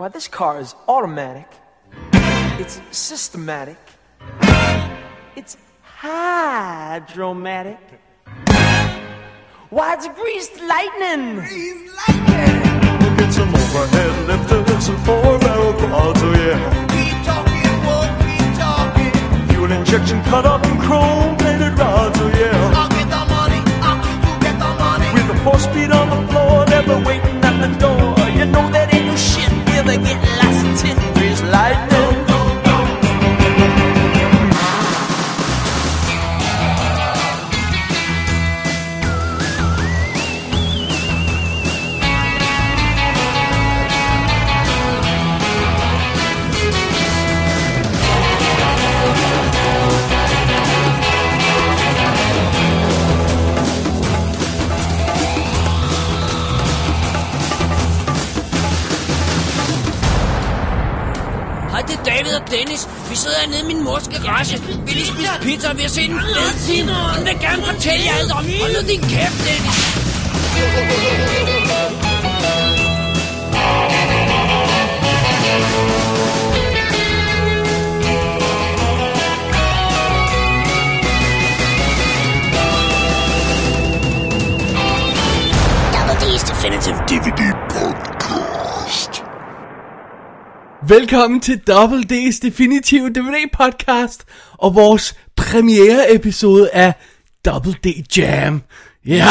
Why, this car is automatic. It's systematic. It's hydromatic. Why, it's greased lightning. Greased lightning. Get some overhead lifters and four barrel quads, oh yeah. Keep talking, won't keep talking. Fuel injection cut up in chrome plated rods, oh yeah. I'll get the money, I'll get the money. With a four speed on the floor, never waiting at the door. Shit. Ever get lots of tin. Greased lightning. Er og Dennis. Vi sidder hernede i min mors garage. Vi lige spise pizza, og vi har set en fed film. Hun vil gerne fortælle jer alt om. Hold nu din kæft, Dennis. Definitive DVD Podcast. Velkommen til Double D's Definitive DVD Podcast og vores premiere episode af Double D Jam. Ja, Ja,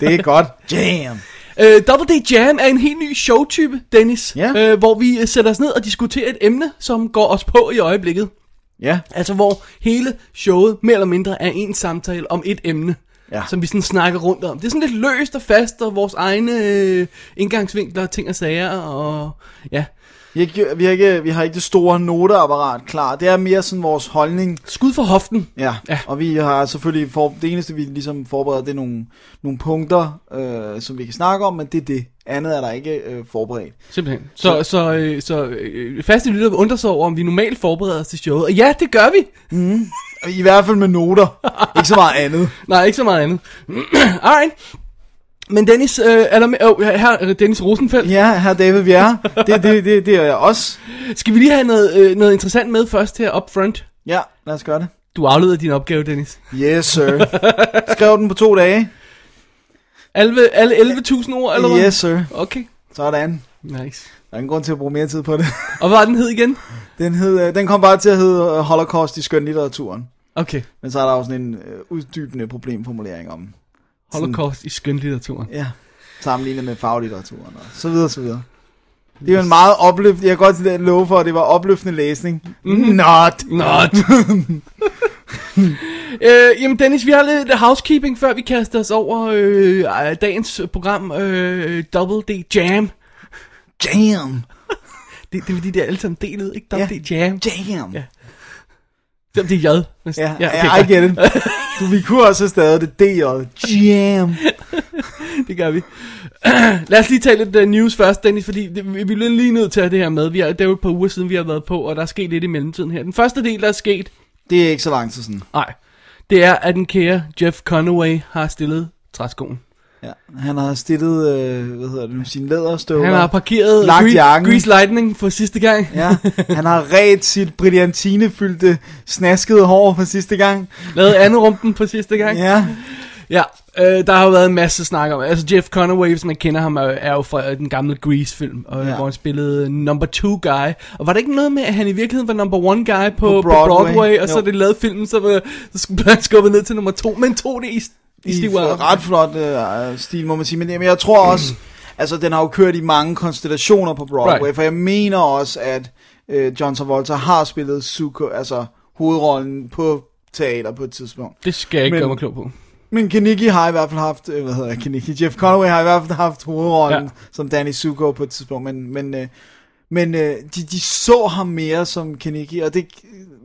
det er godt. Jam. uh, Double D Jam er en helt ny showtype, Dennis, Ja. uh, hvor vi øh, sætter os ned og diskuterer et emne, som går os på i øjeblikket. Ja, Altså hvor hele showet mere eller mindre er en samtale om et emne, Ja. som vi sådan snakker rundt om. Det er sådan lidt løst og fast, og vores egne øh, indgangsvinkler, ting og sager, og ja, vi har, ikke, vi, har ikke, vi har ikke det store noteapparat klar. Det er mere sådan vores holdning. skud for hoften. Ja, Ja. og vi har selvfølgelig, for, det eneste vi ligesom forbereder, det er nogle, nogle punkter, øh, som vi kan snakke om, men det er det. Andet er der ikke øh, forberedt. Simpelthen. Så, så, øh, så øh, faste lytter vil undre sig over, om vi normalt forbereder os til showet. Og ja, det gør vi. I hvert fald med noter. ikke så meget andet. Nej, ikke så meget andet. Alright. Men Dennis, øh, er der med, oh, her er Dennis Rosenfeldt. Ja, her David Bjerre. Det, det, det, det er os. Skal vi lige have noget, øh, noget interessant med først her up front? Ja, lad os gøre det. Du afleder din opgave, Dennis. Yes, sir. Skrev den på to dage. Alle, alle 11.000 ord, eller hvad? Yes, sir. Okay, Sådan. nice. Der er ingen grund til at bruge mere tid på det. Og hvad var den hed igen? Den, hed, øh, den kom bare til at hedde øh, Holocaust i skønlitteraturen. Okay, Men så er der også sådan en øh, uddybende problemformulering om Holocaust i skønlitteraturen. ja, sammenlignet med faglitteraturen og så videre, så videre. Det er jo en meget opløftende, jeg kan godt love for, at det var opløftende læsning. Mm. Not. Not. øh, jamen Dennis, vi har lidt housekeeping, før vi kaster os over øh, dagens program, øh, Double D Jam. Jam. Det, det er fordi, det er alle sammen delet, ikke? Double Ja. D Jam. Jam. Ja. Det er J. næsten. Ja, ja, okay, I get it. Du, vi kunne også have stadig det DJ. Jam. det gør vi. Lad os lige tage lidt uh, news først, Dennis, fordi det, vi bliver lige nødt til at have det her med. Vi har, det er jo et par uger siden, vi har været på, og der er sket lidt i mellemtiden her. Den første del, der er sket, Det er ikke så lang tid siden. nej, det er, at den kære Jeff Conaway har stillet træskoen. Ja, han har stillet, øh, hvad hedder det nu, sin læderstøvler. Han har parkeret Lagt Gre-. Grease Lightning for sidste gang. Ja, han har ret sit brillantinefyldte, snaskede hår for sidste gang. Lavet andet rumpen for sidste gang. Ja, Ja, øh, der har jo været en masse snak om, altså Jeff Conaway, hvis man kender ham, er, jo fra den gamle Grease-film, og, Ja. hvor han spillede number two guy. Og var det ikke noget med, at han i virkeligheden var number one guy på, på, Broadway? Broadway, Broadway og så Jo. det lavede filmen, så, var, så skulle han skubbet ned til nummer to, men tog det i, i, arm. ret flot øh, stil, må man sige. Men, men jeg tror også, altså den har jo kørt i mange konstellationer på Broadway, Right. for jeg mener også, at øh, John Travolta har spillet Zuko, altså hovedrollen på teater på et tidspunkt. Det skal jeg ikke Men- gøre mig klog på. Men Kaniki har i hvert fald haft, øh, hvad hedder jeg, Kaniki, Jeff Conaway har i hvert fald haft hovedrollen Ja. ja. som Danny Zuko på et tidspunkt, men, men, øh, men øh, de, de så ham mere som Kaniki, og det,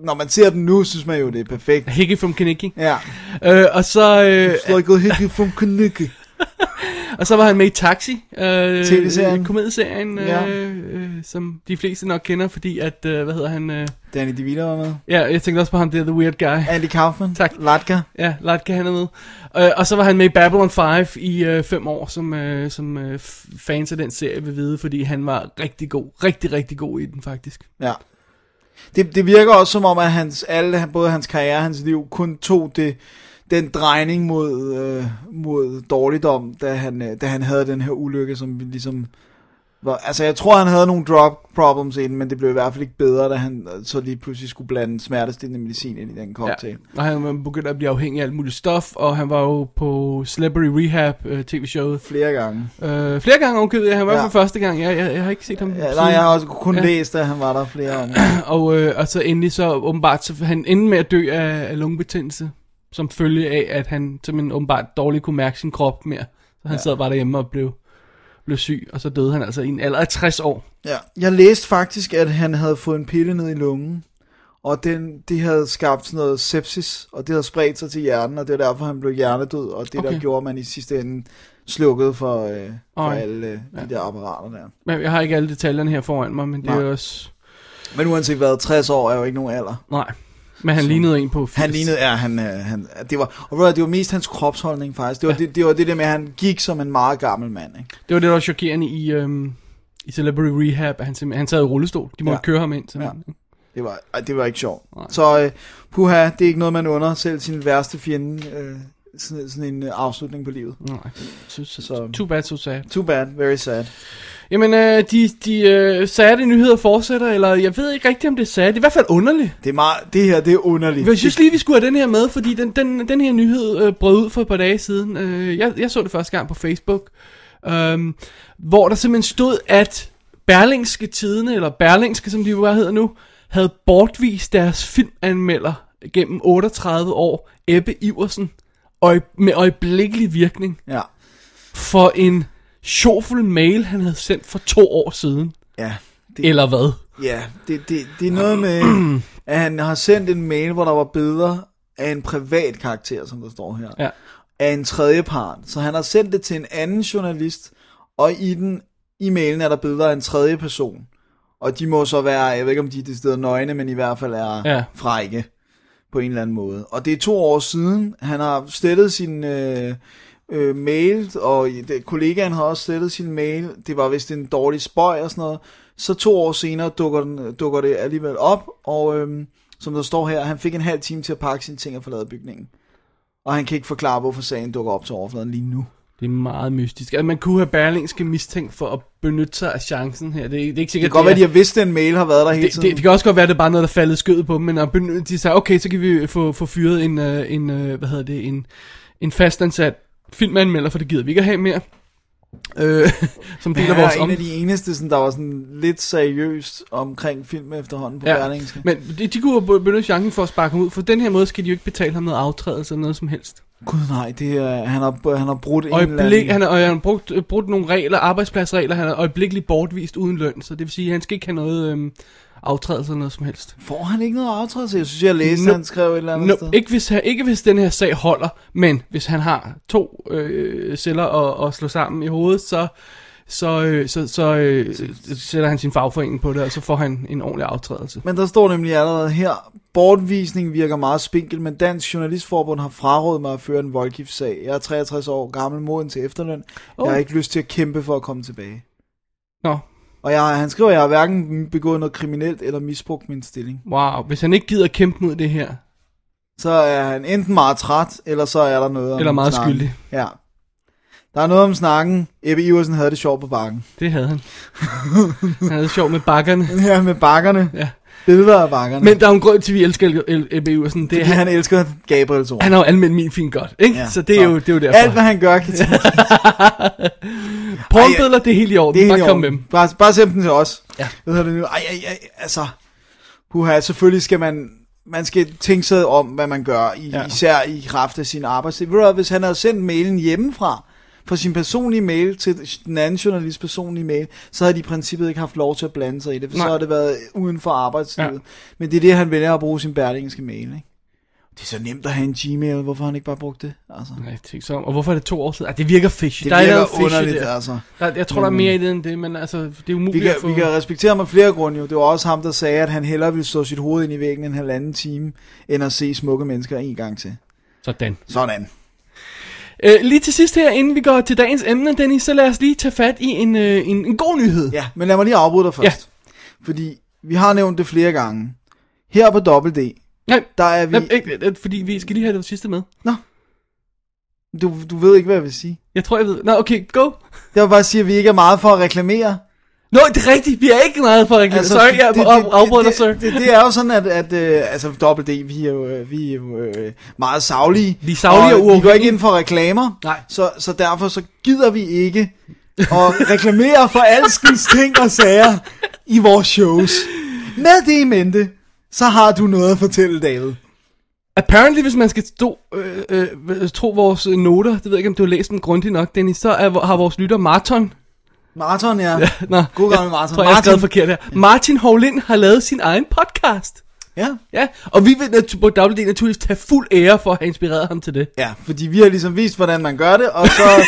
når man ser den nu, synes man jo, det er perfekt. Hickey from Kaneki. Ja, Øh, og så... Øh, it's like a hickey from Kaniki. Og så var han med i Taxi, øh, TV-serien. komedieserien, Ja. øh, øh, som de fleste nok kender, fordi at, øh, hvad hedder han? Øh, Danny DeVito var med. ja, jeg tænkte også på ham, det er The Weird Guy. Andy Kaufman. Tak. Latka. Ja, Latka han er med. Øh, og så var han med i Babylon 5 i øh, fem år, som, øh, som øh, fans af den serie vil vide, fordi han var rigtig god, rigtig, rigtig god i den faktisk. Ja. Det, det virker også som om, at hans, alle, både hans karriere og hans liv kun tog det, den drejning mod, øh, mod dårligdom, da han, øh, da han havde den her ulykke, som vi ligesom... Var, altså, jeg tror, han havde nogle drug problems inden, men det blev i hvert fald ikke bedre, da han øh, så lige pludselig skulle blande smertestillende medicin ind i den cocktail. Og han var begyndt at blive afhængig af alt muligt stof, og han var jo på Celebrity Rehab øh, tv-showet. Flere gange. Øh, flere gange omkøbet, ja, han var Ja. ja. for første gang, jeg, jeg, jeg har ikke set ham Ja, siden. nej, jeg har også kun Ja. ja. læst, at han var der flere om. og, øh, og så endelig så åbenbart, så han endte med at dø af, af lungebetændelse, som følge af, at han simpelthen åbenbart dårligt kunne mærke sin krop mere. Så han ja. sad bare derhjemme og blev, blev syg, og så døde han altså i en alder af 60 år. Ja, jeg læste faktisk, at han havde fået en pille ned i lungen, og den, det havde skabt sådan noget sepsis, og det havde spredt sig til hjernen, og det var derfor, han blev hjernedød, og det okay. Der gjorde, man i sidste ende slukkede for, øh, for alle øh, de Ja. der apparater der. Men jeg har ikke alle detaljerne her foran mig, men det Nej. er også... Men uanset hvad, 60 år er jo ikke nogen alder. Nej, men han Så- lignede en på 80. Han lignede, ja, han, øh, han, det var, og det var mest hans kropsholdning faktisk. Det var, ja. det, det var det der med, at han gik som en meget gammel mand, ikke? Det var det, der var chokerende i, øhm, i Celebrity Rehab, at han, han sad i rullestol. De måtte Ja. køre ham ind. Ja. Det var, det var ikke sjovt. Nej. Så øh, puha, det er ikke noget, man under selv sin værste fjende, øh, sådan, sådan en øh, afslutning på livet. Nej, så, så, too bad, so sad. Too bad, very sad. Jamen, øh, de, de øh, sadde nyheder fortsætter, eller jeg ved ikke rigtigt, om det er sad. Det er i hvert fald underligt. Det er meget, det her, det er underligt. Jeg synes lige, vi skulle have den her med, fordi den, den, den her nyhed øh, brød ud for et par dage siden. Øh, jeg, jeg så det første gang på Facebook, øh, hvor der simpelthen stod, at Berlingske Tidene, eller Berlingske, som de bare hedder nu, havde bortvist deres filmanmelder gennem 38 år, Ebbe Iversen, øje, med øjeblikkelig virkning, Ja, for en sjovfuld mail, han havde sendt for to år siden. ja. Det, Eller hvad? ja, det, det, det er noget med, at han har sendt en mail, hvor der var billeder af en privat karakter, som der står her. Ja. Af en tredje part. Så han har sendt det til en anden journalist, og i den i mailen er der billeder af en tredje person. Og de må så være, jeg ved ikke om de er decideret nøgne, men i hvert fald er Ja. frække på en eller anden måde. Og det er to år siden, han har slettet sin øh, øh, mail, og det, kollegaen har også slettet sin mail. Det var vist en dårlig spøj og sådan noget. Så to år senere dukker, den, dukker det alligevel op, og øh, som der står her, han fik en halv time til at pakke sine ting og forlade bygningen. Og han kan ikke forklare, hvorfor sagen dukker op til overfladen lige nu. Det er meget mystisk. Altså, man kunne have Berlingske mistænkt for at benytte sig af chancen her. Det er, det er ikke Det sikkert, kan godt være, at de har vidst, at en mail har været der hele det, tiden. det, det, kan også godt være, at det er bare noget, der faldet skød på dem, men at benytte, de sagde, okay, så kan vi få, få fyret en, uh, en uh, hvad hedder det, en, en fastansat filmanmelder, for det gider vi ikke at have mere. Øh, som deler er vores en om. af de eneste, sådan, der var sådan lidt seriøst omkring film efterhånden på ja. Berlingske. men de, de kunne have benyttet chancen for at sparke ham ud, for den her måde skal de jo ikke betale ham noget aftrædelse eller noget som helst. Gud nej, det er, han, har, han har brudt en eller anden... han har, og han har brugt, øh, brugt nogle regler, arbejdspladsregler, han er øjeblikkeligt bortvist uden løn, så det vil sige, at han skal ikke have noget øhm, aftrædelse eller noget som helst. Får han ikke noget aftrædelse? Jeg synes, jeg læste, Nope. han skrev et eller andet No, sted. ikke, hvis, han, ikke hvis den her sag holder, men hvis han har to øh, celler at, at slå sammen i hovedet, så, så, øh, så, så øh, sætter han sin fagforening på det, og så får han en ordentlig aftrædelse. Men der står nemlig allerede her, bortvisning virker meget spinkel, men Dansk Journalistforbund har frarådet mig at føre en voldgiftssag. Jeg er 63 år gammel, moden til efterløn. Oh. Jeg har ikke lyst til at kæmpe for at komme tilbage. Nå, Og jeg, han skriver, at jeg har hverken begået noget kriminelt eller misbrugt min stilling. wow, hvis han ikke gider kæmpe mod det her, Så er han enten meget træt, eller så er der noget om Eller meget snakken. skyldig. Ja. Der er noget om snakken. Ebbe Iversen havde det sjovt på bakken. det havde han. han havde det sjovt med bakkerne. Ja, med bakkerne. Ja. Billeder af bakkerne. Men der er jo en grund til, at vi elsker Ebbe Iversen. Det er, han, han, elsker Gabriels ord. han har jo anmeldt min fin godt, ikke? Ja, så det er, så jo, det er jo derfor. Alt, hvad han gør, kan. Pornbilleder, det er helt i orden. Det er Bare helt i kom med dem. Bare, bare send dem til os. Ja. Hvad hedder det nu? Ej, ej, ej, altså. Puha, selvfølgelig skal man, man skal tænke sig om, hvad man gør, i, ja. Ja. især i kraft af sin arbejdstid. Ved du hvis han havde sendt mailen hjemmefra, fra sin personlige mail til den anden journalist personlige mail, så havde de i princippet ikke haft lov til at blande sig i det, for Nej. Så har det været uden for arbejdstiden. Ja. Men det er det, han vælger at bruge sin berlingske mail, ikke? Det er så nemt at have en Gmail, hvorfor har han ikke bare brugt det? Altså, Nej, tænk så. Og hvorfor er det to år siden? Ah, det virker fishy. det der er virker fishy underligt, der. altså. Der, jeg tror, der er mere i det end det, men altså, det er Vi umuligt kan, at få... vi kan respektere ham af flere grunde jo. Det var også ham, der sagde, at han hellere ville stå sit hoved ind i væggen en halvanden time, end at se smukke mennesker en gang til. Sådan. Sådan. Øh, lige til sidst her, inden vi går til dagens emne, Dennis, så lad os lige tage fat i en, øh, en, en god nyhed. Ja, men lad mig lige afbryde dig først. Fordi vi har nævnt det flere gange. Her på Double D, Nej, der er vi... Nej, ikke, øh, fordi vi skal lige have det sidste med. Nå. Du, du ved ikke, hvad jeg vil sige. Jeg tror, jeg ved. Nå, okay, go. Jeg vil bare sige, at vi ikke er meget for at reklamere. Nå, det er rigtigt. Vi er ikke meget for at reklamere. Altså, Sorry, jeg af- afbryder dig, sir. det, det, det, er jo sådan, at, at øh, altså Double D, vi er jo, øh, vi er jo øh, meget savlige. Vi er saglige og Vi går ikke ind for reklamer. Nej. Så, så derfor så gider vi ikke at reklamere for alskens ting og sager i vores shows. Med det i mente, så har du noget at fortælle, David. Apparently, hvis man skal stå, øh, øh, tro vores noter, det ved jeg ikke, om du har læst dem grundigt nok, Dennis, så er, har vores lytter Martin. Marathon, ja. Nå, God gammel jeg Martin. tror, jeg Martin. forkert her. Martin Hovlind har lavet sin egen podcast. Ja. Ja, og vi vil natu- på WD naturligvis tage fuld ære for at have inspireret ham til det. ja, fordi vi har ligesom vist, hvordan man gør det, og så...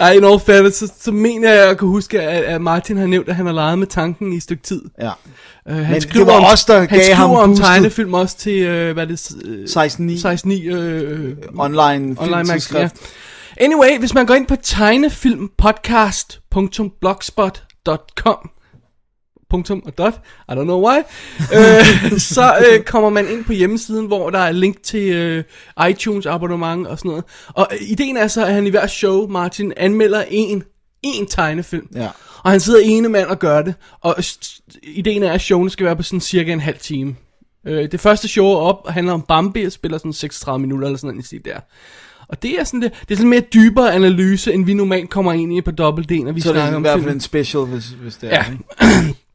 Ej, i all fairness, så, så mener jeg, at jeg kan huske, at, at Martin har nævnt, at han har leget med tanken i et stykke tid. ja. Uh, han Men skriver det var om, os, der han gav ham om boostet. tegnefilm også til, uh, hvad er det, uh, 16.9 16.9 øh, online online magasin, ja. Anyway, hvis man går ind på tegnefilmpodcast.blogspot.com punktum og dot, I don't know why, øh, så øh, kommer man ind på hjemmesiden, hvor der er link til øh, iTunes abonnement og sådan noget. Og øh, ideen er så, at han i hver show, Martin, anmelder en, en tegnefilm. Ja. Og han sidder ene mand og gør det. Og s- ideen er, at showene skal være på sådan cirka en halv time. Øh, det første show op handler om Bambi og spiller sådan 36 minutter eller sådan en stil der. Og det er sådan det, det er sådan mere dybere analyse, end vi normalt kommer ind i på dobbelt D, når vi Så er det snakker i om hvert fald en special, hvis, hvis det er. Ja. ikke?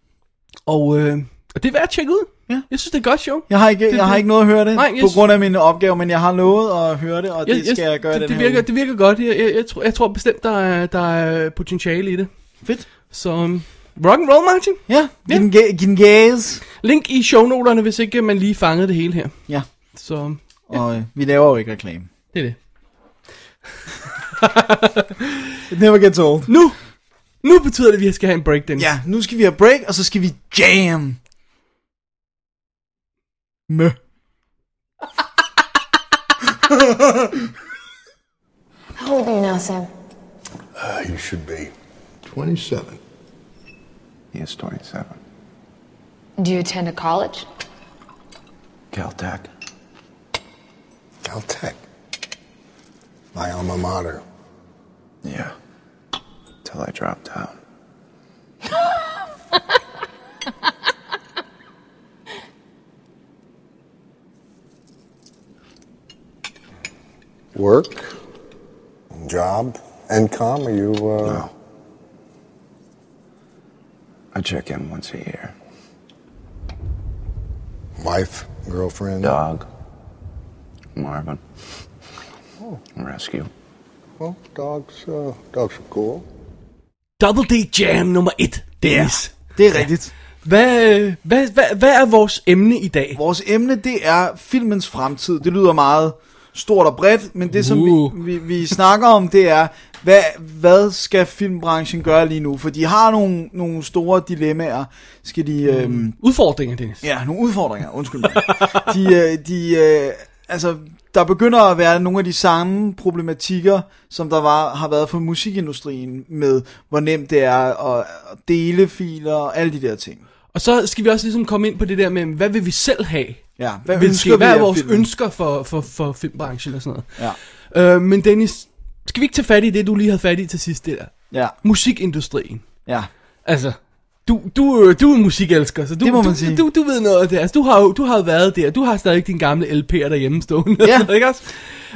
Og, øh, og det er værd at tjekke ud. Ja. Jeg synes, det er godt show. Jeg har ikke, Det- jeg har ikke noget at høre det, Nej, på jeg- grund af mine opgaver, men jeg har lovet at høre det, og det skal jeg gøre det, den det, virker, uge. det virker godt. Jeg, jeg, jeg, tror, jeg tror bestemt, der er, der er potentiale i det. Fedt. Så um, rock and roll, Martin. Ja, ga- giv den gas. Link i shownoterne, hvis ikke man lige fangede det hele her. Ja, Så og øh, vi laver jo ikke reklame. det er det. It never gets old. Nu, nu betyder det, at vi skal have en break, Dennis. Ja, nu skal vi have break, og så skal vi jam. Mø. How old are you now, Sam? Uh, you should be 27. He is 27. Do you attend a college? Caltech. Caltech. My alma mater. Yeah. Till I dropped out. Work, job, income. Are you? Uh, No. I check in once a year. Wife, girlfriend. Dog. Marvin. Rescue. Well, dogs. Uh, dogs are cool. Double D Jam nummer 1, Dennis. Det er rigtigt. Hvad, øh, hvad, hvad, hvad er vores emne i dag? Vores emne, det er filmens fremtid. Det lyder meget stort og bredt, men det som Uh. vi, vi, vi snakker om, det er, hvad, hvad skal filmbranchen gøre lige nu? For de har nogle, nogle store dilemmaer. Skal de... Øhm, Udfordringer, Dennis. Ja, nogle udfordringer, undskyld mig. De, øh, de, øh, altså, der begynder at være nogle af de samme problematikker, som der var, har været for musikindustrien, med hvor nemt det er at, dele filer og alle de der ting. Og så skal vi også ligesom komme ind på det der med, hvad vil vi selv have? Ja, hvad ønsker vi hvad er vores filmen? ønsker for, for, for filmbranchen og sådan noget? Ja, Øh, men Dennis, skal vi ikke tage fat i det, du lige havde fat i til sidst, det der? ja, Musikindustrien. ja. Altså, du, du, øh, du er musikelsker, så du, Det må man du, sige. Du, du ved noget af det. Altså, du har jo du har været der. Du har stadig din gamle LP'er derhjemme stående. Ja. ikke også?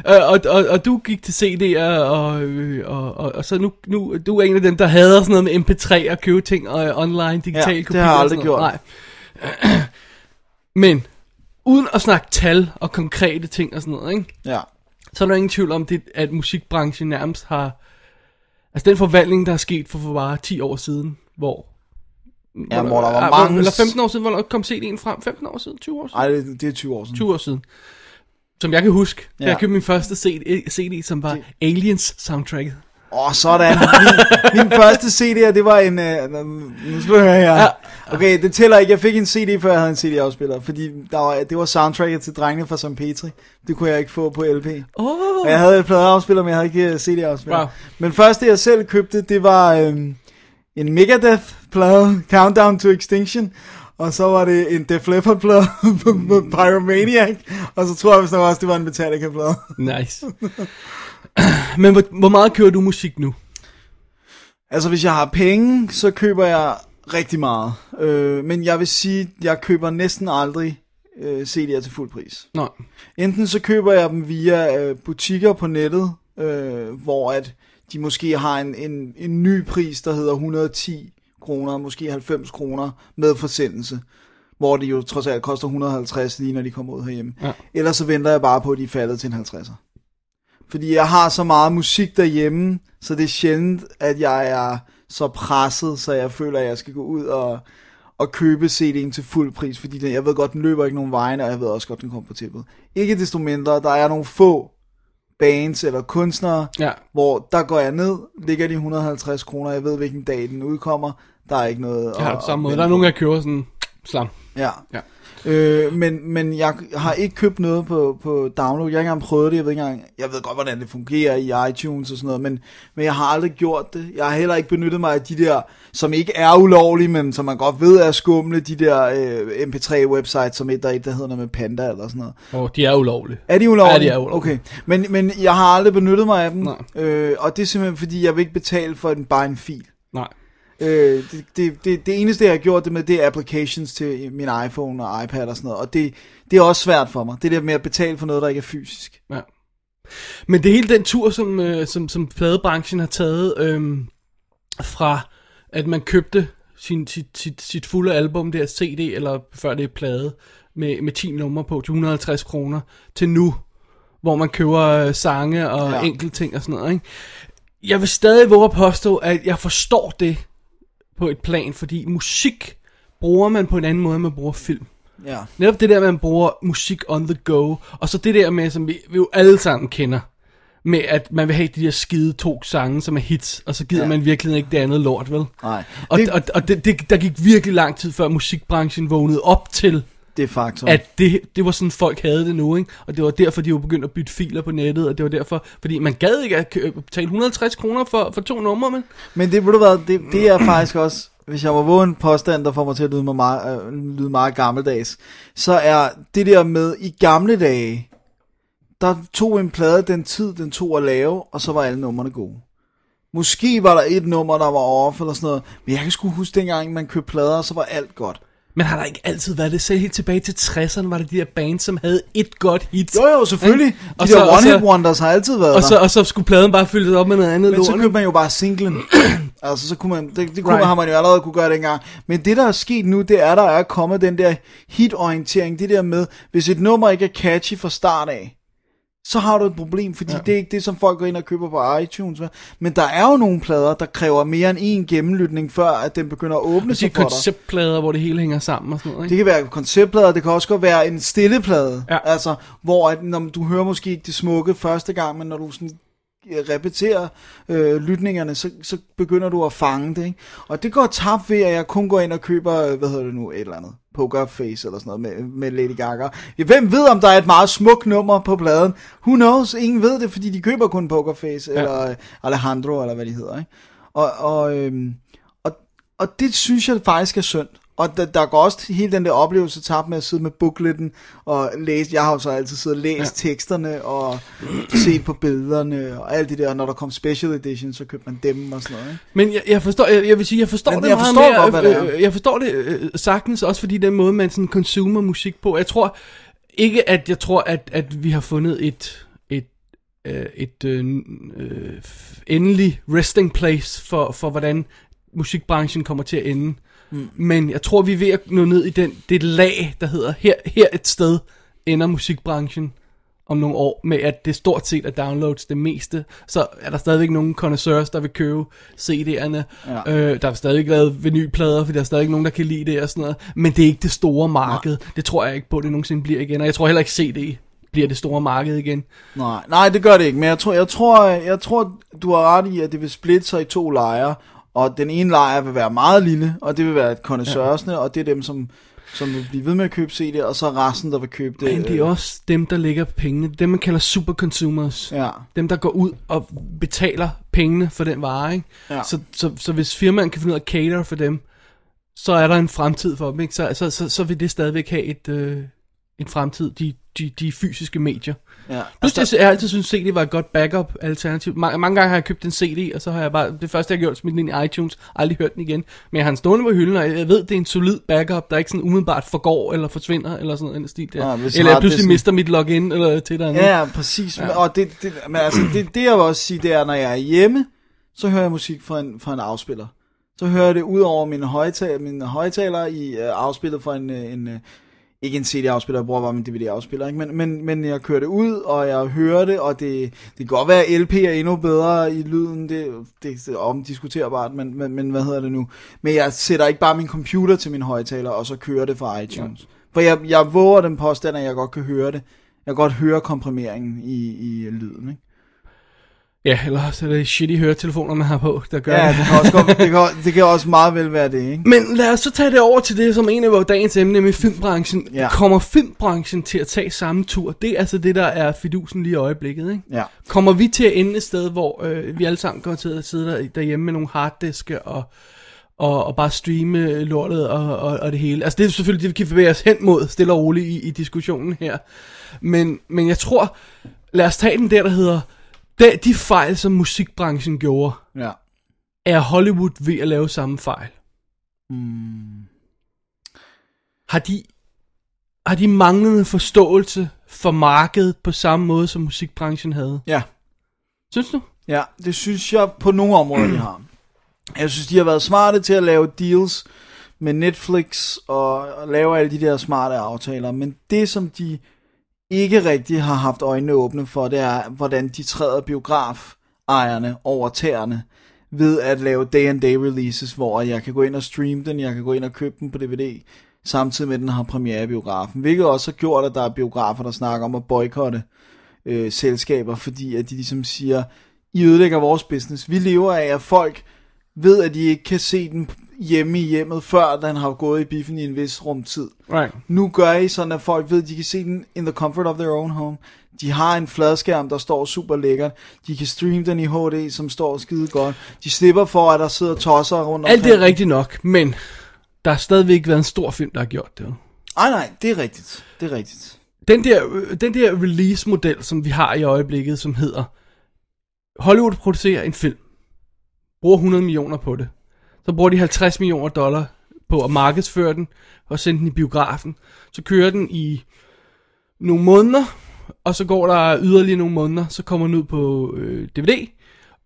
Øh, og, og, og du gik til CD'er, og, øh, og, og, og så nu, nu, du er en af dem, der hader sådan noget med MP3 og købe ting og online, digital Ja, det har jeg aldrig gjort. Nej. Men, uden at snakke tal og konkrete ting og sådan noget, ikke? ja. så er der ingen tvivl om, det, at musikbranchen nærmest har... Altså den forvandling, der er sket for, for bare 10 år siden, hvor Ja, hvor der var Ah, mange... Eller 15 år siden, hvornår kom CD'en frem? 15 år siden? 20 år siden? Ej, det, det er 20 år siden. 20 år siden. Som jeg kan huske, ja. Jeg købte min første CD, CD som var Aliens soundtracket. Åh, oh, sådan. Min, min første CD, det var en... Uh, nu skal du høre her. Okay, det tæller ikke. Jeg fik en CD, før jeg havde en CD-afspiller. Fordi der var, det var soundtracket til Drengene fra St. Petri. Det kunne jeg ikke få på LP. Oh. Og jeg havde et pladeafspiller, men jeg havde ikke øh, CD-afspiller. Wow. Men første, jeg selv købte, det var øhm, en Megadeth-plade, Countdown to Extinction. Og så var det en Def Leppard-plade, Pyromaniac. Og så tror jeg vist nok også, det var en Metallica-plade. Nice. Men hvor, hvor meget kører du musik nu? Altså, hvis jeg har penge, så køber jeg rigtig meget. Øh, men jeg vil sige, jeg køber næsten aldrig øh, CD'er til fuld pris. Nej. Enten så køber jeg dem via øh, butikker på nettet, øh, hvor at de måske har en, en, en ny pris, der hedder 110 kroner, måske 90 kroner med forsendelse. Hvor det jo trods alt koster 150 lige når de kommer ud herhjemme. Ja. Ellers så venter jeg bare på, at de er faldet til en 50'er. Fordi jeg har så meget musik derhjemme, så det er sjældent, at jeg er så presset, så jeg føler, at jeg skal gå ud og, og købe CD'en til fuld pris, fordi den, jeg ved godt, den løber ikke nogen vejen, og jeg ved også godt, den kommer på tilbud. Ikke desto mindre, der er nogle få bands eller kunstnere, Ja. hvor der går jeg ned, ligger de 150 kroner, jeg ved, hvilken dag den udkommer, der er ikke noget har at- det samme måde. Der er på. nogen, der køber sådan slam. Ja. Ja. Øh, men, men jeg har ikke købt noget på, på download. Jeg har ikke engang prøvet det. Jeg ved, ikke engang, jeg ved godt, hvordan det fungerer i iTunes og sådan noget, men, men jeg har aldrig gjort det. Jeg har heller ikke benyttet mig af de der, som ikke er ulovlige, men som man godt ved er skumle, de der øh, MP3-websites, som et der, er et, der hedder noget med Panda eller sådan noget. Og de er ulovlige. Er de ulovlige? Ja, de er ulovlige. Okay. Men, men jeg har aldrig benyttet mig af dem, Nej. øh, og det er simpelthen fordi, jeg vil ikke betale for en, bare en fil. Nej. Øh, det, det, det, det eneste, jeg har gjort det med, det er applications til min iPhone og iPad og sådan noget. Og det, det er også svært for mig. Det der med at betale for noget, der ikke er fysisk. Ja. Men det er hele den tur, som, øh, som, som pladebranchen har taget øh, fra, at man købte sin, sit, sit, sit fulde album, der CD, eller før det er plade, med, med 10 numre på til 150 kroner, til nu, hvor man køber øh, sange og Ja. enkelte ting og sådan noget. Ikke? Jeg vil stadig våge at påstå, at jeg forstår det på et plan, fordi musik bruger man på en anden måde, end man bruger film. Ja. Netop det der, man bruger musik on the go, og så det der med, som vi, vi jo alle sammen kender, med at man vil have de der skide to sange, som er hits, og så gider Ja. man virkelig ikke det andet lort, vel? Nej. Og, det, og, og det, det, der gik virkelig lang tid, før musikbranchen vågnede op til, Det faktum. at det, det var sådan, folk havde det nu, ikke? Og det var derfor, de var begyndt at bytte filer på nettet, og det var derfor, fordi man gad ikke at betale 150 kroner for, for to numre, men... Men det, du hvad, det, det er faktisk også, hvis jeg må våge en påstand, der får mig til at lyde, mig meget, øh, lyde meget gammeldags, så er det der med, i gamle dage, der tog en plade den tid, den tog at lave, og så var alle numrene gode. Måske var der et nummer, der var off eller sådan noget, men jeg kan sgu huske dengang, man købte plader, så var alt godt. Men har der ikke altid været det? Selv helt tilbage til 60'erne var det de der bands, som havde et godt hit. Jo jo, selvfølgelig. De Og der så- og one-hit så- wonders har altid været Og der. så, og så skulle pladen bare fyldes op med noget andet Men så lort. købte man jo bare singlen. altså, så kunne man, det, det kunne Right. man, har man jo allerede kunne gøre dengang. Men det, der er sket nu, det er, der er kommet den der hit-orientering. Det der med, hvis et nummer ikke er catchy fra start af, så har du et problem, fordi ja. det er ikke det, som folk går ind og køber på iTunes. vel? Men der er jo nogle plader, der kræver mere end en gennemlytning, før at den begynder at åbne de sig for dig. konceptplader, hvor det hele hænger sammen og sådan noget, Det ikke? kan være konceptplader, det kan også godt være en stilleplade. Ja. Altså, hvor at, når du hører måske ikke det smukke første gang, men når du sådan øh, repeterer øh, lytningerne, så, så begynder du at fange det. Ikke? Og det går tabt ved, at jeg kun går ind og køber, øh, hvad hedder det nu, et eller andet. Poker Face eller sådan noget med, med Lady Gaga. Hvem ved, om der er et meget smukt nummer på pladen? Who knows? Ingen ved det, fordi de køber kun Poker Face ja. eller Alejandro, eller hvad de hedder. Ikke? Og, og, øhm, og, og det synes jeg faktisk er synd. Og der, der går også hele den der oplevelse tabt med at sidde med bookleten og læse. Jeg har jo så altid siddet og læst ja. teksterne og set på billederne og alt det der. Og når der kom special edition, så købte man dem og sådan noget. Ikke? Men jeg, jeg forstår, jeg, jeg vil sige, jeg forstår Men det jeg meget forstår mere, godt, hvad det er. øh, jeg forstår det øh, sagtens, også fordi den måde, man sådan consumer musik på. Jeg tror ikke, at jeg tror, at, at vi har fundet et, et, øh, et øh, øh, endelig resting place for, for, hvordan musikbranchen kommer til at ende. Mm. Men jeg tror, vi er ved at nå ned i den, det lag, der hedder, her, her et sted ender musikbranchen. om nogle år, med at det stort set er downloads det meste, så er der stadigvæk nogle connoisseurs, der vil købe CD'erne. Ja. Øh, der er stadigvæk lavet vinylplader, for der er stadigvæk nogen, der kan lide det og sådan noget. Men det er ikke det store marked. Nej. Det tror jeg ikke på, det nogensinde bliver igen. Og jeg tror heller ikke CD bliver det store marked igen. Nej, nej, det gør det ikke, men jeg tror, jeg tror, jeg tror, du har ret i, at det vil splitte sig i to lejre, og den ene lejr vil være meget lille, og det vil være connoisseursne, ja. og det er dem, som, som vil blive ved med at købe CD'er, og så resten, der vil købe det. Men det er også dem, der lægger pengene. Dem, man kalder super consumers. Ja. Dem, der går ud og betaler pengene for den vare. Ikke? Ja. Så, så, så hvis firmaen kan finde ud af at cater for dem, så er der en fremtid for dem. Ikke? Så, så, så, så vil det stadigvæk have et, øh, en fremtid, de, de, de fysiske medier. Ja. Plus, altså, jeg har altid synes CD var et godt backup alternativ. Mange, mange gange har jeg købt en CD, og så har jeg bare, det første jeg har gjort, smidt den ind i iTunes, aldrig hørt den igen. Men jeg har den stående på hylden, og jeg ved, det er en solid backup, der ikke sådan umiddelbart forgår, eller forsvinder, eller sådan en stil der. Hvis eller jeg pludselig mister mit login, eller til der Ja, ja, præcis. Ja. Og det, det, men altså, det, det jeg vil også sige, det er, når jeg er hjemme, så hører jeg musik fra en, fra en afspiller. Så hører jeg det ud over mine højtaler, mine højtaler i uh, afspillet fra en, øh, en uh, ikke en CD-afspiller, jeg bruger bare min DVD-afspiller, ikke? Men, men, men jeg kører det ud, og jeg hører det, og det, det kan godt være, at LP er endnu bedre i lyden, det, det, er omdiskuterbart, men, men, men hvad hedder det nu? Men jeg sætter ikke bare min computer til min højtaler, og så kører det fra iTunes. Ja. For jeg, jeg våger den påstand, at jeg godt kan høre det. Jeg kan godt høre komprimeringen i, i lyden, ikke? Ja, eller så er det shitty høretelefoner, man har på, der gør Ja, det. det kan, også godt, det, kan, det kan også meget vel være det, ikke? Men lad os så tage det over til det, som en af vores dagens emne, nemlig filmbranchen. Ja. Kommer filmbranchen til at tage samme tur? Det er altså det, der er fidusen lige i øjeblikket, ikke? Ja. Kommer vi til at ende et sted, hvor øh, vi alle sammen kommer til at sidde der, derhjemme med nogle harddiske og, og, og bare streame lortet og, og, og det hele? Altså det er selvfølgelig det, vi kan bevæge os hen mod, stille og roligt i, i diskussionen her. Men, men jeg tror, lad os tage den der, der hedder, de, de fejl, som musikbranchen gjorde, Ja. er Hollywood ved at lave samme fejl? Hmm. Har de, har de manglende forståelse for markedet på samme måde, som musikbranchen havde? Ja. Synes du? Ja, det synes jeg på nogle områder, de har. Jeg synes, de har været smarte til at lave deals med Netflix og, og lave alle de der smarte aftaler. Men det, som de ikke rigtig har haft øjnene åbne for, det er, hvordan de træder biografejerne over tæerne ved at lave day and day releases, hvor jeg kan gå ind og streame den, jeg kan gå ind og købe den på DVD, samtidig med at den har premiere i biografen. Hvilket også har gjort, at der er biografer, der snakker om at boykotte øh, selskaber, fordi at de ligesom siger, I ødelægger vores business. Vi lever af, at folk ved, at de ikke kan se den hjemme i hjemmet, før den har gået i biffen i en vis rumtid. Right. Nu gør I sådan, at folk ved, at de kan se den in the comfort of their own home. De har en fladskærm, der står super lækkert. De kan streame den i HD, som står skide godt. De slipper for, at der sidder tosser rundt Alt det er omkring. rigtigt nok, men der har stadigvæk været en stor film, der har gjort det. jo. Ej, nej, det er rigtigt. Det er rigtigt. Den der, øh, den der release-model, som vi har i øjeblikket, som hedder Hollywood producerer en film, bruger 100 millioner på det. Så bruger de 50 millioner dollar på at markedsføre den og sende den i biografen. Så kører den i nogle måneder, og så går der yderligere nogle måneder, så kommer den ud på øh, DVD,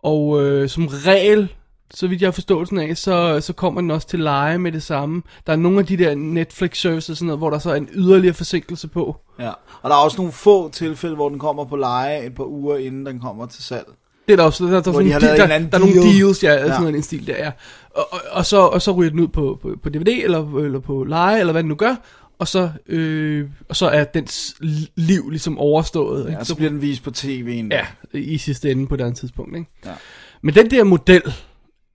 og øh, som regel, så vidt jeg har forståelsen af, så, så kommer den også til leje med det samme. Der er nogle af de der Netflix-services, og sådan noget, hvor der så er en yderligere forsinkelse på. Ja. Og der er også nogle få tilfælde, hvor den kommer på leje et par uger, inden den kommer til salg. Det er der også, der, der, der, er de sådan, har der, der, der er nogle deal. deals, ja, ja. Sådan en stil der, ja. Og, og, og, så, og så ryger den ud på, på, på DVD, eller, eller på leje, eller hvad den nu gør, og så, øh, og så er dens liv ligesom overstået. Ikke? Ja, så bliver den vist på tv en Ja, i sidste ende på et andet tidspunkt. Ikke? Ja. Men den der model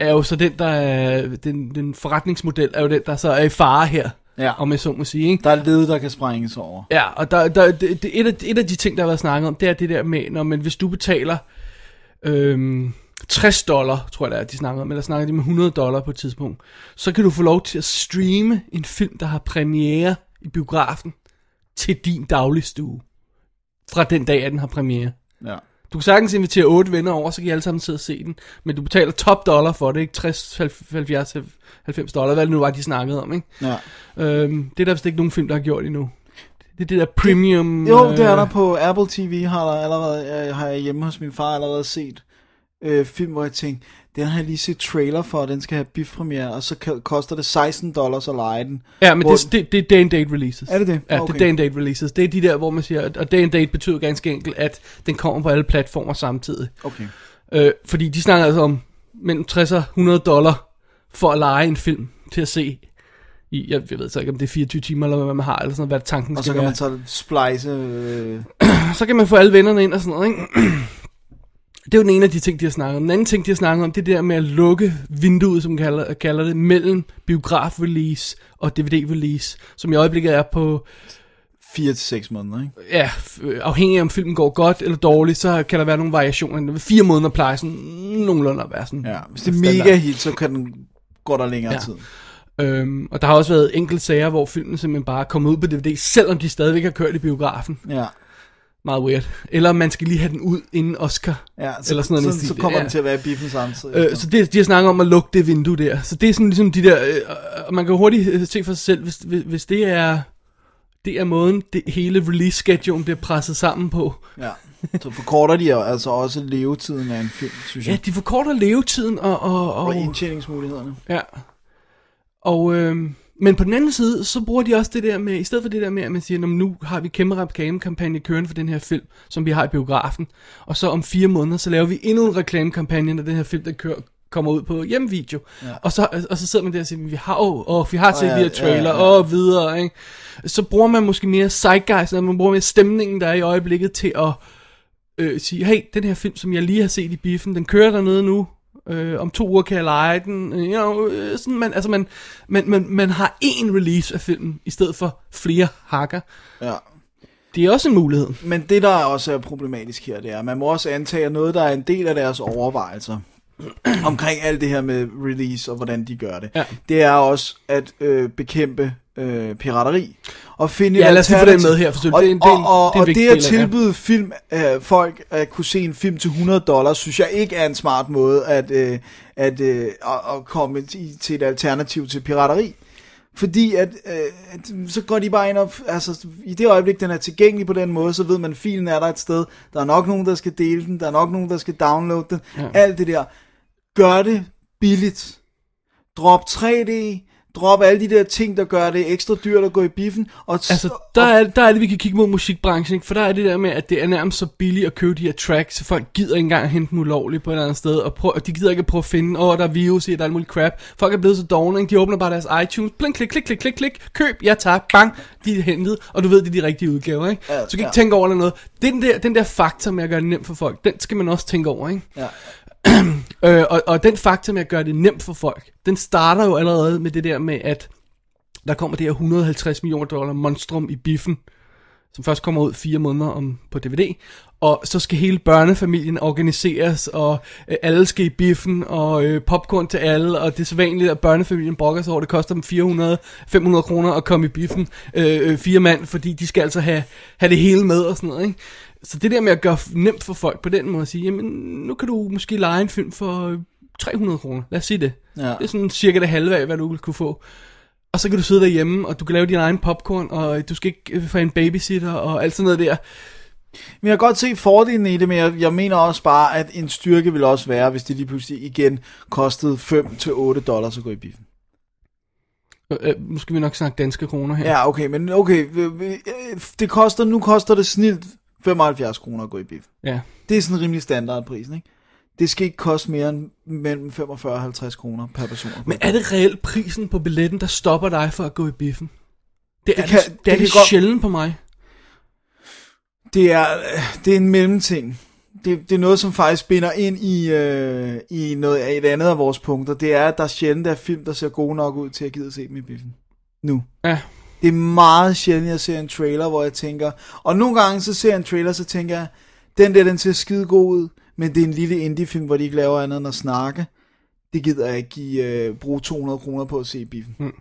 er jo så den, der er, den, den forretningsmodel er jo den, der så er i fare her, Ja. om jeg så må sige. Ikke? Der er led, der kan sprænges over. Ja, og der, der, det, det, et, af, et af de ting, der har været snakket om, det er det der med, når man, hvis du betaler øhm, 60 dollar, tror jeg det er, de snakker om, eller snakker de med 100 dollar på et tidspunkt, så kan du få lov til at streame en film, der har premiere i biografen, til din dagligstue. Fra den dag, at den har premiere. Ja. Du kan sagtens invitere otte venner over, så kan I alle sammen sidde og se den. Men du betaler top dollar for det, ikke? 60, 70, 90 dollar, hvad det nu var, de snakkede om, ikke? Ja. Øhm, det er der vist ikke nogen film, der har gjort endnu. Det er det der premium... Jo, det er øh, der på Apple TV, har der allerede, jeg har jeg hjemme hos min far allerede set øh, film, hvor jeg tænkte, Den har jeg lige set trailer for, og den skal have bifpremiere, og så koster det 16 dollars at lege den. Ja, men det, det, det er day and date releases. Er det det? Ja, Okay. det er day and date releases. Det er de der, hvor man siger, og day and date betyder ganske enkelt, at den kommer på alle platformer samtidig. Okay. Øh, fordi de snakker altså om mellem 60 og 100 dollar for at lege en film til at se i, jeg, jeg ved så ikke, om det er 24 timer, eller hvad man har, eller sådan noget, hvad tanken Og skal så kan være. man så splice... Øh, så kan man få alle vennerne ind og sådan noget, ikke? Det er jo den ene af de ting, de har snakket om. Den anden ting, de har snakket om, det er det der med at lukke vinduet, som man kalder, kalder det, mellem biograf-release og DVD-release, som i øjeblikket er på, 4 til 6 måneder, ikke? ja, afhængig af om filmen går godt eller dårligt, så kan der være nogle variationer. Fire måneder plejer sådan nogenlunde at være sådan. Ja, hvis det er mega hit, så kan den, går der længere Ja. tid. Øhm, og der har også været enkelte sager, hvor filmen simpelthen bare er kommet ud på DVD, selvom de stadigvæk har kørt i biografen. Ja. Meget weird. Eller man skal lige have den ud inden Oscar. Ja, så, eller sådan noget så, stil. så kommer Ja. den til at være i biffen samtidig. Øh, så det, de har snakket om at lukke det vindue der. Så det er sådan ligesom de der... Øh, man kan hurtigt øh, se for sig selv, hvis, hvis, hvis det er... Det er måden, det hele release schedule bliver presset sammen på. Ja. Så forkorter de altså også levetiden af en film, synes jeg. Ja, de forkorter levetiden og... og, Og og indtjeningsmulighederne. ja. Og, øh, men på den anden side, så bruger de også det der med, i stedet for det der med, at man siger, "Nå, men nu har vi kæmpe reklamekampagne kørende for den her film, som vi har i biografen, og så om fire måneder, så laver vi endnu en reklamekampagne, når den her film, der kører, kommer ud på hjemmevideo. Ja. Og, så, og så sidder man der og siger, vi har jo, og vi har set ja, de her trailer, ja, ja. og videre, ikke? Så bruger man måske mere zeitgeist, og man bruger mere stemningen, der er i øjeblikket, til at øh, sige, hey, den her film, som jeg lige har set i biffen, den kører dernede nu, øh, om to uger kan jeg lege den, øh, you know, øh, sådan, man, altså man, man, man, man har én release af filmen, i stedet for flere hakker. Ja. Det er også en mulighed. Men det, der også er problematisk her, det er, at man må også antage, noget, der er en del af deres overvejelser omkring alt det her med release og hvordan de gør det, Ja. det er også at øh, bekæmpe øh, pirateri. Og finde Ja, lad os få det med her, for. Og, Det er en- det er en- og, og, det er en og vigtig det at del af det, tilbyde film, øh, folk at kunne se en film til 100 dollars, synes jeg ikke er en smart måde at, øh, at, øh, at, at komme i, til et alternativ til pirateri. Fordi at, øh, at så går de bare ind og, altså i det øjeblik, den er tilgængelig på den måde, så ved man, at filen er der et sted. Der er nok nogen, der skal dele den, der er nok nogen, der skal downloade den. Ja. Alt det der. Gør det billigt. Drop 3D, drop alle de der ting, der gør det ekstra dyrt at gå i biffen. Og, Altså, der er, der er det, vi kan kigge mod musikbranchen, ikke? for der er det der med, at det er nærmest så billigt at købe de her tracks, så folk gider ikke engang at hente dem ulovligt på et eller andet sted, og, prøv, og de gider ikke at prøve at finde, åh, oh, der er virus i, der er alt muligt crap. Folk er blevet så dogne, ikke? de åbner bare deres iTunes, blink, klik, klik, klik, klik, klik, køb, ja tak, bang, de er hentet, og du ved, det er de rigtige udgaver, ikke? Ja, så du kan ikke ja. tænke over eller noget. Den der, den der faktor med at gøre det nemt for folk, den skal man også tænke over, ikke? Ja. Øh, og, og den faktor med at gøre det nemt for folk, den starter jo allerede med det der med, at der kommer det her 150 millioner dollar monstrum i biffen, som først kommer ud fire måneder om på DVD, og så skal hele børnefamilien organiseres, og øh, alle skal i biffen, og øh, popcorn til alle, og det er så vanligt, at børnefamilien brokker sig over, det koster dem 400-500 kroner at komme i biffen, øh, øh, fire mand, fordi de skal altså have, have det hele med og sådan noget, ikke? Så det der med at gøre nemt for folk på den måde at sige, jamen nu kan du måske lege en film for øh, 300 kroner, lad os sige det. Ja. Det er sådan cirka det halve af, hvad du vil kunne få. Og så kan du sidde derhjemme, og du kan lave din egen popcorn, og du skal ikke øh, få en babysitter, og alt sådan noget der. Men jeg kan godt se fordelen i det, men jeg, jeg mener også bare, at en styrke vil også være, hvis det lige pludselig igen kostede 5-8 dollars at gå i biffen. Øh, øh, nu skal vi nok snakke danske kroner her. Ja, okay, men okay, øh, øh, det koster, nu koster det snilt 75 kroner at gå i biffen. ja. Det er sådan en rimelig standardprisen, ikke? Det skal ikke koste mere end mellem 45 og 50 kroner per person. Men er det reelt prisen på billetten, der stopper dig for at gå i biffen? Det er Det det, kan- det, det, det er det godt- sjældent på mig. Det er, det er en mellemting. Det, det er noget, som faktisk binder ind i, øh, i noget af et andet af vores punkter. Det er, at der sjældent er film, der ser gode nok ud til at gide at se dem i biffen. Nu. Ja. Det er meget sjældent, jeg ser en trailer, hvor jeg tænker... Og nogle gange, så ser jeg en trailer, så tænker jeg, den der, den ser skide god ud, men det er en lille indie-film, hvor de ikke laver andet end at snakke. Det gider jeg ikke give, øh, bruge 200 kroner på at se i biffen. Mm.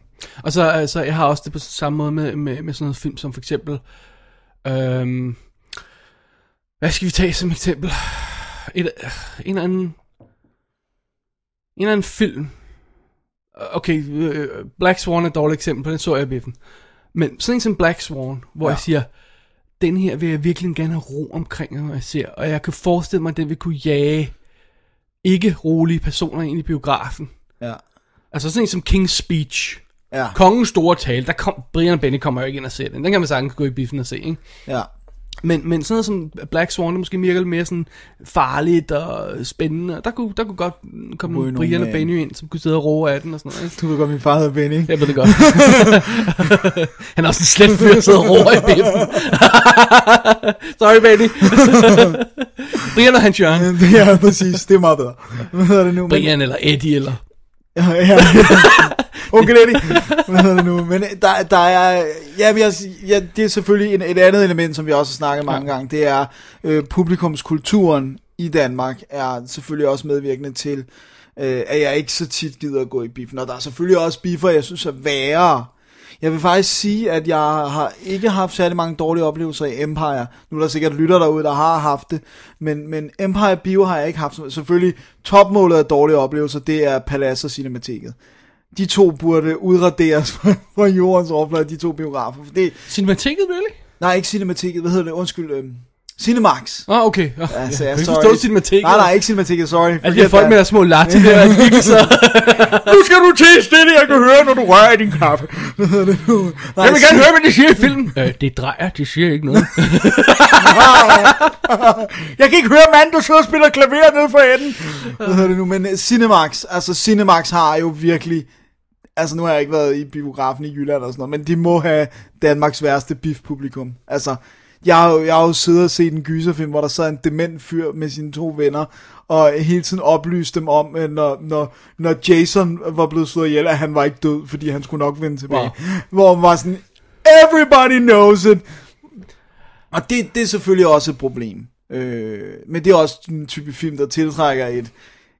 Og så altså, jeg har også det på samme måde med, med, med sådan noget film som for eksempel... Øhm, hvad skal vi tage som eksempel? Et, øh, en eller anden... En eller anden film. Okay, øh, Black Swan er et dårligt eksempel, på den så jeg i biffen. Men sådan en som Black Swan, hvor ja. jeg siger, den her vil jeg virkelig gerne have ro omkring, når jeg ser. Og jeg kan forestille mig, at den vil kunne jage ikke rolige personer ind i biografen. Ja. Altså sådan en som King's Speech. Ja. Kongens store tale, der kom, Brian Benny kommer jo ikke ind og se den. Den kan man sagtens gå i biffen og se, ikke? Ja. Men, men sådan noget som Black Swan, det måske virker lidt mere sådan farligt og spændende. Der kunne, der kunne godt komme Ryge Brian og. Benny ind, som kunne sidde og roe af den og sådan noget. Ikke? Du ved godt, min far hedder Benny. Jeg ved det godt. Han er også en slet fyr, der sidder og roer i biffen. Sorry, Benny. Brian og Hans Jørgen. ja, præcis. Det er meget bedre. Hvad hedder det nu? Brian eller Eddie eller... Ja, ja. Okay, Eddie. Hvad hedder det nu? Men der, der er... Ja, men jeg, ja, det er selvfølgelig en, et andet element, som vi også har snakket mange gange. Det er øh, publikumskulturen i Danmark er selvfølgelig også medvirkende til, øh, at jeg ikke så tit gider at gå i biffen. Og der er selvfølgelig også biffer, jeg synes er værre. Jeg vil faktisk sige, at jeg har ikke haft særlig mange dårlige oplevelser i Empire. Nu er der sikkert lytter derude, der har haft det. Men, men Empire Bio har jeg ikke haft. Selvfølgelig topmålet af dårlige oplevelser, det er Palace og Cinemateket. De to burde udraderes fra, fra jordens overflade, de to biografer. For det, Cinemateket, really? nej, ikke Cinemateket, hvad hedder det? Undskyld, øh, Cinemax. Oh, okay. Oh, Altså, jeg jeg forstå Cinemateket. Nej, nej, ikke Cinemateket, sorry. De her Forget folk med deres små latte der, er ikke så... Nu skal du til stille, jeg kan høre, når du rører i din kaffe. Det? Nej, Jeg vil gerne høre, hvad de siger i filmen. Øh, det drejer, det siger ikke noget. Jeg kan ikke høre mand, du sidder og spiller klaver nede for enden. Hvad hedder det nu? Men uh, Cinemax, altså Cinemax har jo virkelig... Altså nu har jeg ikke været i biografen i Jylland og sådan noget, men de må have Danmarks værste biff-publikum. Altså, jeg har, jo, jeg har jo siddet og set en gyserfilm, hvor der sad en dement fyr med sine to venner, og hele tiden oplyste dem om, at når, når, når Jason var blevet slået ihjel, at han var ikke død, fordi han skulle nok vende tilbage. Wow. Hvor man var sådan, everybody knows it. Og det, det er selvfølgelig også et problem. Øh, men det er også en type film, der tiltrækker et,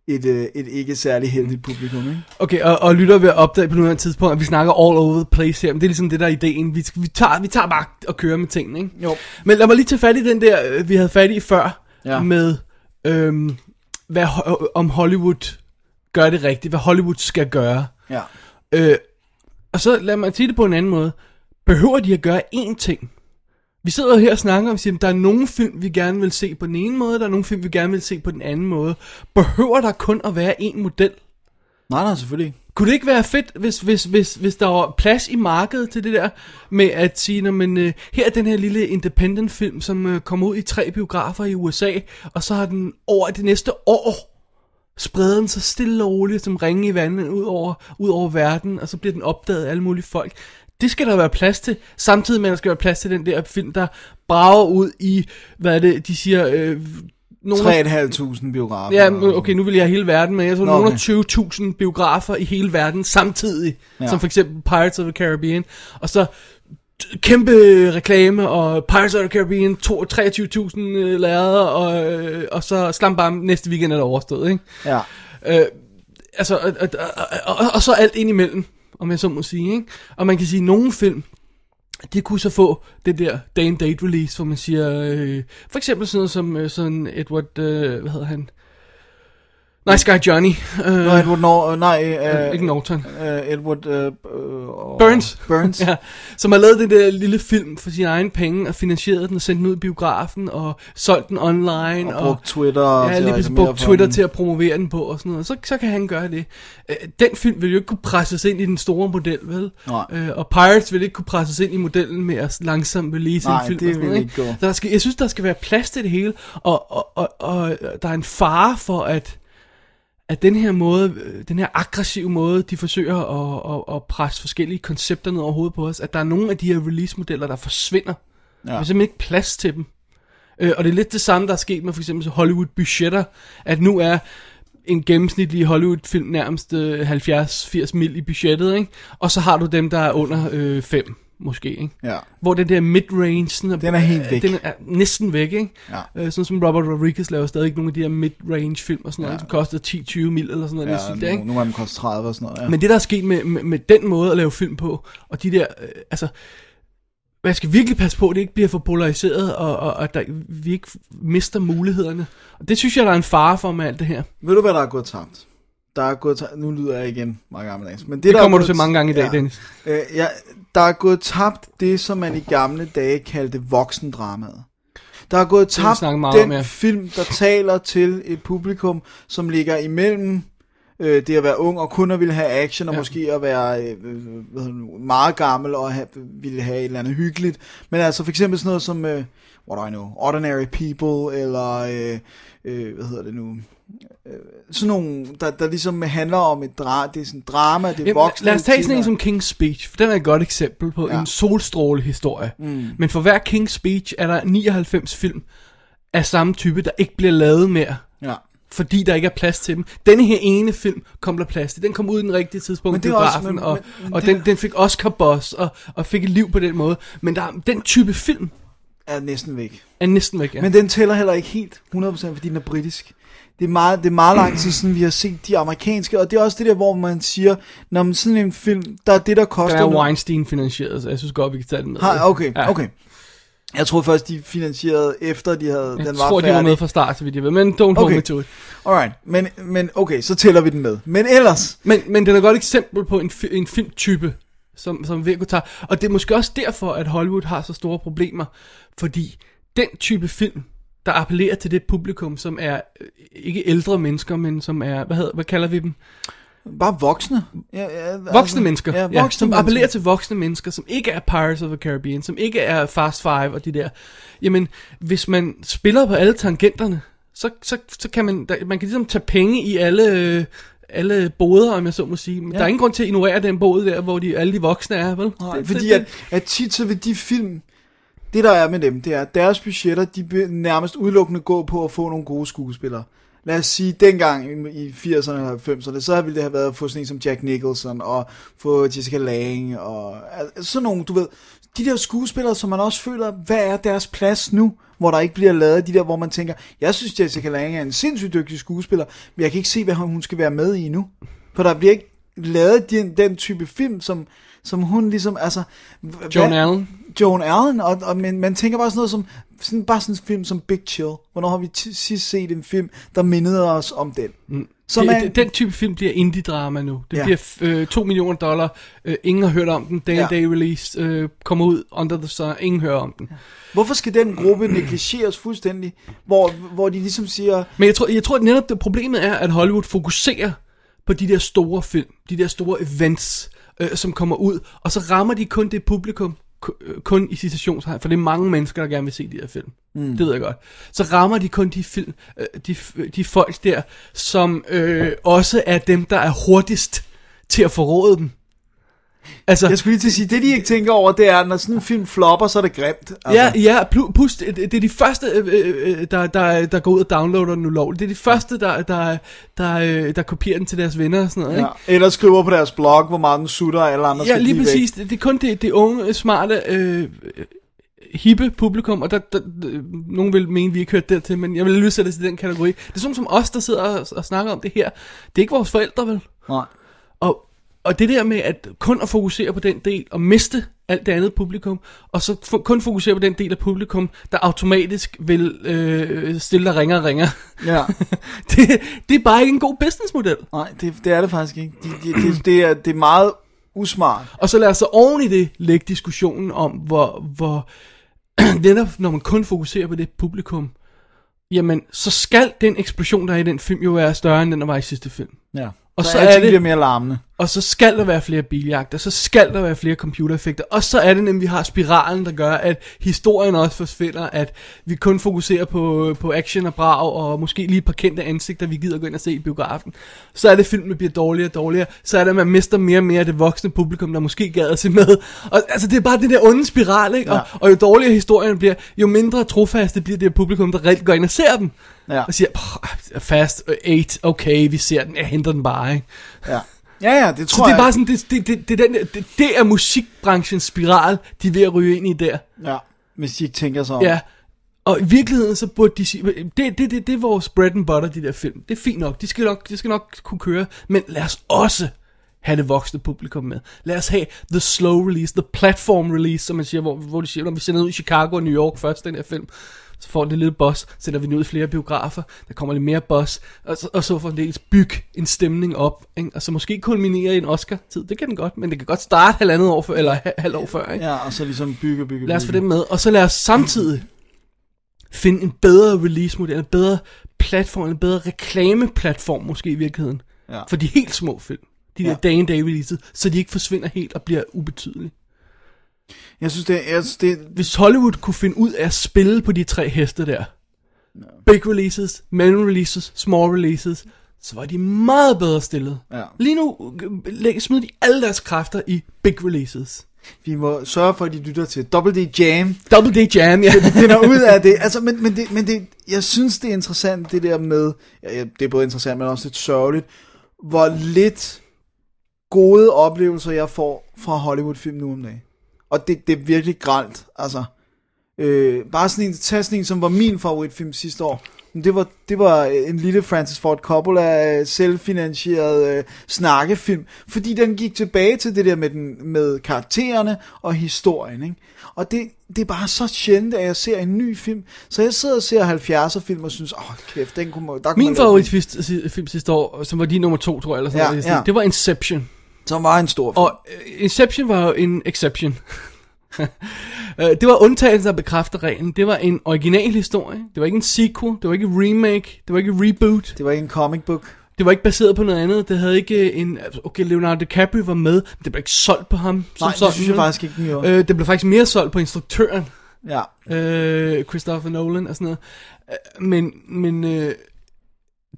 et, øh, et ikke særlig heldigt publikum. Ikke? Okay, og, og lytter ved at opdage på nuværende tidspunkt, at vi snakker all over the place her, men det er ligesom det der er ideen. Vi, vi, tager, vi tager bare og kører med tingene, ikke? Jo. Men lad mig lige tage fat i den der, øh, vi havde fat i før, Ja. med øhm, hvad, om Hollywood gør det rigtigt, hvad Hollywood skal gøre. Ja. Øh, og så lad mig sige det på en anden måde. Behøver de at gøre én ting? Vi sidder her og snakker om, at der er nogle film, vi gerne vil se på den ene måde, der er nogle film, vi gerne vil se på den anden måde. Behøver der kun at være én model? Nej, nej, selvfølgelig. Kunne det ikke være fedt, hvis, hvis, hvis, hvis der var plads i markedet til det der, med at sige, "Nå, men øh, her er den her lille independent film, som øh, kommer ud i tre biografer i USA, og så har den over det næste år spreder den så stille og roligt som ringe i vandet ud over, ud over verden, og så bliver den opdaget af alle mulige folk. Det skal der være plads til, samtidig med at der skal være plads til den der film, der brager ud i, hvad er det, de siger, øh, nogle 3.500 biografer. Ja, okay, nu vil jeg hele verden, men jeg tror, nogle okay. af 20.000 biografer i hele verden samtidig, Ja. som for eksempel Pirates of the Caribbean, og så kæmpe reklame, og Pirates of the Caribbean, to- 23.000 øh, lærere, og, øh, og så slam bam, næste weekend er det overstået, ikke? Ja. Øh, altså, og, og, og, og, og så alt ind imellem, om jeg så må sige, ikke? Og man kan sige, at nogle film, de kunne så få det der day and date release, hvor man siger, øh, for eksempel sådan noget som øh, sådan Edward, øh, hvad hedder han? Nice Guy Johnny. Øh, Nå, Edward Nor- nej, øh, øh, ikke Norton. øh, Edward øh, øh, Burns. Burns. ja, som har lavet den der lille film for sine egne penge, og finansieret den og sendt den ud i biografen, og solgt den online. Og brugt Twitter Ja, lige reklamere brugt Twitter til at promovere den på og sådan noget. Så, så kan han gøre det. Øh, Den film vil jo ikke kunne presses ind i den store model, vel? Nej. Øh, og Pirates vil ikke kunne presses ind i modellen med at langsomt release Nej, en film. det og sådan vil noget, ikke gå. Så der skal, jeg synes, der skal være plads til det hele, og, og, og, og der er en fare for, at at den her måde, øh, den her aggressive måde, de forsøger at, at, at presse forskellige koncepter ned over hovedet på os, at der er nogle af de her release-modeller, der forsvinder. Ja. Der er simpelthen ikke plads til dem. Øh, og det er lidt det samme, der er sket med for eksempel Hollywood-budgetter, at nu er en gennemsnitlig Hollywood-film nærmest øh, 70-80 mil i budgettet, ikke? og så har du dem, der er under 5, måske. Ikke? Ja. Hvor den der mid-range, sådan, Den er helt væk. Den er næsten væk, ikke? Ja. Øh, sådan som Robert Rodriguez laver stadig nogle af de her mid-range film og sådan noget, Ja. som koster 10-20 mil eller sådan noget. Ja, det, nu, ikke? nu er dem koster 30 og sådan noget. Ja. Men det, der er sket med, med, med den måde at lave film på, og de der, øh, altså, man skal virkelig passe på, at det ikke bliver for polariseret, og, og, og at der, vi ikke mister mulighederne. Og det synes jeg, der er en fare for med alt det her. Ved du, hvad der er gået tabt? Der er gået tabt, nu lyder jeg igen meget gammeldags. Men det, Det der er kommer du til mange gange i dag, Dennis. Øh, ja, der er gået tabt det, som man i gamle dage kaldte voksendramaet. Der er gået tabt meget om, den ja. film, der taler til et publikum, som ligger imellem øh, det at være ung og kun at ville have action, og Ja. ja. måske at være øh, øh, hvad nu, meget gammel og have, ville have et eller andet hyggeligt. Men altså for eksempel sådan noget som, øh, what do I know, Ordinary People, eller øh, øh, hvad hedder det nu, øh, sådan nogle, der, der ligesom handler om et dra det er sådan drama, det er Jamen, voksne. lad os tage sådan en som King's Speech, for den er et godt eksempel på ja. En solstråle historie. Mm. Men for hver King's Speech er der 99 film af samme type, der ikke bliver lavet mere. Ja. Fordi der ikke er plads til dem. Denne her ene film kom der plads til. Den kom ud i den rigtige tidspunkt Men i det er også- biografen, men- og, men- og det- den, den fik Oscar buzz og, og fik et liv på den måde. Men der, den type film er næsten væk. er næsten væk. Ja. Men den tæller heller ikke helt 100%, fordi den er britisk. Det er meget, det er meget lang tid siden, vi har set de amerikanske, og det er også det der, hvor man siger, når man sådan en film, der er det, der koster... er nu- Weinstein finansieret, så jeg synes godt, vi kan tage den med. Har, okay, Ja. okay. Jeg troede først, de finansierede efter, de havde, Jeg den var tror, de færdig. var med fra start, så vidt jeg ved. Men don't hold Okay. me to it. Alright, men, men okay, så tæller vi den med. Men ellers, Men, men den er et godt eksempel på en, en filmtype, som, som VK tager. Og det er måske også derfor, at Hollywood har så store problemer. Fordi den type film, der appellerer til det publikum, som er øh, ikke ældre mennesker, men som er, hvad, hedder, hvad kalder vi dem? bare voksne. Ja, ja, Voksne altså, mennesker. Ja, Ja, voksne som mennesker. appellerer til voksne mennesker, som ikke er Pirates of the Caribbean, som ikke er Fast Five og de der. Jamen, hvis man spiller på alle tangenterne, så, så, så kan man, der, man kan ligesom tage penge i alle, øh, alle boder, om jeg så må sige. Men ja. der er ingen grund til at ignorere den båd der, hvor de, alle de voksne er, vel? Nej, Det- fordi det- at, at tit så vil de film, det der er med dem, det er, at deres budgetter, de vil nærmest udelukkende gå på at få nogle gode skuespillere. Lad os sige, dengang i 80'erne og 90'erne, så ville det have været at få sådan en som Jack Nicholson, og få Jessica Lange, og altså, sådan nogle, du ved, de der skuespillere, som man også føler, hvad er deres plads nu, hvor der ikke bliver lavet de der, hvor man tænker, jeg synes Jessica Lange er en sindssygt dygtig skuespiller, men jeg kan ikke se, hvad hun skal være med i nu. For der bliver ikke lavet den, den type film, som, som hun ligesom, altså... Joan hvad- Allen. Joan Allen, og, og men man tænker bare sådan noget som, sådan, bare sådan en film som Big Chill. Hvornår har vi t- sidst set en film, der mindede os om den? Mm. Som det, det, den type film bliver indie-drama nu. Det Ja. ja. bliver øh, 2 millioner dollar. Øh, ingen har hørt om den. Day Ja. Day release øh, kommer ud under the sun. Ingen hører om den. hvorfor skal den gruppe negligeres fuldstændig? Hvor, hvor de ligesom siger, Men jeg tror, jeg tror at netop det problemet er, at Hollywood fokuserer på de der store film, de der store events, øh, som kommer ud, og så rammer de kun det publikum, ku- øh, kun i citationstegn, for det er mange mennesker, der gerne vil se de her film. Mm. Det ved jeg godt. Så rammer de kun de film, øh, de, de folk der, som øh, også er dem, der er hurtigst til at forråde dem. Altså, jeg skulle lige til at sige, det de ikke tænker over, det er, når sådan en film flopper, så er det grimt. Altså. Ja, ja, plu- plus det, det er de første, øh, øh, der, der, der går ud og downloader den ulovligt. Det er de første, der, der, der, der kopierer den til deres venner og sådan noget, ikke? Ja. Eller skriver på deres blog, hvor den sutter, alle andre Ja, skal lige præcis. Det, det er kun det, det unge, smarte, øh, hippe publikum, og der, der, der, nogen vil mene, vi ikke hørt dertil, men jeg vil lyst til den kategori. Det er sådan som os, der sidder og, og snakker om det her. Det er ikke vores forældre, vel? Nej. Og, og det der med at kun at fokusere på den del, og miste alt det andet publikum, og så f- kun fokusere på den del af publikum, der automatisk vil øh, stille dig ringer og ringer. Ja. det, det er bare ikke en god businessmodel. Nej, det, det er det faktisk ikke. De, de, det, det, er, det er meget usmart. Og så lad os så oven i det lægge diskussionen om, hvor, hvor netop når man kun fokuserer på det publikum, jamen så skal den eksplosion, der er i den film, jo være større end den, der var i sidste film. Ja. Og så, så er det- bliver mere larmende. Og så skal der være flere biljagter, så skal der være flere computereffekter. Og så er det nemlig, vi har spiralen, der gør, at historien også forsvinder, at vi kun fokuserer på, på action og brag, og måske lige et par kendte ansigter, vi gider gå ind og se i biografen. Så er det, filmen bliver dårligere og dårligere. Så er det, at man mister mere og mere det voksne publikum, der måske gad at se med. Og altså, det er bare den der onde spiral, ikke? Og, Ja. og jo dårligere historien bliver, jo mindre trofaste bliver det publikum, der reelt går ind og ser dem. Ja. Og siger, "Pff, fast 8, okay, vi ser den, jeg henter den bare, ikke? Ja. Ja, ja, det Så tror det er jeg. bare sådan, det, det, det, det, den, det, det er musikbranchens spiral, de er ved at ryge ind i der. Ja, hvis de ikke tænker sig om. Ja. Og i virkeligheden, så burde de sige, det, det, det, det er vores bread and butter, de der film. Det er fint nok, de skal nok, de skal nok kunne køre, men lad os også have det voksne publikum med. Lad os have the slow release, the platform release, som man siger, hvor, hvor de siger, når vi sender ud i Chicago og New York først, den her film, så får det lidt buzz, sætter vi den ud i flere biografer, der kommer lidt mere buzz, og så, og så får dels byg en stemning op, ikke? og så måske kulminere i en Oscar-tid, det kan den godt, men det kan godt starte halvandet år før, eller ha- halvt år før, ikke? Ja, og så ligesom bygge, bygge, Lad os få det med, og så lad os samtidig finde en bedre release-model, en bedre platform, en bedre reklameplatform måske i virkeligheden. Ja. For de helt små film. De der Ja. day-and-day releases, så de ikke forsvinder helt og bliver ubetydelige. Jeg synes, det, jeg synes, det, Hvis Hollywood kunne finde ud af at spille på de tre heste der, big releases, mellem releases, small releases, så var de meget bedre stillet. Ja. Lige nu øh, læg, smider de alle deres kræfter i big releases. vi må sørge for, at de lytter til Double D Jam, Double D Jam, ja. finder ud af det. Altså, men, men, det, men det, jeg synes, det er interessant, det der med, ja, det er både interessant, men også lidt sørgeligt, hvor lidt gode oplevelser, jeg får fra Hollywood-film nu om dagen. Og det, det er virkelig gralt, altså. Øh, bare sådan en, tag sådan en, som var min favoritfilm sidste år. Men Det var, det var en lille Francis Ford Coppola øh, selvfinansieret øh, snakkefilm, fordi den gik tilbage til det der med, den, med karaktererne og historien. Ikke? Og det, det er bare så sjældent, at jeg ser en ny film. Så jeg sidder og ser 70'er film og synes, åh oh, kæft, den kunne, man- der kunne Min man lave den." favoritfilm film sidste år, som var din nummer to, tror jeg, eller sådan Ja, noget, ja. det var Inception. Som var en stor film. Og øh, Inception var jo en exception. Øh, det var undtagelsen, der bekræfter reglen. Det var en original historie. Det var ikke en sequel. Det var ikke en remake. Det var ikke en reboot. Det var ikke en comic book. Det var ikke baseret på noget andet. Det havde ikke en... altså, Okay, Leonardo DiCaprio var med, men det blev ikke solgt på ham. som Nej, det sådan, synes jeg faktisk ikke, den gjorde. Øh, det blev faktisk mere solgt på instruktøren, Ja. øh, Christopher Nolan og sådan noget. Øh, Men, men øh,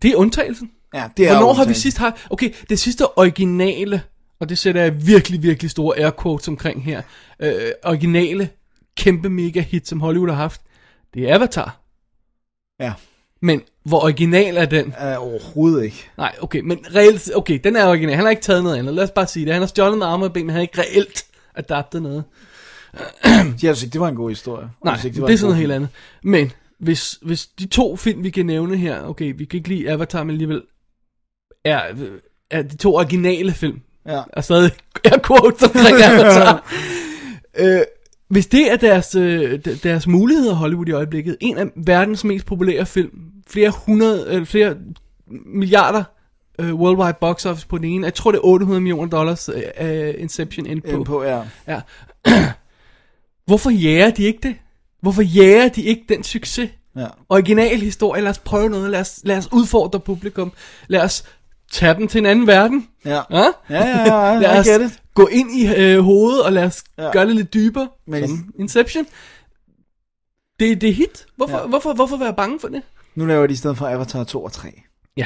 det er undtagelsen. ja, det er Hvornår har vi sidst haft... Okay, det sidste originale, og det sætter jeg virkelig, virkelig store air quotes omkring her, øh, originale, kæmpe mega hit, som Hollywood har haft, det er Avatar. Ja, Men hvor original er den? uh, overhovedet ikke. Nej, okay, men reelt, okay, den er original. Han har ikke taget noget andet. Lad os bare sige det. Han har stjålet med arme og ben, men han har ikke reelt adaptet noget. Jeg synes ikke, det var en god historie. Nej, ikke, det, var det er sådan noget helt andet. Men hvis, hvis de to film, vi kan nævne her, okay, vi kan ikke lide Avatar, men alligevel er, er de to originale film, Ja. er stadig er quotes omkring Avatar. øh, hvis det er deres, øh, de- deres muligheder Hollywood i øjeblikket, en af verdens mest populære film, flere hundrede, eller flere milliarder øh, worldwide box office på den ene, jeg tror det er 800 millioner dollars øh, af Inception ind på. På, ja. Ja. Hvorfor jager de ikke det? Hvorfor jager de ikke den succes? Ja. Original historie, lad os prøve noget, lad os, lad os udfordre publikum, lad os tage dem til en anden verden. Ja. Ja, Ja, ja, ja, ja, lad I os get it. gå ind i øh, hovedet, og lad os Ja. gøre det lidt dybere, Men- som Inception. Det, det er hit. Hvorfor, Ja. hvorfor, hvorfor være bange for det? Nu laver de i stedet for Avatar 2 og 3. Ja.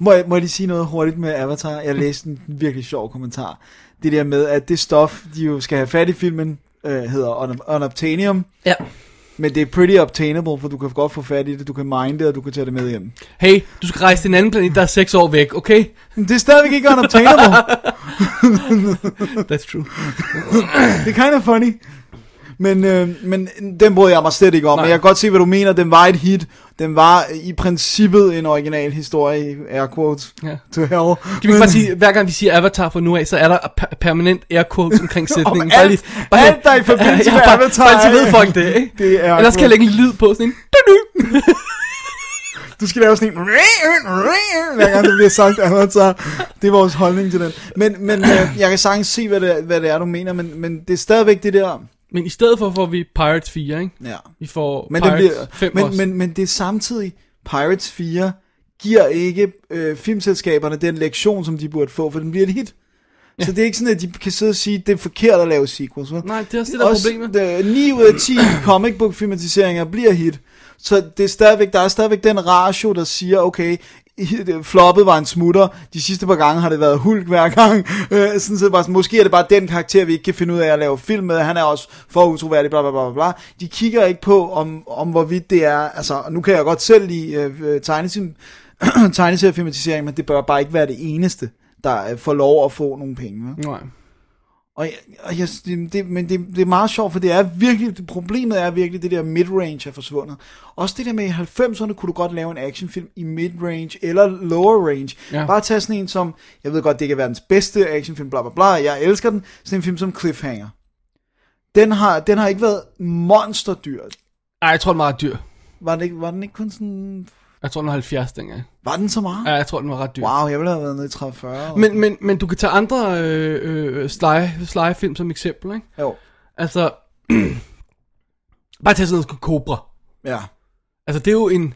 Må jeg, må jeg lige sige noget hurtigt med Avatar? Jeg læste en virkelig sjov kommentar. Det der med, at det stof, de jo skal have fat i filmen, øh, hedder un- Unobtainium. Ja. Men det er pretty obtainable, for du kan godt få fat i det, du kan mine det, og du kan tage det med hjem. Hey, du skal rejse til en anden planet, der er seks år væk, okay? Men det er stadigvæk ikke unobtainable. That's true. det er kind of funny. Men, øh, men den brød jeg mig slet ikke om. Nej. Men jeg kan godt se, hvad du mener. Den var et hit. Den var i princippet en original historie, air quotes, Ja. to hell. Kan vi ikke bare sige, hver gang vi siger Avatar fra nu af, så er der per- permanent air quotes omkring sætningen. Om Bare alt- lige, alt, der er i forbindelse Ja, med bare- Avatar, Bare så ved folk det, ikke? Det er Ellers kan jeg lægge en lyd på, sådan en... Du skal lave sådan en... Hver gang der bliver sagt Avatar. Det er vores holdning til den. Men, men øh, jeg kan sagtens se, hvad det, hvad det er, du mener. Men, men det er stadigvæk det der... Men i stedet for får vi Pirates 4, ikke? Ja. Vi får Men, det Pirates bliver, 5 men, også. men, men det er samtidig... Pirates 4 giver ikke øh, filmselskaberne den lektion, som de burde få, for den bliver et hit. Ja. Så det er ikke sådan, at de kan sidde og sige, at det er forkert at lave sequels. vel? Nej, det er også det, der er problemet. øh, 9 ud af 10 comic book filmatiseringer bliver hit. Så det er stadigvæk, der er stadigvæk den ratio, der siger, okay, floppet var en smutter, de sidste par gange har det været Hulk hver gang, øh, sådan set bare, sådan, måske er det bare den karakter, vi ikke kan finde ud af at lave film med, han er også for utroværdig, bla bla bla bla. De kigger ikke på, om, om hvorvidt det er, altså, nu kan jeg godt selv lide øh, øh, tegnesim- tegneseriefilmatisering, men det bør bare ikke være det eneste, der øh, får lov at få nogle penge. Vel? Nej. Og, jeg, og jeg, det, det, men det, det er meget sjovt, for det er virkelig, det, problemet er virkelig, det der midrange er forsvundet. Også det der med i 90'erne kunne du godt lave en actionfilm i midrange eller lower range. Ja. Bare tage sådan en som, jeg ved godt, det kan være verdens bedste actionfilm, bla bla bla, jeg elsker den. Sådan en film som Cliffhanger. Den har, den har ikke været monsterdyr. Ej, jeg tror, den var dyr. Var den ikke, var den ikke kun sådan... Jeg tror, den var 70 dengang. Var den så meget? Ja, jeg tror, den var ret dyr. Wow, jeg ville have været nede i 30-40. Men, men, men du kan tage andre øh, øh, Sly, Sly-film som eksempel, ikke? Jo, Altså, bare tage sådan noget som Cobra. ja. Altså, det er jo en...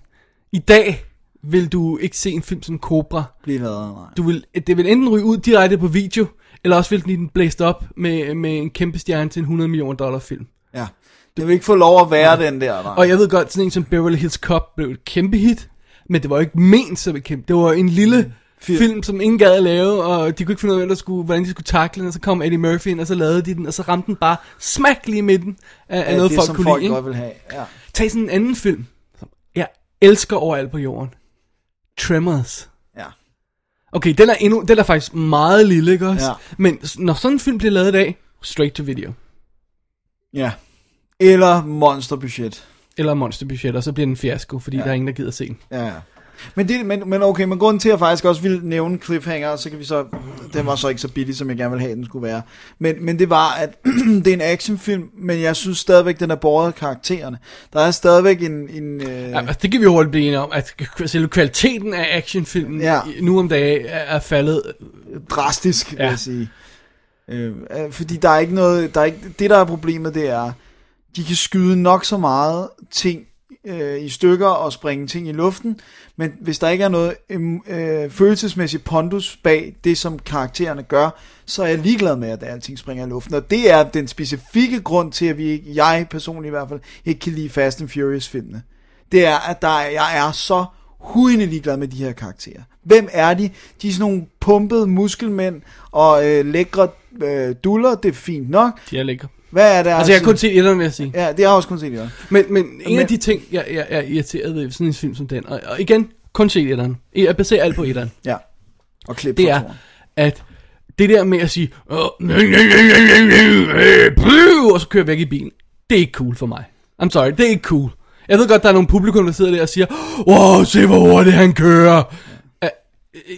I dag vil du ikke se en film som Cobra. Blive lavet, nej. Du vil, det vil enten ryge ud direkte på video, eller også vil den blæst op med, med en kæmpe stjerne til en 100 millioner dollar film. Ja. Det vil ikke få lov at være den der, nej. Og jeg ved godt, sådan en som Beverly Hills Cop blev et kæmpe hit, men det var jo ikke ment som et kæmpe. Det var en lille Film. film, film som ingen gad at lave, og de kunne ikke finde ud af, hvem der skulle, hvordan de skulle takle den, og så kom Eddie Murphy ind, og så lavede de den, og så ramte den bare smack lige i midten af, af ja, noget, det, folk som kunne folk lide. godt vil have. Ja. Tag sådan en anden film, som jeg elsker overalt på jorden. Tremors. ja. Okay, den er, endnu, den er faktisk meget lille, ikke også? Ja. Men når sådan en film bliver lavet i dag, straight to video. Ja. Eller monsterbudget. Eller monsterbudget, og så bliver den en fiasko, fordi ja. der er ingen, der gider se den. Ja. Men, det, men, men okay, men grunden til, at jeg faktisk også ville nævne Cliffhanger, så kan vi så, den var så ikke så billig, som jeg gerne ville have, den skulle være. Men, men det var, at det er en actionfilm, men jeg synes stadigvæk, den er båret af karaktererne. Der er stadigvæk en... en øh, Ja, det kan vi jo hurtigt blive enige om, at selve kvaliteten af actionfilmen Ja. nu om dagen er, er faldet. drastisk, vil Ja. jeg sige. Øh, øh, fordi der er ikke noget, der er ikke, det der er problemet, det er, de kan skyde nok så meget ting øh, i stykker og springe ting i luften, men hvis der ikke er noget øh, øh, følelsesmæssigt pondus bag det, som karaktererne gør, så er jeg ligeglad med, at alting springer i luften. Og det er den specifikke grund til, at vi ikke, jeg personligt i hvert fald, ikke kan lide Fast and Furious filmene. Det er, at der jeg er så hudende ligeglad med de her karakterer. Hvem er de? De er sådan nogle pumpede muskelmænd og øh, lækre øh, duller, det er fint nok. De er lækre. Hvad er det? Altså, jeg har kun set etteren, vil jeg sige. Ja, det har jeg også kun set det. Men, men en Men- af de ting, jeg, jeg er irriteret ved sådan en film som den, og, og igen, kun set etteren. Jeg baserer alt på etteren. Ja. Og klip Det fra er, at det der med at sige, og så kører jeg væk i bilen, det er ikke cool for mig. I'm sorry, det er ikke cool. Jeg ved godt, der er nogle publikum, der sidder der og siger, wow, se hvor hurtigt han kører.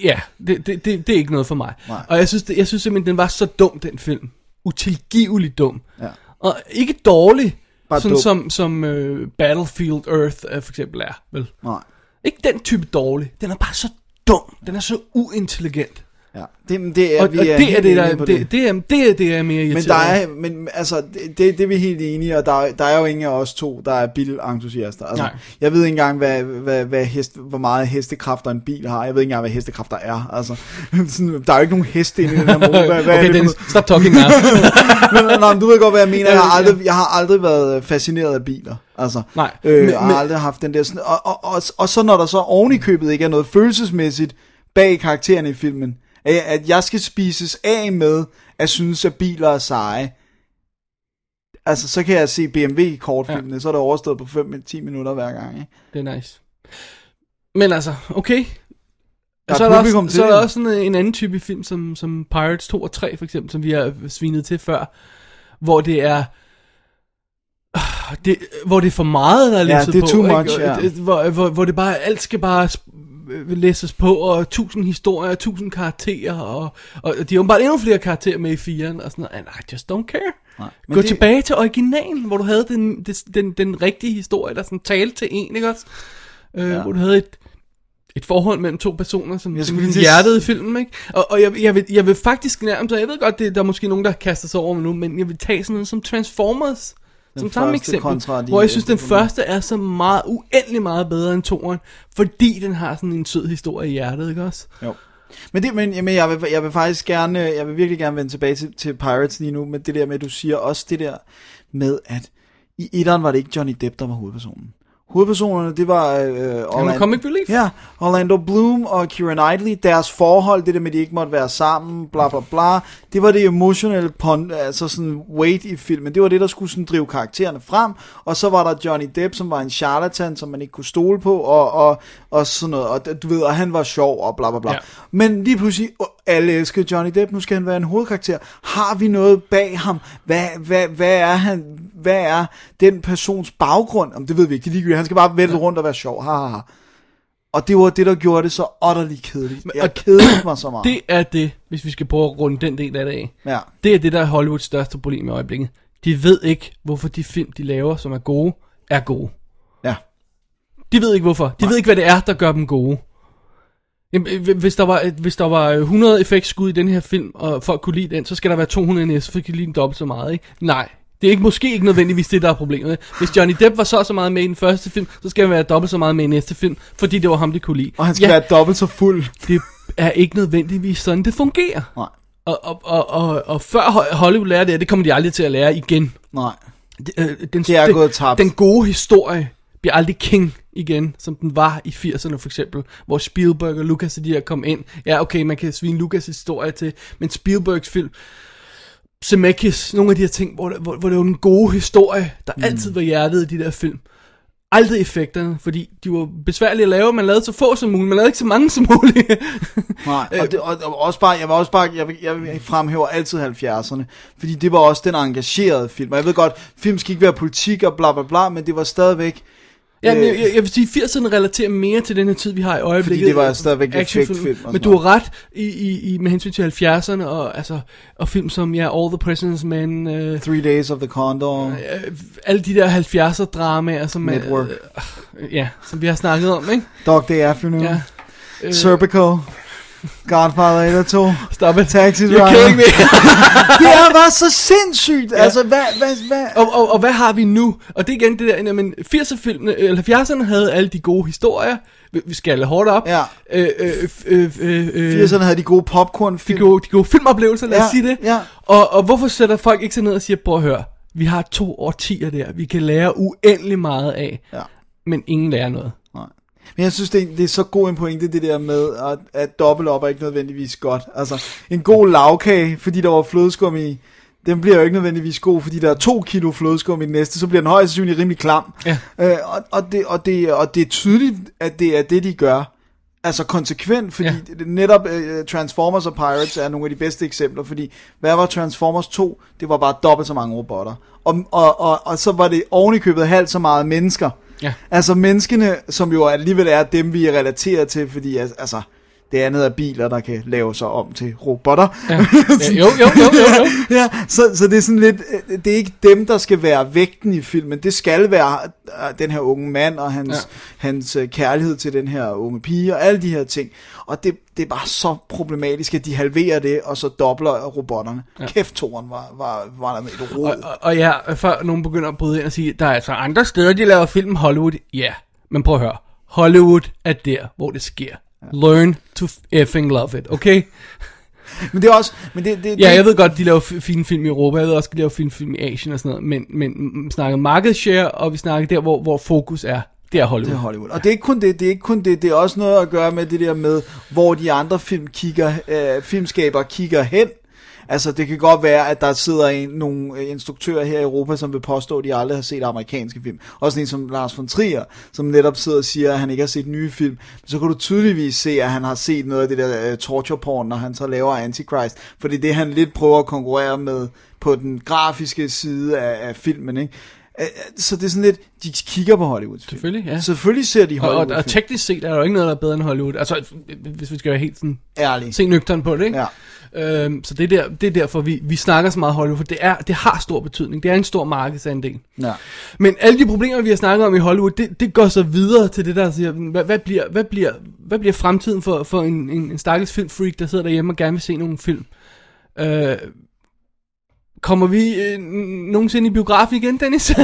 Ja, det, det, det, det er ikke noget for mig. Nej. Og jeg synes, det, jeg synes simpelthen, den var så dum, den film. Utilgiveligt dum. Ja. Og ikke dårlig, Bare sådan dum. som, som uh, Battlefield Earth uh, for eksempel er, vel? Nej. Ikke den type dårlig. Den er bare så dum. Den er så uintelligent. Ja. Det, det er, Og, og vi det, er det, der, på det, det, er, det er det, jeg er mere Men irriteret der over. er, men altså, det, det, det er vi helt enige, og der, er- der er jo ingen af os to, der er bilentusiaster. Altså, Nej. jeg ved ikke engang, hvad, hvad, hvad hest, hvor meget hestekræfter en bil har. Jeg ved ikke engang, hvad hestekræfter er. Altså, sådan, der er jo ikke nogen heste inde i den her motor. Hvad, er okay, det Dennis, stop talking now. men, nå, men du ved godt, hvad jeg mener. Jeg har aldrig, jeg har aldrig været fascineret af biler. Altså, Nej, Øh, men- men, jeg har men- aldrig haft den der sådan, og, og, og, og så når der så oven i købet ikke er noget følelsesmæssigt bag karaktererne i filmen, at, at jeg skal spises af med at synes, at biler er seje. Altså, så kan jeg se BMW i kortfilmene, ja. så er det overstået på 5-10 minutter hver gang. Ikke? det er nice. Men altså, okay. Der er så er der, også, så er der også sådan en anden type film, som, som Pirates 2 og 3 for eksempel, som vi har svinet til før, hvor det er... Ah, Det, hvor det er for meget, der er Ja, det er på. too much, ja. Hvor, hvor, hvor det bare, alt skal bare læses på, og tusind historier, tusind karakterer, og, og de har bare endnu flere karakterer med i firen, og sådan noget, and I just don't care. Nej, Gå det- tilbage til originalen, hvor du havde den, den, den, den rigtige historie, der sådan talte til en, ikke også? Øh, Ja. Hvor du havde et, et forhold mellem to personer, som, Jeg som lige hjertet i filmen, ikke? Og, og jeg, jeg, vil, jeg vil faktisk nærmest, og jeg ved godt, det, der er måske nogen, der kaster sig over mig nu, men jeg vil tage sådan noget som Transformers, som samme eksempel, de hvor jeg synes, den første er så meget, uendelig meget bedre end toeren, fordi den har sådan en sød historie i hjertet, ikke også? Jo. Men, det, men, men jeg, vil, jeg vil faktisk gerne, jeg vil virkelig gerne vende tilbage til, til Pirates lige nu, men det der med, at du siger også det der med, at i etteren var det ikke Johnny Depp, der var hovedpersonen. Hovedpersonerne, det var... Øh, Orlando, comic relief. Ja, Orlando Bloom og Keira Knightley, deres forhold, det der med, at de ikke måtte være sammen, bla bla bla, det var det emotionelle pon, altså sådan weight i filmen, det var det, der skulle sådan drive karaktererne frem, og så var der Johnny Depp, som var en charlatan, som man ikke kunne stole på, og, og, og sådan noget, og du ved, og han var sjov, og bla bla bla. Ja. Men lige pludselig, alle elsker Johnny Depp, nu skal han være en hovedkarakter. Har vi noget bag ham? Hvad, hvad, hvad, er, han, hvad er den persons baggrund? Om det ved vi ikke, det er ligegyldigt. Han skal bare vælte rundt og være sjov. Ha, ha, ha. Og det var det, der gjorde det så utterly kedeligt. Jeg og- kedede mig så meget. Det er det, hvis vi skal prøve at runde den del af det af. Ja. Det er det, der er Hollywoods største problem i øjeblikket. De ved ikke, hvorfor de film, de laver, som er gode, er gode. Ja. De ved ikke hvorfor. De ved ikke, hvad det er, der gør dem gode. Jamen, øh, Hvis der, var, hvis der var 100 effektskud i den her film, og folk kunne lide den, så skal der være 200 næste, for de kan lide den dobbelt så meget, ikke? Nej, Det er ikke, måske ikke nødvendigvis det, der er problemet. Hvis Johnny Depp var så så meget med i den første film, så skal han være dobbelt så meget med i næste film, fordi det var ham, de kunne lide. Og han skal ja. være dobbelt så fuld. det er ikke nødvendigvis sådan, det fungerer. Nej. Og, og, og, og, og før Ho- Hollywood lærer det, det kommer de aldrig til at lære igen. Nej. Det, øh, den, Det er gået tabt. Den gode historie bliver aldrig king igen, som den var i 80'erne for eksempel, hvor Spielberg og Lucas og de her kom ind. Ja, okay, man kan svine Lucas' historie til, men Spielbergs film, Zemeckis, nogle af de her ting, hvor, der- hvor, hvor det var den gode historie, der mm. altid var hjertet i de der film. Aldrig effekterne, fordi de var besværlige at lave, man lavede så få som muligt, man lavede ikke så mange som muligt. Nej, og, det, og, og også bare, jeg var også bare, jeg, jeg fremhæver altid 70'erne, fordi det var også den engagerede film. Og jeg ved godt, film skal ikke være politik og bla bla bla, men det var stadigvæk... Ja, men øh, jeg, jeg vil sige, 80'erne relaterer mere til den her tid, vi har i øjeblikket. det var stadigvæk Actionfilm. effektfilm Men du har ret i, i, i, med hensyn til 70'erne, og, altså, og film som, ja, All the President's Men, øh, Three Days of the Condor. øh, alle de der 70'er dramaer, som er, Network. øh, ja, som vi har snakket om, ikke? Dog Day Afternoon. Ja. Ja. Serpico. Godfather 1 og 2. Stop it. Taxi You're Driver. kidding me. det er bare så sindssygt. Ja. Altså, hvad, hvad, hvad? og, og, og hvad har vi nu? Og det er igen det der, jamen, 80'erne, eller 70'erne havde alle de gode historier, vi, skal hårdt op. Ja. Øh, øh, øh, øh, øh, 80'erne havde de gode popcorn de film. gode, de gode filmoplevelser, lad os Ja, sige det. ja. Og, og hvorfor sætter folk ikke sig ned og siger, prøv at høre, vi har to årtier der, vi kan lære uendelig meget af, Ja. men ingen lærer noget. Men jeg synes, det er, det er så god en pointe, det der med, at, at dobbelt op er ikke nødvendigvis godt. Altså, en god lavkage, fordi der var flødeskum i, den bliver jo ikke nødvendigvis god, fordi der er to kilo flødeskum i den næste, så bliver den højst sandsynligt rimelig klam. Ja. Øh, og, og, det, og, det, og det er tydeligt, at det er det, de gør. Altså konsekvent, fordi Ja. netop uh, Transformers og Pirates er nogle af de bedste eksempler, fordi hvad var Transformers 2? Det var bare dobbelt så mange robotter. Og, og, og, og så var det oven i købet halvt så meget mennesker. Ja. Altså menneskene, som jo alligevel er dem, vi er relateret til, fordi altså, det andet er biler, der kan lave sig om til robotter. Ja. Ja, jo, jo, jo, jo, jo. ja, så, så det er sådan lidt, øh, det er ikke dem, der skal være vægten i filmen. Det skal være øh, den her unge mand og hans, Ja. hans øh, kærlighed til den her unge pige og alle de her ting. Og det, det er bare så problematisk, at de halverer det, og så dobler robotterne. Ja. Kæft, toren var, var, var der med et rod. Og, og, og ja, før nogen begynder at bryde ind og sige, der er altså andre steder, de laver film Hollywood. Ja, men prøv at høre. Hollywood er der, hvor det sker. Learn to effing love it, okay? Men det er også... Men det, det, Ja, jeg ved godt, de laver fine film i Europa, jeg ved også, de laver fine film i Asien og sådan noget, men, men vi snakker market share, og vi snakker der, hvor, hvor fokus er. Det er Hollywood. Det er Hollywood. Og det er ikke kun det, det er ikke kun det, det er også noget at gøre med det der med, hvor de andre film kigger, øh, filmskaber kigger hen. Altså, det kan godt være, at der sidder en, nogle øh, instruktører her i Europa, som vil påstå, at de aldrig har set amerikanske film. Også en som Lars von Trier, som netop sidder og siger, at han ikke har set nye film. Men så kan du tydeligvis se, at han har set noget af det der uh, torture porn, når han så laver Antichrist. For det er det, han lidt prøver at konkurrere med på den grafiske side af, af filmen, ikke? Øh, Så det er sådan lidt, de kigger på Hollywood. Selvfølgelig, ja. Selvfølgelig ser de Og, og, Hollywood og teknisk set er der jo ikke noget, der er bedre end Hollywood. Altså, hvis vi skal være helt sådan, Ærlig. se nøgteren på det, ikke? Ja. Øhm, så det er, der, det er derfor, vi, vi snakker så meget Hollywood, for det, er, det har stor betydning. Det er en stor markedsandel. Ja. Men alle de problemer, vi har snakket om i Hollywood, det, det går så videre til det, der siger, hvad, hvad, bliver, hvad, bliver, hvad bliver fremtiden for, for en, en, en stakkels filmfreak, der sidder derhjemme og gerne vil se nogle film? Øh, kommer vi øh, nogensinde i biografen igen, Dennis?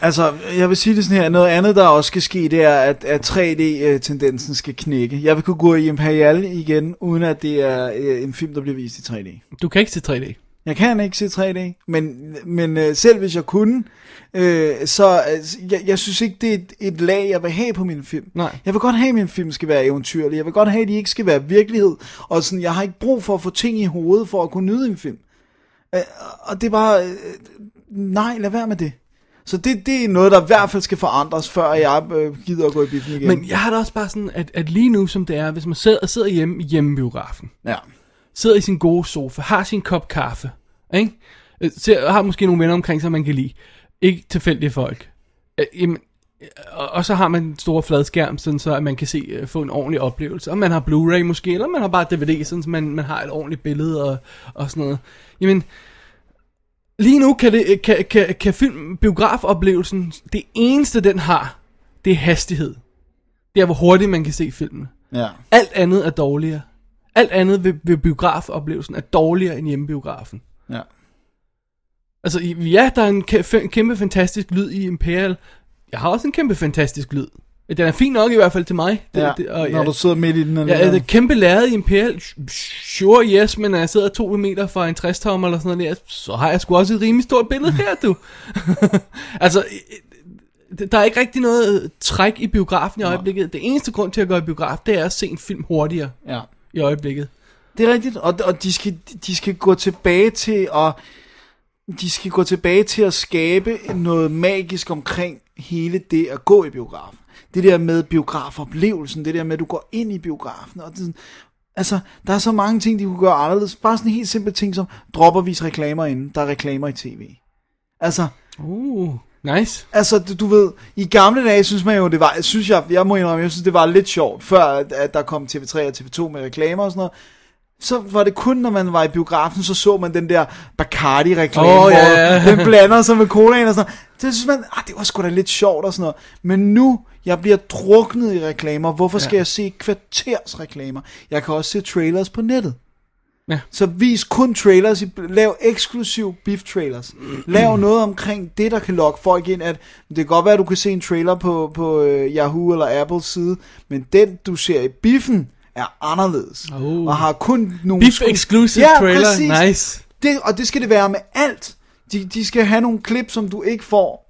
Altså, jeg vil sige det sådan her, noget andet, der også skal ske, det er, at, at 3D-tendensen skal knække. Jeg vil kunne gå i Imperial igen, uden at det er øh, en film, der bliver vist i 3D. du kan ikke se 3D. Jeg kan ikke se 3D, men, men øh, selv hvis jeg kunne, øh, så øh, jeg, jeg synes ikke, det er et, et lag, jeg vil have på min film. Nej. Jeg vil godt have, at min film skal være eventyrlig. Jeg vil godt have, at de ikke skal være virkelighed. Og sådan, jeg har ikke brug for at få ting i hovedet, for at kunne nyde en film. Øh, og det er bare, øh, nej, lad være med det. Så det, det er noget, der i hvert fald skal forandres, før jeg øh, gider at gå i biffen igen. Men jeg har da også bare sådan, at, at lige nu som det er, hvis man sidder, sidder hjemme i hjemmebiografen, Ja. sidder i sin gode sofa, har sin kop kaffe, ikke? Øh, Ser, har måske nogle venner omkring sig, man kan lide. Ikke tilfældige folk. Øh, jamen, og, og så har man en stor fladskærm, sådan så at man kan se, øh, få en ordentlig oplevelse. Og man har Blu-ray måske, eller man har bare DVD, sådan så man, man har et ordentligt billede og, og sådan noget. Jamen, lige nu kan, det, kan, kan, kan film, biografoplevelsen, det eneste den har, det er hastighed. Det er, hvor hurtigt man kan se filmen. Ja. Alt andet er dårligere. Alt andet ved, ved biografoplevelsen er dårligere end hjemmebiografen. Ja. Altså, ja, der er en kæ- kæmpe fantastisk lyd i Imperial. Jeg har også en kæmpe fantastisk lyd. Den er fin nok i hvert fald til mig. Det, Ja, det, og, når du sidder midt i den. Ja, er det kæmpe lærred i Imperial? Sure, yes, men når jeg sidder to meter fra en 60 tommer eller sådan noget der, så har jeg sgu også et rimelig stort billede her, du. altså, øh, der er ikke rigtig noget træk i biografen i øjeblikket. Det eneste grund til at gå i biograf, det er at se en film hurtigere Ja. i øjeblikket. Det er rigtigt, og, og de, skal, de skal gå tilbage til at de skal gå tilbage til at skabe noget magisk omkring hele det at gå i biografen. Det der med biografoplevelsen, det der med, at du går ind i biografen. Og det, altså, der er så mange ting, de kunne gøre anderledes. Bare sådan en helt simpel ting som, dropper vis reklamer inden. Der er reklamer i tv. Altså, Uh, nice. Altså, du, du ved, i gamle dage synes man jo, det var, synes jeg, jeg må indrømme, jeg synes, det var lidt sjovt, før at, at der kom TV3 og TV2 med reklamer og sådan noget. Så var det kun, når man var i biografen, så så man den der Bacardi-reklame, oh, hvor ja. den blander sig med colaen og sådan noget. Det synes man, ah, det var sgu da lidt sjovt og sådan noget. Men nu, jeg bliver druknet i reklamer. Hvorfor skal Ja. jeg se kvarters reklamer? Jeg kan også se trailers på nettet. Ja. Så vis kun trailers, lav eksklusiv beef trailers. Lav noget omkring det, der kan lokke folk ind, at det kan godt være, at du kan se en trailer på, på uh, Yahoo eller Apples side, men den, du ser i biffen, er anderledes. Oh. Og har kun nogle... Beef sku- exclusive trailer, nice. Det, og det skal det være med alt. De, de skal have nogle klip, som du ikke får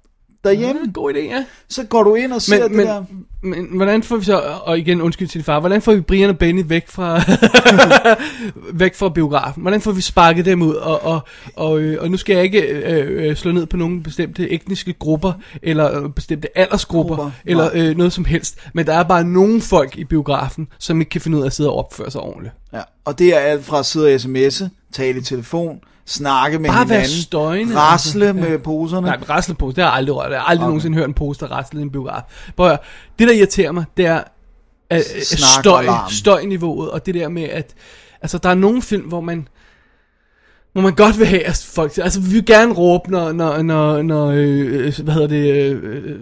derhjemme. Ja, god idé, ja. Så går du ind og ser Men, det men, der. men hvordan får vi så, og igen undskyld til far, hvordan får vi Brian og Benny væk fra, væk fra biografen? Hvordan får vi sparket dem ud? Og, og, og, øh, og nu skal jeg ikke øh, øh, slå ned på nogle bestemte etniske grupper, eller øh, bestemte aldersgrupper, Grupper, eller øh, noget som helst. Men der er bare nogle folk i biografen, som ikke kan finde ud af at sidde og opføre sig ordentligt. Ja, og det er alt fra at sidde og sms'e, tale i telefon, snakke med Bare hinanden, støjende, rasle altså. Ja. med poserne. Nej, men raslepose, det har jeg aldrig rørt. Jeg har aldrig Okay. nogensinde hørt en pose, der raslede i en biograf. Prøv det der irriterer mig, det er og støj, støjniveauet, og det der med, at altså, der er nogle film, hvor man hvor man godt vil have, at folk... Altså, vi vil gerne råbe, når, når, når, når øh, hvad hedder det... Øh,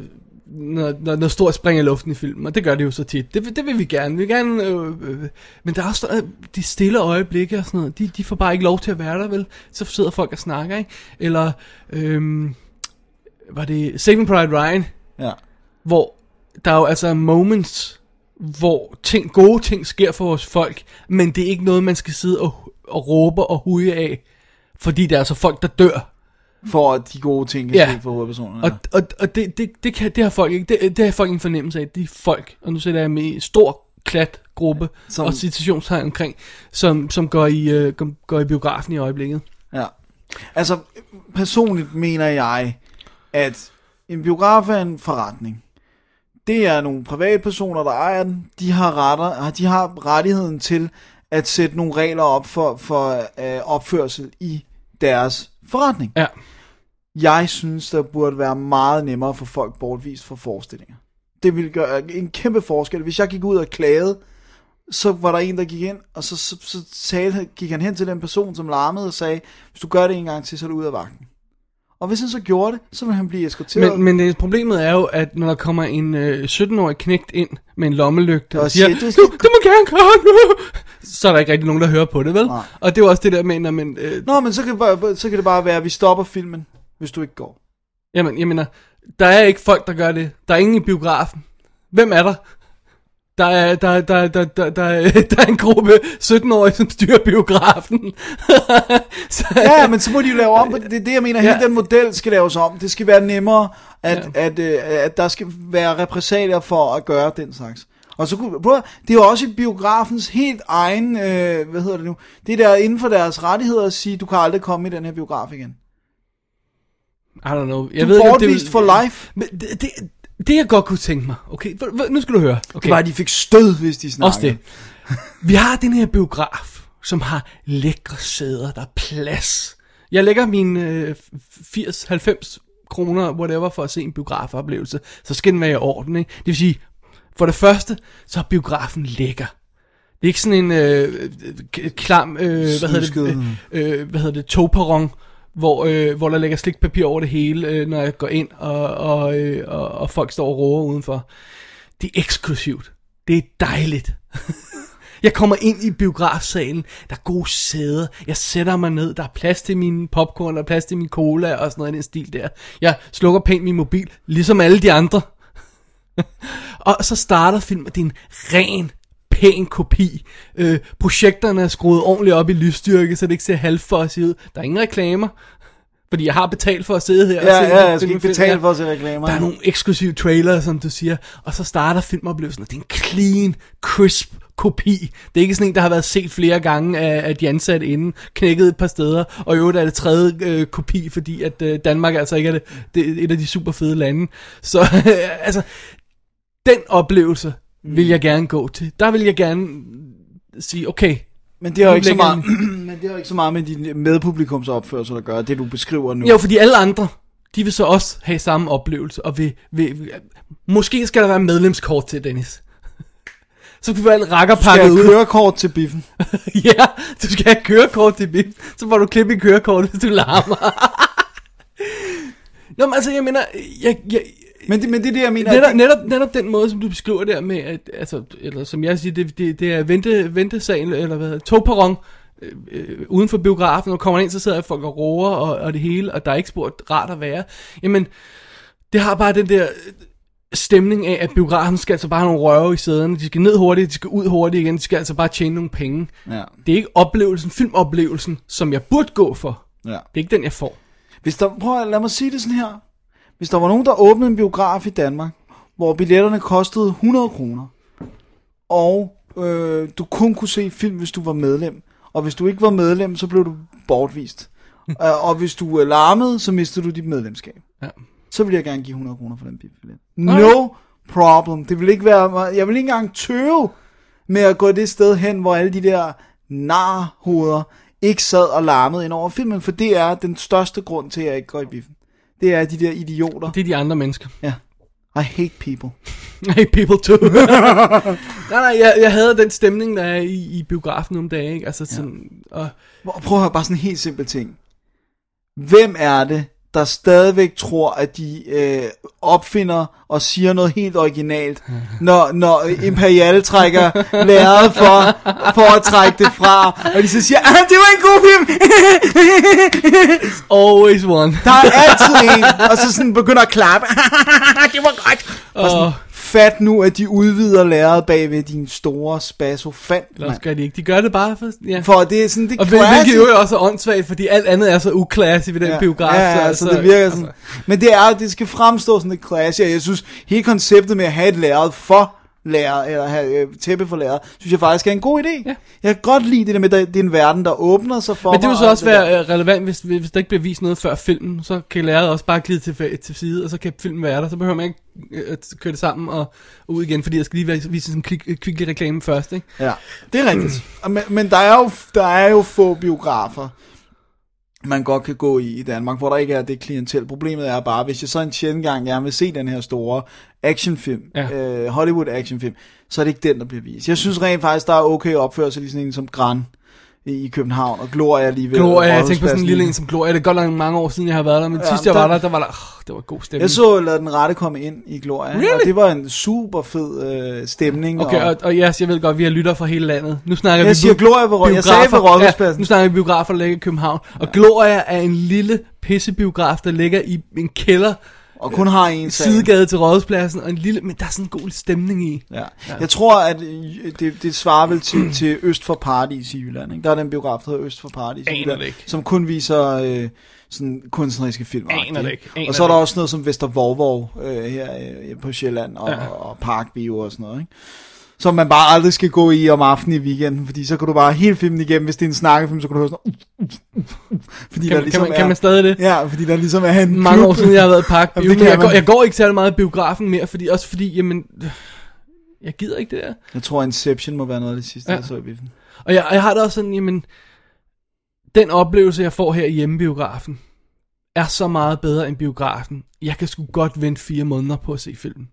når, når, når stort springer i luften i filmen, og det gør det jo så tit. Det, vil- det vil vi gerne. Vi vil gerne øh, øh, men der er også øh, de stille øjeblikke og sådan noget. De, de får bare ikke lov til at være der, vel? Så sidder folk og snakker, ikke? Eller, øh, var det Saving Private Ryan, Ja. hvor der er jo altså moments, hvor ting, gode ting sker for vores folk, men det er ikke noget, man skal sidde og, og råbe og huge af, fordi der er altså folk, der dør. For de gode ting kan Ja. for hovedpersonerne. Og, og, og det, det, det, kan, det har folk ikke, det, det har folk ingen fornemmelse af. De er folk, og nu sætter jeg med i en stor klat gruppe, Som- og citationstegn omkring, som, som går, i, øh, går, går i biografen i øjeblikket. Ja. Altså, personligt mener jeg, at en biograf er en forretning. Det er nogle privatpersoner, der ejer den. De har, retter, de har rettigheden til at sætte nogle regler op for, for øh, opførsel i deres forretning. Ja. Jeg synes, der burde være meget nemmere for folk bortvist fra forestillinger. Det ville gøre en kæmpe forskel. Hvis jeg gik ud og klagede, så var der en, der gik ind, og så, så, så talte, gik han hen til den person, som larmede og sagde, hvis du gør det en gang til, så er du ud af vagten. Og hvis han så gjorde det, så ville han blive eskorteret. Men, men det, problemet er jo, at når der kommer en øh, 17-årig knægt ind med en lommelygte og, Og siger, du, "Du skal- du må gerne komme nu, så er der ikke rigtig nogen, der hører på det, vel? Nej. Og det er jo også det der med, når man, øh, Nå, men så kan, bare, så kan det bare være, at vi stopper filmen, hvis du ikke går. jamen, jeg mener, der er ikke folk, der gør det. Der er ingen i biografen. Hvem er der? Der er, der, der, der, der, der, er- der er en gruppe 17-årige, som styrer biografen. så, Ja, men så må de jo lave om på det. Det er det, jeg mener. Hele Ja. den model skal laves om. Det skal være nemmere, at, Ja. at, øh, at der skal være repræsalier for at gøre den slags. Og så kunne, prøv, at- det er jo også i biografens helt egen, øh, hvad hedder det nu, det der inden for deres rettigheder at sige, du kan aldrig komme i den her biograf igen. I don't know. Jeg Du ved ikke, det for life. Men det, det, det, jeg godt kunne tænke mig, okay, nu skal du høre. Okay. Det var, at de fik stød, hvis de snakkede. Også det. Vi har den her biograf, som har lækre sæder, der er plads. Jeg lægger mine øh, 80-90 kroner, whatever, for at se en biografoplevelse, så skal den være i orden, ikke? Det vil sige, for det første, så er biografen lækker. Det er ikke sådan en øh, klam, øh, hvad hedder det, øh, hvad hedder det, togperron, hvor, øh, hvor der ligger slikpapir over det hele, øh, når jeg går ind, og, og, øh, og, og folk står og råber udenfor. Det er eksklusivt. Det er dejligt. Jeg kommer ind i biografsalen, der er gode sæder, jeg sætter mig ned, der er plads til min popcorn, der er plads til min cola og sådan noget i den stil der. Jeg slukker pænt min mobil, ligesom alle de andre. og så starter filmen, det er en ren, pæn kopi. Øh, projekterne er skruet ordentligt op i lysstyrke, så det ikke ser halvfossigt ud. Der er ingen reklamer. Fordi jeg har betalt for at sidde her og Ja, se ja, jeg skal ikke betale for at se reklamer. Der er nogle eksklusive trailer, som du siger, og så starter filmoplevelsen, og det er en clean, crisp kopi. Det er ikke sådan en, der har været set flere gange af, af de ansatte inden, knækket et par steder, og i øvrigt er det tredje øh, kopi, fordi at øh, Danmark altså ikke er det, det et af de super fede lande. Så altså, den oplevelse vil jeg gerne gå til. Der vil jeg gerne sige, okay, Men det har jo ikke så meget, men det har ikke så meget med din medpublikums opførsel at gøre, det du beskriver nu. Jo, fordi alle andre, de vil så også have samme oplevelse, og vil, vil, vil måske skal der være medlemskort til, Dennis. Så kan vi alt skal rakkerpakket jeg ud. kørekort til biffen? ja, du skal have kørekort til bil, så får du klip i kørekort, hvis du larmer. Nå, men altså, jeg mener, jeg, jeg, Men det, men det er det, jeg mener. netop, at netop, netop den måde, som du beskriver der med, at, altså, eller som jeg siger, det, det, det er vente, ventesalen, eller hvad hedder det, togperron, øh, øh, uden for biografen, og kommer ind, så sidder folk og roer, og, og det hele, og der er ikke spurgt rart at være. Jamen, det har bare den der stemning af, at biografen skal altså bare have nogle røve i sæderne, de skal ned hurtigt, de skal ud hurtigt igen, de skal altså bare tjene nogle penge. Ja. Det er ikke oplevelsen, filmoplevelsen, som jeg burde gå for. Ja. Det er ikke den, jeg får. Hvis der, prøv at lad mig sige det sådan her. Hvis der var nogen, der åbnede en biograf i Danmark, hvor billetterne kostede 100 kroner, og øh, du kun kunne se film, hvis du var medlem, og hvis du ikke var medlem, så blev du bortvist. Øh, og hvis du øh, larmede, så mistede du dit medlemskab. Ja. Så ville jeg gerne give 100 kroner for den billet. No problem. Det vil ikke være, jeg vil ikke engang tøve med at gå det sted hen, hvor alle de der narhoveder ikke sad og larmede ind over filmen, for det er den største grund til, at jeg ikke går i biffen. Det er de der idioter. Det er de andre mennesker. Ja. I hate people. Hey, people too. nej, nej, jeg, jeg havde den stemning, der er i, i biografen om dagen, ikke? Altså sådan, og, Hvor- Prøv at høre, bare sådan en helt simpel ting. Hvem er det, der stadigvæk tror, at de øh, opfinder og siger noget helt originalt, når, når Imperial trækker lærret for, for at trække det fra, og de så siger, ah, det var en god film, always one. der er altid en, og så sådan begynder at klappe, det var godt. Og sådan, fat nu, at de udvider lærret bagved din store spaso fandt, Eller også gør de ikke. De gør det bare for... Ja. For det er sådan, det og hvilket jo også er åndssvagt, fordi alt andet er så uklasse ved den Ja, biograf. Ja, ja, så, det virker sådan. Men det er, det skal fremstå sådan lidt classy, og jeg synes, hele konceptet med at have et lærred for lærer, eller have øh, tæppe for lærer, synes jeg faktisk er en god idé. Ja. Jeg kan godt lide det der med, at det er en verden, der åbner sig for Men det vil så og også det der. være øh, relevant, hvis, hvis der ikke bliver vist noget før filmen, så kan læreret også bare glide til, til side, og så kan filmen være der, så behøver man ikke øh, at køre det sammen og, ud igen, fordi jeg skal lige være- vise sådan en klik, kvicklig reklame først, ikke? Ja, det er rigtigt. Og men, men der er, jo, der er jo få biografer, man godt kan gå i i Danmark, hvor der ikke er det klientel. Problemet er bare, hvis jeg så en sjældent gang gerne vil se den her store actionfilm, Ja. øh, Hollywood actionfilm, så er det ikke den, der bliver vist. Jeg synes rent faktisk, der er okay opførsel i sådan en som Gran i, København, og Gloria lige ved Gloria, jeg tænker på sådan en lille en som Gloria, det er godt nok mange år siden, jeg har været der, men Ja, sidst jeg der- var der, der var der, oh, det var god stemning. Jeg så Lad den rette komme ind i Gloria, Really? og det var en super fed øh, stemning. Okay, og, og yes, jeg ved godt, vi har lytter fra hele landet. Nu snakker vi Jeg siger bu- Gloria ved jeg sagde ved. Ja, nu snakker vi biografer, der ligger i København. Og Gloria er en lille pissebiograf, der ligger i en kælder, og kun har en sal. sidegade til Rådhuspladsen, og en lille, men der er sådan en god stemning i. Ja. Jeg tror, at øh, det, det svarer vel til, til Øst for Paradis i Jylland. Ikke? Der er den biograf, der hedder Øst for Paradis i Jylland, som kun viser øh, sådan kunstneriske film. Aner det ikke. Aner Og så er der også noget som Vester Vorvor øh, her øh, på Sjælland og, Ja. ja. og Parkbio og sådan noget. Ikke? Som man bare aldrig skal gå i om aftenen i weekenden, fordi så kan du bare hele filmen igennem, hvis det er en snakkefilm, så kan du høre sådan... Uh, uh, uh, fordi Kan, der ligesom kan, man, kan er, man stadig det? Ja, fordi der ligesom er en Mange klub. år siden, jeg har været i Park Jamen, kan jeg går, jeg går ikke særlig meget i biografen mere, fordi, også fordi, jamen, jeg gider ikke det der. Jeg tror, Inception må være noget af det sidste, Ja. jeg så i biffen. Og jeg, jeg har det også sådan, jamen, den oplevelse, jeg får her i hjemmebiografen, er så meget bedre end biografen. Jeg kan sgu godt vente fire måneder på at se filmen.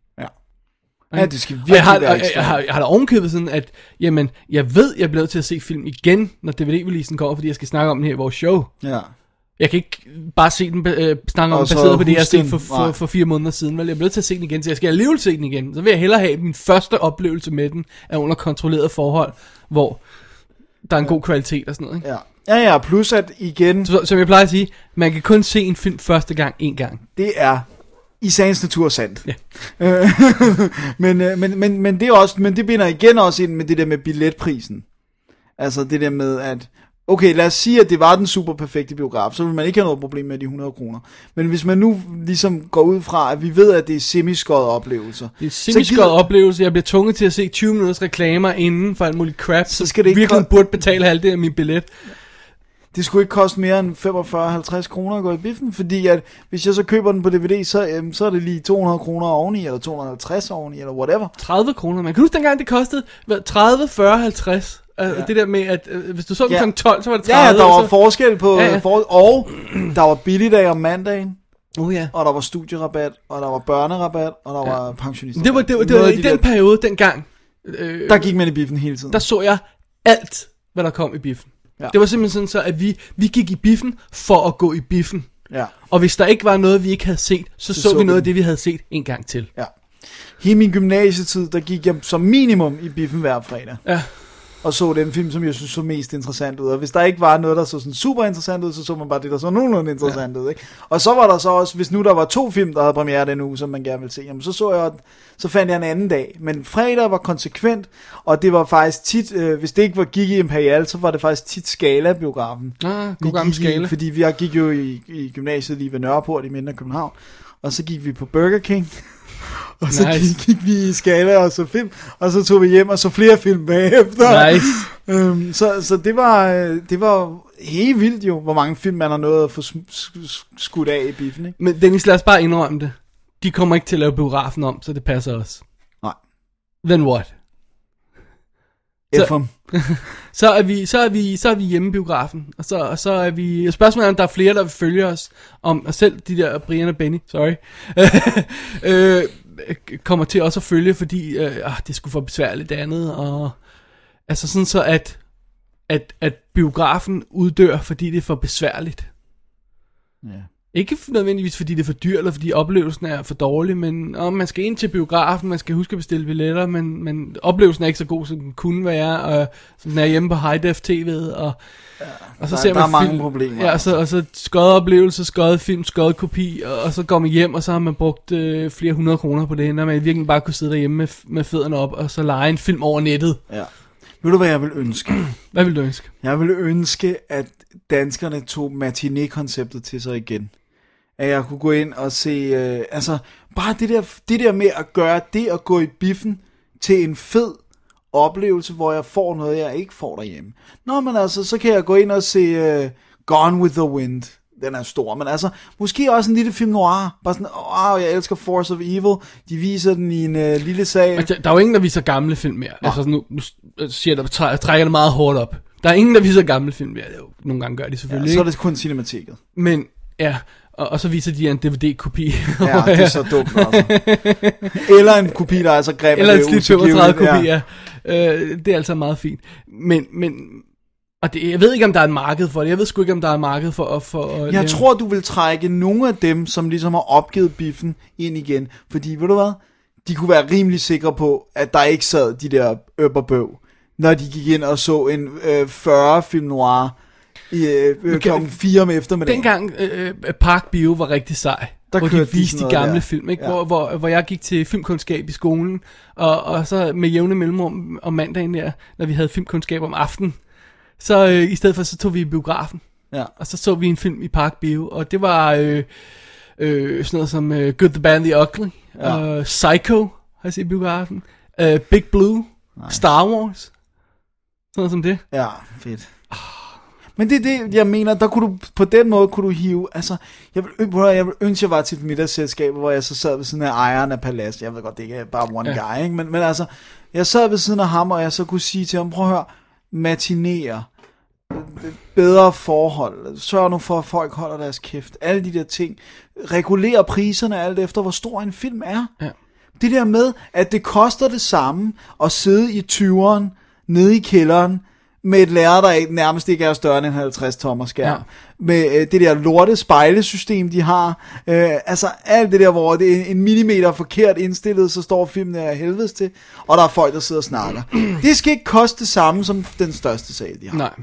Ja. Ja, det skal Og virkelig jeg har, være og jeg, ekstremt. jeg, har, jeg har da ovenkøbet sådan, at jamen, jeg ved, jeg bliver nødt til at se film igen, når DVD-releasen kommer, fordi jeg skal snakke om den her i vores show. Ja. Jeg kan ikke bare se den, øh, snakke om baseret på det, jeg har set for, for, for fire måneder siden. Vel? Jeg bliver nødt til at se den igen, så jeg skal alligevel se den igen. Så vil jeg hellere have min første oplevelse med den, er under kontrolleret forhold, hvor der er en god kvalitet og sådan noget. Ikke? Ja. Ja, ja, plus at igen, Så, som jeg plejer at sige, man kan kun se en film første gang, en gang. det er i sagens natur sandt. Ja. Øh, men, øh, men, men, men, det er også, men det binder igen også ind med det der med billetprisen. Altså det der med, at okay, lad os sige, at det var den super perfekte biograf, så vil man ikke have noget problem med de 100 kroner. Men hvis man nu ligesom går ud fra, at vi ved, at det er semiskåret oplevelser, Det er simpelthen gider- oplevelse. Jeg bliver tvunget til at se 20 minutters reklamer inden for alt muligt crap, så, skal det ikke virkelig ko- burde betale halvdelen af min billet. Det skulle ikke koste mere end 45-50 kroner at gå i biffen, fordi at hvis jeg så køber den på DVD, så, øhm, så er det lige 200 kroner oveni, eller 250 oveni, eller whatever. 30 kroner. Man kan huske dengang, det kostede hvad, 30, 40, 50. Ja. Ja. Det der med, at øh, hvis du så den Ja. kl. 12, så var det 30. Ja, der var så, forskel på, Ja, ja, ja. For, og der var billigdag om mandagen, oh, ja. og der var studierabat, og der var børnerabat, og der ja. var pensionister. Det var, det var, det var i den periode, dengang, øh, Der gik man i biffen hele tiden. der så jeg alt, hvad der kom i biffen. Ja. Det var simpelthen sådan så, at vi, vi gik i biffen for at gå i biffen. Ja, Og hvis der ikke var noget, vi ikke havde set, så så, så, så vi noget af det, vi havde set en gang til. ja. Hele min gymnasietid, der gik jeg som minimum i biffen hver fredag. Ja. Og så den film, som jeg synes så mest interessant ud. Og hvis der ikke var noget, der så sådan super interessant ud, så så man bare det, der så nogenlunde interessant ud. Ikke? Og så var der så også, hvis nu der var to film, der havde premiere den uge, som man gerne ville se, jamen, så, så, jeg, så fandt jeg en anden dag. Men fredag var konsekvent, og det var faktisk tit, øh, hvis det ikke var gik i Imperial, så var det faktisk tit Skala-biografen. Ah, god gammel gik i- skala. Fordi vi gik jo i, i gymnasiet lige ved Nørreport i Mindre København, og så gik vi på Burger King, og så Nice. gik, gik vi i Skala og så film, og så tog vi hjem og så flere film bagefter. Nice. Øhm, så, så det var, øh, det var helt vildt jo, hvor mange film man har nået at få skudt af i biffen, ikke? Men Dennis, lad os bare indrømme det. De kommer ikke til at lave biografen om, så det passer os. Nej. Then what? Så- F'em. Så er vi, så er vi, så er vi hjemme i biografen, og så, og så er vi, spørgsmålet er, om der er flere, der vil følge os, om, og selv de der Brian og Benny, sorry, øh, kommer til også at følge, fordi, øh, ah, det skulle for besværligt det andet, og altså sådan så, at, at, at biografen uddør, fordi det er for besværligt. Ja. Ikke nødvendigvis fordi det er for dyrt, eller fordi oplevelsen er for dårlig, men om man skal ind til biografen, man skal huske at bestille billetter, men, men oplevelsen er ikke så god, som den kunne være, og som den er hjemme på High Def TV'et, og, og så der- ser der man er mange film, problemer, Ja, og så, og så skøjet oplevelse, skøjet film, skøjet kopi, og, og så går man hjem, og så har man brugt øh, flere hundrede kroner på det, når man virkelig bare kunne sidde derhjemme med, med fødderne op, og så lege en film over nettet. ja. Ved du, hvad jeg vil ønske? Hvad vil du ønske? Jeg vil ønske, at danskerne tog matiné-konceptet til sig igen. At jeg kunne gå ind og se, øh, altså bare det der, det der med at gøre det at gå i biffen til en fed oplevelse, hvor jeg får noget, jeg ikke får derhjemme. Nå, men altså, så kan jeg gå ind og se øh, Gone with the Wind. Den er stor, men altså, måske også en lille film noir. Bare sådan, åh, jeg elsker Force of Evil. De viser den i en øh, lille sag. Altså, der er jo ingen, der viser gamle film mere. Altså, sådan, nu, nu siger jeg, der træ- trækker det meget hårdt op. Der er ingen, der viser gamle film mere. Er nogle gange gør de selvfølgelig, Ja, så er det kun cinemateket. Men, ja, og, og så viser de en DVD-kopi. Ja, det er så dumt, altså. Eller en kopi, der er så grim, Eller en slidt 35 utilgiveligt. kopi, ja. Øh, det er altså meget fint. Men, men, og det, jeg ved ikke, om der er et marked for det. Jeg ved sgu ikke, om der er et marked for, for Jeg lave- tror, du vil trække nogle af dem, som ligesom har opgivet biffen ind igen. Fordi, ved du hvad? De kunne være rimelig sikre på, at der ikke sad de der øpperbøv, når de gik ind og så en øh, 40 film noir i øh, øh, klokken 4 om eftermiddagen. Dengang øh, Park Bio var rigtig sej, Der hvor de de viste de noget gamle der. film, ikke? Ja. Hvor, hvor, hvor jeg gik til filmkundskab i skolen, og, og så med jævne mellemrum om mandagen der, når vi havde filmkundskab om aftenen, så øh, i stedet for, så tog vi i biografen, Ja. og så så vi en film i Park Bio, og det var øh, øh, sådan noget som øh, Good, the Bad, and the Ugly, Ja. øh, Psycho, har jeg set i biografen, øh, Big Blue, Star Wars, sådan noget som det. Ja, fedt. Men det er det, jeg mener, der kunne du, på den måde kunne du hive, altså, jeg vil, jeg vil ønske, jeg var til et middagsselskab, hvor jeg så sad ved siden af ejeren af Palas, jeg ved godt, det ikke er bare one Ja. guy, ikke? Men, men altså, jeg sad ved siden af ham, og jeg så kunne sige til ham, prøv at høre, matinerer, bedre forhold, sørg nu for, at folk holder deres kæft, alle de der ting, regulere priserne alt efter, hvor stor en film er. Ja. Det der med, at det koster det samme at sidde i 20'eren, nede i kælderen, med et lærer, der nærmest ikke er større end en 50 tommer skærm. Ja. Med øh, det der lorte spejlesystem, de har. Øh, altså alt det der, hvor det er en millimeter forkert indstillet, så står filmen af helvedes til, og der er folk, der sidder og snakker. det skal ikke koste det samme som den største sal, de har. Nej.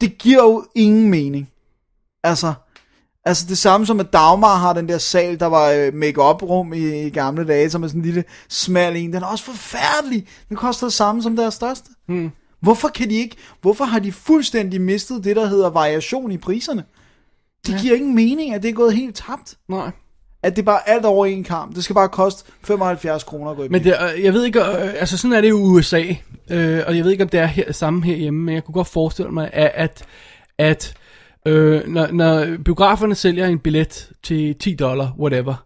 Det giver jo ingen mening. Altså, altså det samme som at Dagmar har den der sal, der var øh, make-up rum i, i gamle dage, som er sådan en lille smal en. Den er også forfærdelig. Den koster det samme som deres største. Hmm. Hvorfor kan de ikke, hvorfor har de fuldstændig mistet det, der hedder variation i priserne? Det giver ingen mening, at det er gået helt tabt. Nej. At det bare er alt over en kamp. Det skal bare koste 75 kroner at gå i Men det, jeg ved ikke, øh, altså sådan er det i USA, øh, og jeg ved ikke, om det er her, samme herhjemme, men jeg kunne godt forestille mig, at, at, at øh, når, når biograferne sælger en billet til 10 dollar, whatever,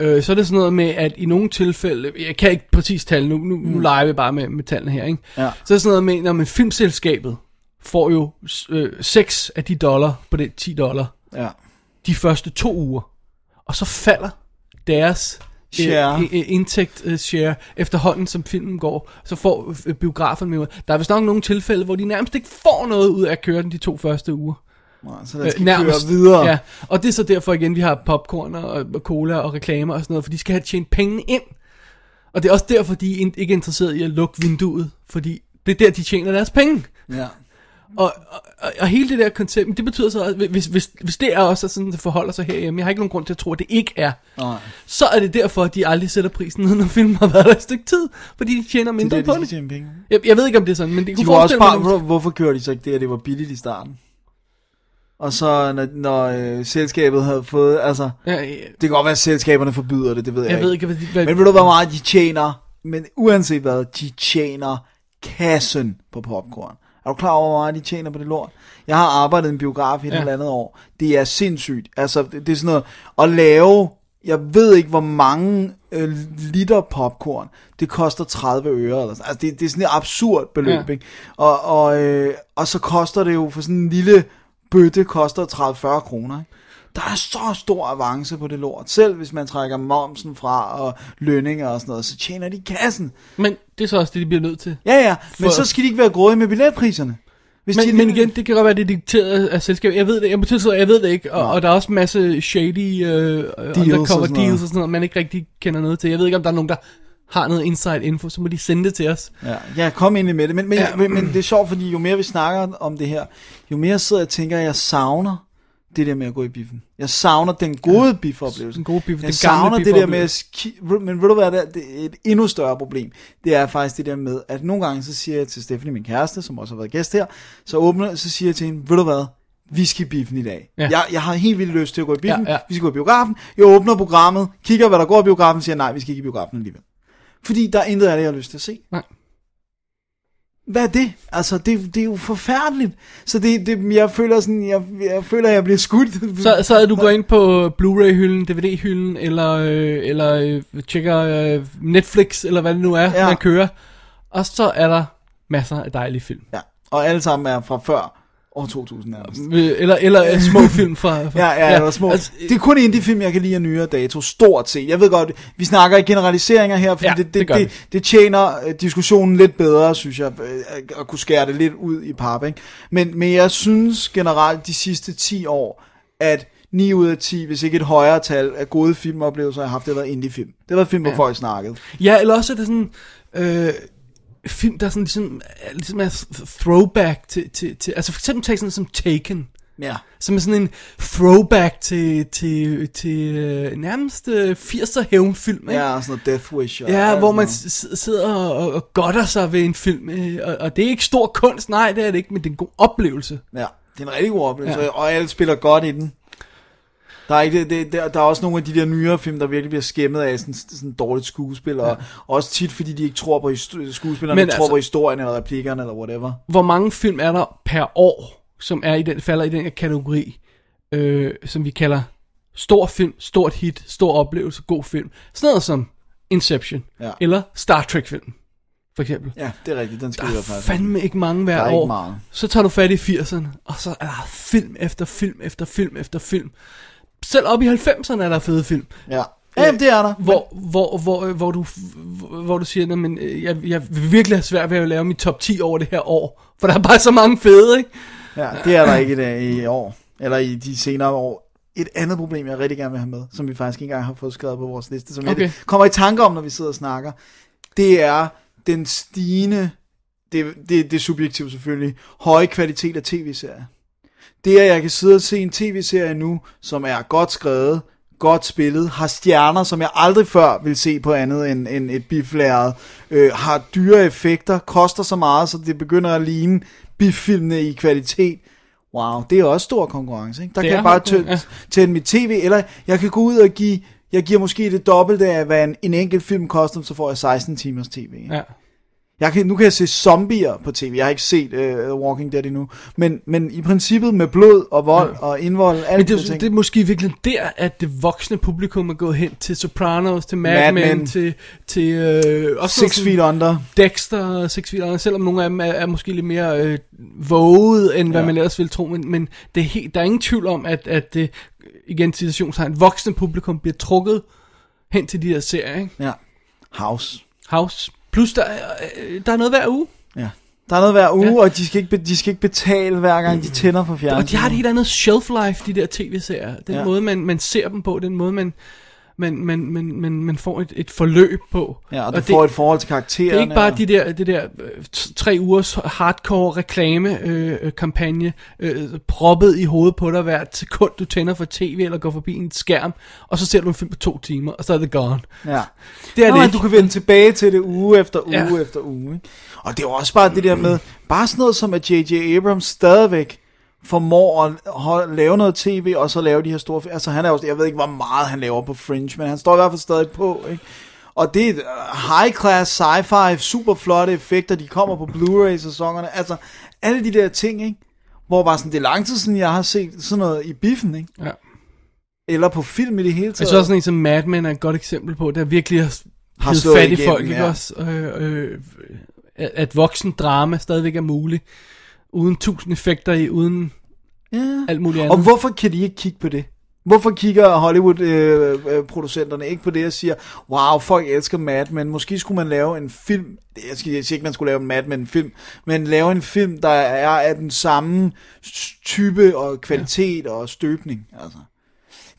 øh, så er det sådan noget med, at i nogle tilfælde, jeg kan ikke præcis tale nu, nu, nu leger vi bare med, med tallene her, ikke? Ja. så er det sådan noget med, når man filmselskabet får jo øh, 6 af de dollar på det 10 dollar, Ja. de første to uger, og så falder deres øh, Share. øh, indtægt øh, share efterhånden som filmen går, så får øh, biografen med. Der er vist nok nogle tilfælde, hvor de nærmest ikke får noget ud af at køre den de to første uger. Nej, så der skal køre videre. Ja, og det er så derfor igen, vi har popcorn og, og cola og reklamer og sådan noget, for de skal have tjent penge ind. Og det er også derfor, de er ikke er interesseret i at lukke vinduet, fordi det er der, de tjener deres penge. Ja. Og, og, og hele det der koncept, det betyder så, at hvis, hvis, hvis det er også sådan, det forholder sig herhjemme, jeg har ikke nogen grund til at tro, at det ikke er, Nej. så er det derfor, at de aldrig sætter prisen ned, når filmen har været der et stykke tid, fordi de tjener Det mindre er det, på de det. penge. Jeg, jeg ved ikke, om det er sådan, men det De kunne også bare, mig... hvor, hvorfor gjorde de så ikke det, at det var billigt i starten? Og så når, når øh, selskabet havde fået, altså, Ja, ja, det kan godt være, at selskaberne forbyder det, det ved jeg, jeg ved ikke, hvad, de- hvad Men ved du, hvor meget de tjener? Men uanset hvad, de tjener kassen på popcorn. Er du klar over, hvor meget de tjener på det lort? Jeg har arbejdet i en biograf i et Ja. ja. andet år. Det er sindssygt. Altså, det, det er sådan noget, at lave, jeg ved ikke, hvor mange øh, liter popcorn, det koster 30 øre. Eller sådan. Altså, det, det er sådan et absurd beløb, ja. ikke? Og, og, øh, og så koster det jo for sådan en lille bøtte, koster 30-40 kroner, ikke? Der er så stor avance på det lort. Selv hvis man trækker momsen fra og lønninger og sådan noget, så tjener de kassen. Men det er så også det, de bliver nødt til. Ja, ja, men For- så skal de ikke være grådige med billetpriserne. Hvis Men, de, men igen, det kan godt være, det er dikteret af selskabet. Jeg ved det, jeg, betyder, jeg ved det ikke. Og, og der er også en masse shady uh, undercover og deals og sådan noget, man ikke rigtig kender noget til. Jeg ved ikke, om der er nogen, der har noget inside info, så må de sende det til os. Ja, ja kom ind med det. Men, men, Ja. men, men det er sjovt, fordi jo mere vi snakker om det her, jo mere sidder jeg og tænker, at jeg savner det der med at gå i biffen. Jeg savner den gode ja, biffoplevelse. Den gode biff, Jeg den savner det der med at men ved du hvad, det er, et endnu større problem. Det er faktisk det der med, at nogle gange så siger jeg til Stephanie, min kæreste, som også har været gæst her, så åbner, så siger jeg til hende, ved du hvad, vi skal i biffen i dag. Ja. Jeg, jeg har helt vildt lyst til at gå i biffen. Ja, ja. Vi skal gå i biografen. Jeg åbner programmet, kigger hvad der går i biografen, siger nej, vi skal ikke i biografen alligevel. Fordi der er intet af det, jeg har lyst til at se. Nej. Hvad er det? Altså, det, det er jo forfærdeligt. Så det, det, jeg føler sådan, jeg, jeg føler, jeg bliver skudt. Så, så er du går ind på Blu-ray-hylden, DVD-hylden, eller, øh, eller øh, tjekker øh, Netflix, eller hvad det nu er. Ja. man kører. Og så er der masser af dejlige film. Ja, og alle sammen er fra før år 2000 nærmest. Øh, Eller, eller øh, små film fra... fra Ja, ja, ja eller små. Altså, Altså, det er kun indie-film, jeg kan lide af nyere dato, stort set. Jeg ved godt, vi snakker i generaliseringer her, fordi Ja, det, det det, det, det, tjener øh, diskussionen lidt bedre, synes jeg, øh, at kunne skære det lidt ud i pap. Ikke? Men, men jeg synes generelt de sidste 10 år, at 9 ud af 10, hvis ikke et højere tal af gode filmoplevelser, jeg har haft, det har været indie-film. Det har været film, hvor Ja. folk snakkede. Ja, eller også er det sådan... Øh, film, der sådan ligesom, ligesom er th- throwback til, til, til... Altså for eksempel tage sådan som Taken. Ja. Som er sådan en throwback til, til, til øh, nærmest øh, 80'er hævnfilm, ikke? Ja, sådan noget Death Wish. Og Ja, hvor man sidder og, og godter sig ved en film, øh, og, og det er ikke stor kunst, nej, det er det ikke, men det er en god oplevelse. Ja, det er en rigtig god oplevelse, ja. og alle spiller godt i den. Der er, ikke, det, der, der er også nogle af de der nyere film, der virkelig bliver skæmmet af sådan, sådan dårligt skuespil, og også tit fordi de ikke tror på histo- skuespillerne, Men men tror altså- på historien eller replikkerne eller whatever. Hvor mange film er der per år, som er i den, falder i den her kategori, øh, som vi kalder stor film, stort hit, stor oplevelse, god film. Sådan noget som Inception, Ja. eller Star Trek film, for eksempel. Ja, det er rigtigt, den skal Der er faktisk. fandme ikke mange hver Der er ikke år. meget. Så tager du fat i 80'erne, og så er der film efter film efter film efter film. Selv op i 90'erne er der fede film. Ja. Ja, jamen, det er der. Hvor, hvor, hvor, øh, hvor, du, hvor du siger, men jeg, jeg vil virkelig have svært ved at lave mit top 10 over det her år. For der er bare så mange fede, ikke? Ja, det er der ikke i, dag, i år, eller i de senere år. Et andet problem, jeg rigtig gerne vil have med, som vi faktisk ikke engang har fået skrevet på vores liste, som Okay. jeg kommer i tanke om, når vi sidder og snakker, det er den stigende, det, det, det er subjektivt selvfølgelig, høje kvalitet af tv-serier. Det, at jeg kan sidde og se en tv-serie nu, som er godt skrevet, godt spillet, har stjerner, som jeg aldrig før vil se på andet end, end et biflæret, øh, har dyre effekter, koster så meget, så det begynder at ligne biffilmene i kvalitet. Wow, det er også stor konkurrence. Ikke? Der Det kan jeg bare tø- ja. tænde mit tv, eller jeg kan gå ud og give, jeg giver måske det dobbelte af, hvad en, en enkelt film koster, så får jeg 16 timers tv. ikke? Ja. Jeg kan, nu kan jeg se zombier på tv. Jeg har ikke set uh, Walking Dead endnu. Men, men i princippet med blod og vold ja. og indvold, alle Men de det, ting. det er måske virkelig der, at det voksne publikum er gået hen til Sopranos, til Mad, Mad Men, Men. til, til øh, også Six Feet Under. Dexter Six Feet Under, selvom nogle af dem er, er måske lidt mere øh, våget, end hvad Ja. man ellers ville tro, men, men det er helt, der er ingen tvivl om, at, at det, igen citationstegn, voksne publikum bliver trukket hen til de her serier, ikke? Ja. House. House. Plus der, er, øh, der er noget hver uge. Ja. Der er noget hver uge, Ja. og de skal, ikke, de skal ikke betale hver gang, de tænder for fjernsynet. Og de har et helt andet shelf life, de der tv-serier. Den. Ja. måde, man, man ser dem på, den måde, man, man, man, man, man, man får et, et forløb på. Ja, og du det, får et forhold til karaktererne. det er ikke bare og- de der, det der øh, tre ugers hardcore reklame øh, øh, øh, proppet i hovedet på dig hvert sekund, du tænder for tv eller går forbi en skærm, og så ser du en film på to timer, og så er det gone. Ja. Det er Nå, det ikke. du kan vende tilbage til det uge efter uge Ja. efter uge. Ikke? Og det er også bare det der med, bare sådan noget som at J.J. Abrams stadigvæk formår at holde, lave noget tv, og så lave de her store... Altså han er jo, jeg ved ikke, hvor meget han laver på Fringe, men han står i hvert fald stadig på, ikke? Og det er øh, high class sci-fi, super flotte effekter, de kommer på Blu-ray-sæsonerne, altså alle de der ting, ikke? Hvor bare sådan, det er lang tid siden, jeg har set sådan noget i biffen, ikke? Ja. Eller på film i det hele Jeg taget. synes også sådan en som Mad Men er et godt eksempel på, der virkelig har, Har fat i folk, ikke ja. også? Øh, øh, at, at voksen drama stadigvæk er muligt, uden tusind effekter i, uden Ja. alt muligt andet. Og hvorfor kan de ikke kigge på det? Hvorfor kigger Hollywood-producenterne ikke på det og siger, wow, folk elsker Mad Men, måske skulle man lave en film, jeg siger jeg siger ikke, man skulle lave en Mad Men-film, men lave en film, der er af den samme type og kvalitet ja. og støbning. Altså.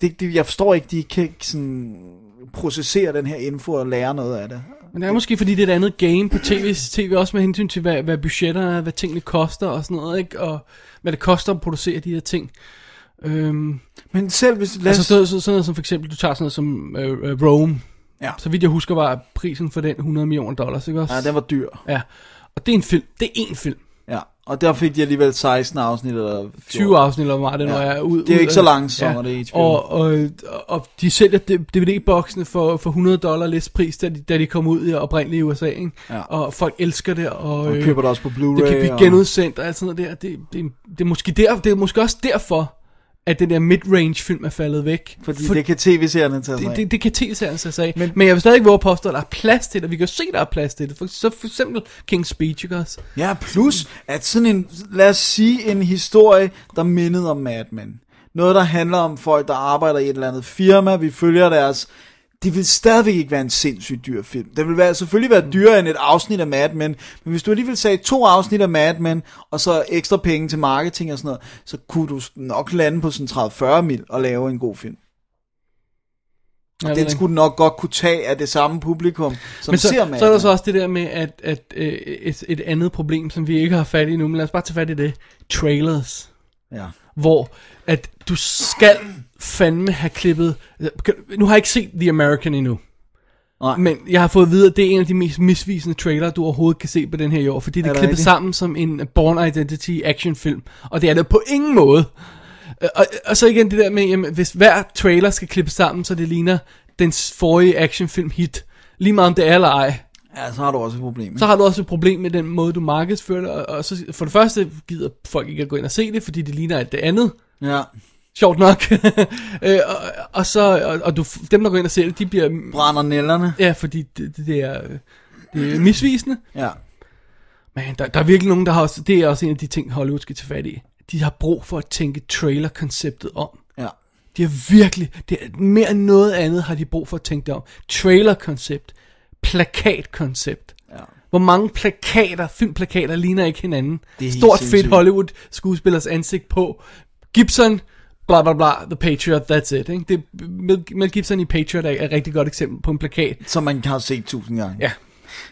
Det, det, jeg forstår ikke, de kan ikke sådan processere den her info og lære noget af det. Men det er måske fordi, det er et andet game på tv, tv også med hensyn til, hvad, hvad budgetterne er, hvad tingene koster og sådan noget, ikke? Og hvad det koster at producere de her ting. Øhm, Men selv hvis... Lad altså sådan noget, sådan noget som for eksempel, du tager sådan noget som øh, øh, Rome. Ja. Så vidt jeg husker, var prisen for den 100 millioner dollars, ikke også? ja, den var dyr. Ja. Og det er en film. Det er én film. Ja. Og der fik de alligevel 16 afsnit eller 14. 20 afsnit, eller meget det Ja. er. Ud, Det er ud ikke så lange sæsoner, det er HBO. Og, og, og de sælger DVD-boksene for, for 100 dollar listpris, da de, da de kom ud i oprindeligt i USA, ikke? Ja. Og folk elsker det, og, Og øh, køber det også på Blu-ray. det kan blive genudsendt og alt sådan noget der. Det, det, det, er måske der, det er måske også derfor, at den der mid-range film er faldet væk. Fordi For- det kan tv-serierne tage sig det, det, det kan tv-serien sig sige. Men, Men- jeg vil stadig våge at påstå, at der er plads til det. Vi kan jo se, der er plads til det. For, så for eksempel King's Speech, ikke også? Ja, plus at sådan en, lad os sige en historie, der mindede om Mad Men. Noget, der handler om folk, der arbejder i et eller andet firma, vi følger deres... Det vil stadigvæk ikke være en sindssygt dyr film. Det vil være, selvfølgelig være dyrere end et afsnit af Mad Men, men hvis du alligevel sagde to afsnit af Mad Men, og så ekstra penge til marketing og sådan noget, så kunne du nok lande på sådan 30-40 mil og lave en god film. Ved Den skulle nok godt kunne tage af det samme publikum, som Men så, ser Mad så er der så også det der med, at, at øh, et, et andet problem, som vi ikke har fat i nu, men lad os bare tage fat i det. Trailers. Ja. Hvor at du skal fandme have klippet... Nu har jeg ikke set The American endnu. Nej. Men jeg har fået at vide, at det er en af de mest misvisende trailer, du overhovedet kan se på den her i år. Fordi det Er er klippet sammen som en Born Identity actionfilm. Og det er det på ingen måde. Øh, Og, og så igen det der med, jamen, hvis hver trailer skal klippes sammen, så det ligner den forrige actionfilm hit. Lige meget om det er eller ej. Ja, så har du også et problem. ikke? Så har du også et problem med den måde, du markedsfører det. Og, og så, for det første gider folk ikke at gå ind og se det, fordi det ligner alt det andet. Ja. Sjovt nok. øh, og, og, så, og, og du, dem, der går ind og ser det, de bliver... Brænder nælderne. Ja, fordi det, det, det, er, det er misvisende. Ja. Men der, der er virkelig nogen, der har også... Det er også en af de ting, Hollywood skal tage fat i. De har brug for at tænke trailer-konceptet om. Ja. De har virkelig, det er, mere end noget andet har de brug for at tænke det om. Trailer-koncept, plakatkoncept. Ja. Hvor mange plakater, filmplakater ligner ikke hinanden. Det er Stort fedt. Hollywood skuespillers ansigt på. Gibson, bla bla bla, The Patriot, that's it. Ikke? Det, Mel, Mel Gibson i Patriot er, er et rigtig godt eksempel på en plakat. Som man har set tusind gange. Ja.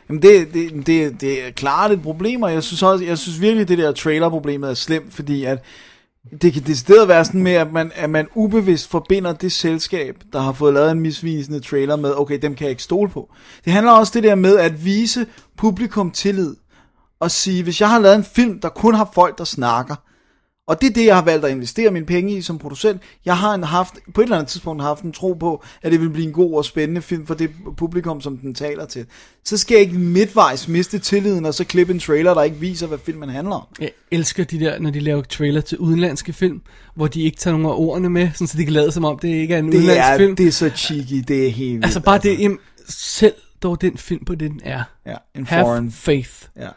Jamen det, det, det, det er klart et problem, og jeg synes også, jeg synes virkelig, det der trailer-problemet er slemt, fordi at det kan decideret være sådan med, at man, at man ubevidst forbinder det selskab, der har fået lavet en misvisende trailer med, okay, dem kan jeg ikke stole på. Det handler også det der med at vise publikum tillid, og sige, hvis jeg har lavet en film, der kun har folk, der snakker, og det er det, jeg har valgt at investere mine penge i som producent. Jeg har en haft, på et eller andet tidspunkt haft en tro på, at det vil blive en god og spændende film for det publikum, som den taler til. Så skal jeg ikke midtvejs miste tilliden, og så klippe en trailer, der ikke viser, hvad filmen handler om. Jeg elsker de der, når de laver trailer til udenlandske film, hvor de ikke tager nogle af ordene med, sådan så de kan lade som om, det ikke er en Det udenlandsk er, film. det er så cheeky, det er helt altså bare det, jamen, selv dog den film på det, den er. Ja, en Have foreign. faith. Ja.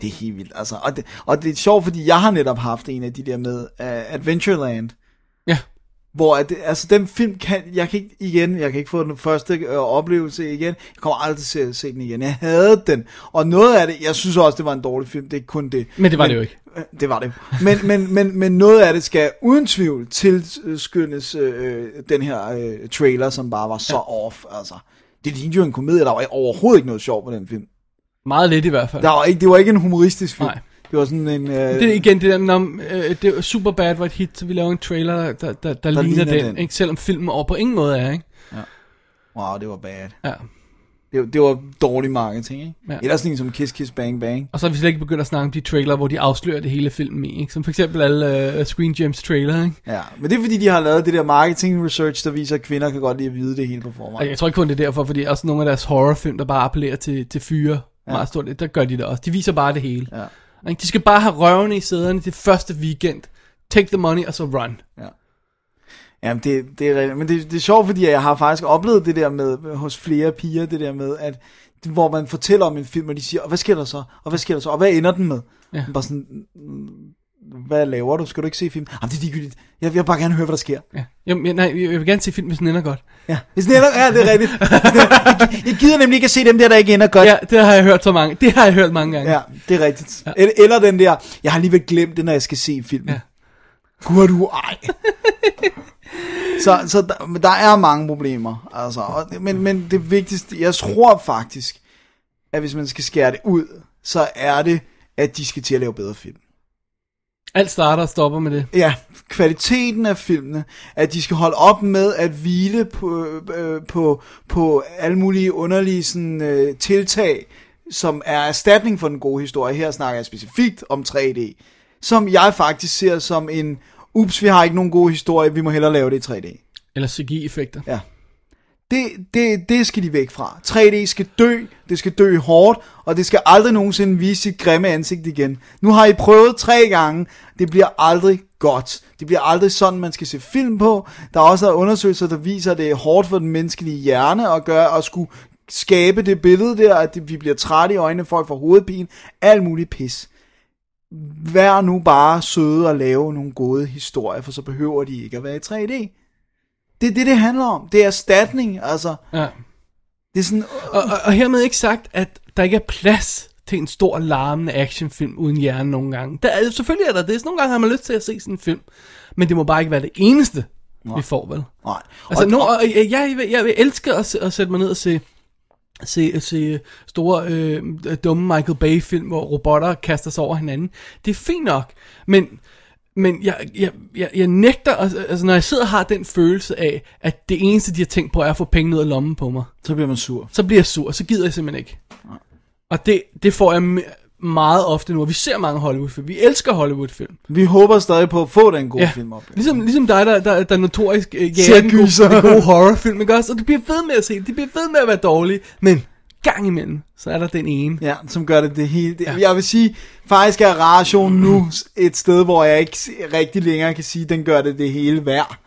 Det er helt vildt, altså. Og det, og det er sjovt, fordi jeg har netop haft en af de der med uh, Adventureland, Ja. hvor at, altså den film kan, jeg kan ikke igen, jeg kan ikke få den første øh, oplevelse igen, jeg kommer aldrig til at se den igen, jeg havde den, og noget af det, jeg synes også, det var en dårlig film, det er ikke kun det. Men det var det jo ikke. Øh, Det var det. Men, men, men, men noget af det skal uden tvivl tilskyndes øh, den her øh, trailer, som bare var så ja. off, altså. Det lignede jo en komedie, der var overhovedet ikke noget sjov på den film. Meget lidt i hvert fald. Der var ikke, det var ikke en humoristisk film. Nej. Det var sådan en... Øh, Det er igen det der, når, øh, det var super bad var et hit, så vi laver en trailer, der, der, der, der ligner, ligner den, den. Ikke? selvom filmen over på ingen måde er, ikke? Wow, det var bad. Ja. Det, var- det var dårlig marketing, ikke? Ja. Ja. Ellers sådan en som Kiss Kiss Bang Bang. Og så har vi slet ikke begyndt at snakke om de trailer, hvor de afslører det hele filmen i, ikke? Som for eksempel alle uh, Screen Gems trailer, ikke? Ja, men det er fordi, de har lavet det der marketing research, der viser, at kvinder kan godt lide at vide det hele på forhånd. jeg tror ikke kun det er derfor, fordi også nogle af deres horrorfilm, der bare appellerer til, til fyre ja. meget stort, der gør de det også. De viser bare det hele. Ja. De skal bare have røvene i sæderne det første weekend. Take the money, og så run. Jamen, det, det er rigtigt. Men det, det er sjovt, fordi jeg har faktisk oplevet det der med, hos flere piger, det der med, at hvor man fortæller om en film, og de siger, og hvad sker der så? Og hvad sker der så? Og hvad ender den med? Ja. Bare sådan, "Mm, hvad laver du? Skal du ikke se film? Jamen, det er ligegyldigt. Jeg, jeg vil bare gerne høre, hvad der sker. Ja. Jamen, jeg, nej, jeg vil gerne se film, hvis den ender godt. Ja, hvis den ender, ja, det er rigtigt. jeg, jeg gider nemlig ikke at se dem der, der ikke ender godt. Ja, det har jeg hørt så mange. Det har jeg hørt mange gange. Ja, det er rigtigt. Ja. Eller, den der, jeg har alligevel glemt det, når jeg skal se filmen. Ja. Gud, du ej. så så der, der er mange problemer. Altså, og, men, men det vigtigste, jeg tror faktisk, at hvis man skal skære det ud, så er det, at de skal til at lave bedre film. Alt starter og stopper med det. Ja, kvaliteten af filmene, at de skal holde op med at hvile på, øh, på, på alle mulige underlige sådan, øh, tiltag, som er erstatning for den gode historie. Her snakker jeg specifikt om 3D, som jeg faktisk ser som en, ups, vi har ikke nogen gode historie, vi må hellere lave det i 3D. Eller CGI-effekter. Ja. Det, det, det skal de væk fra. 3D skal dø, det skal dø hårdt, og det skal aldrig nogensinde vise sit grimme ansigt igen. Nu har I prøvet tre gange, det bliver aldrig godt. Det bliver aldrig sådan, man skal se film på. Der er også undersøgelser, der viser, at det er hårdt for den menneskelige hjerne at gøre, at skulle skabe det billede der, at vi bliver trætte i øjnene, folk får hovedpine, alt muligt pis. Vær nu bare søde og lave nogle gode historier, for så behøver de ikke at være i 3D. Det er det, det handler om. Det er erstatning, altså. Ja. Det er sådan... Og, og, og hermed ikke sagt, at der ikke er plads til en stor, larmende actionfilm uden hjerne nogle gange. Der er, selvfølgelig er der det. Nogle gange har man lyst til at se sådan en film. Men det må bare ikke være det eneste, Nej. vi får, vel? Nej. Altså, Og- no, og- jeg, jeg, jeg, jeg vil elske at, at sætte mig ned og se, se, se store, øh, dumme Michael Bay-film, hvor robotter kaster sig over hinanden. Det er fint nok, men, men jeg, jeg, jeg, jeg nægter, altså, altså når jeg sidder og har den følelse af, at det eneste, de har tænkt på, er at få penge ud af lommen på mig, Så bliver man sur. så bliver jeg sur, så gider jeg simpelthen ikke. Og det, det får jeg me- meget ofte nu, og vi ser mange Hollywood-film. Vi elsker Hollywood-film. Vi håber stadig på at få den gode ja. film op. Ligesom, ligesom dig, der, der, der notorisk øh, jager den gode, den gode horrorfilm, ikke også? Og du bliver ved med at se det. De bliver ved med at være dårlige. Men gang imellem, så er der den ene. Ja, som gør det det hele. Det, ja. Jeg vil sige, faktisk er Ration nu et sted, hvor jeg ikke rigtig længere kan sige, den gør det det hele værd.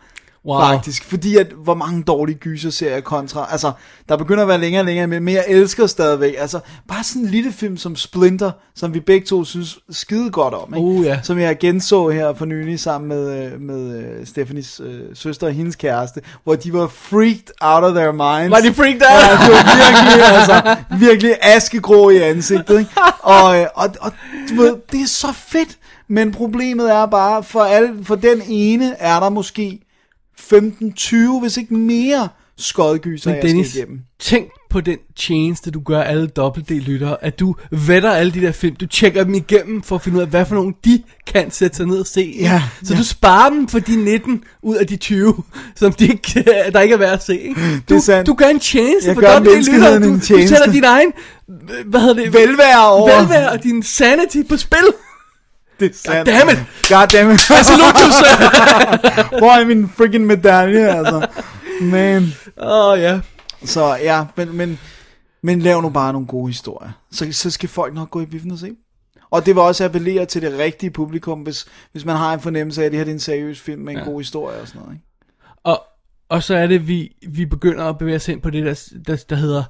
Wow. Faktisk, fordi at, hvor mange dårlige gyser-serier kontra, altså, der begynder at være længere og længere med, men jeg elsker stadigvæk, altså, bare sådan en lille film som Splinter, som vi begge to synes skide godt om, ikke? Uh, ja. som jeg genså her for nylig sammen med, øh, med øh, Stephanies øh, søster og hendes kæreste, hvor de var freaked out of their minds. Var de freaked Ja, out? det var virkelig, altså, virkelig askegrå i ansigtet, ikke? Og, øh, og, og du ved, det er så fedt, men problemet er bare, for, alle, for den ene er der måske 15-20, hvis ikke mere, skodgyser, Men jeg skal Dennis, igennem. tænk på den tjeneste, du gør alle dobbelt-D-lyttere, at du vetter alle de der film, du tjekker dem igennem for at finde ud af, hvad for nogle de kan sætte sig ned og se. Ja, så ja. du sparer dem for de 19 ud af de 20, som de ikke, der ikke er værd at se. Ikke? Du, er sandt. du gør en tjeneste Jeg for dobbelt-D-lyttere. menneskeheden Du, du sætter din egen, hvad hedder det? Velvære over. Velvære og din sanity på spil. Det er sandt. Goddammit. Goddammit. Salutus. Hvor er min freaking medalje, altså? Man. Åh, oh, ja. Så ja, men, men, men lav nu bare nogle gode historier. Så, så skal folk nok gå i biffen og se. Og det vil også appellere til det rigtige publikum, hvis, hvis man har en fornemmelse af, at det her det er en seriøs film med en ja. god historie og sådan noget. Ikke? Og, og så er det, vi, vi begynder at bevæge os hen på det, der, der, der hedder,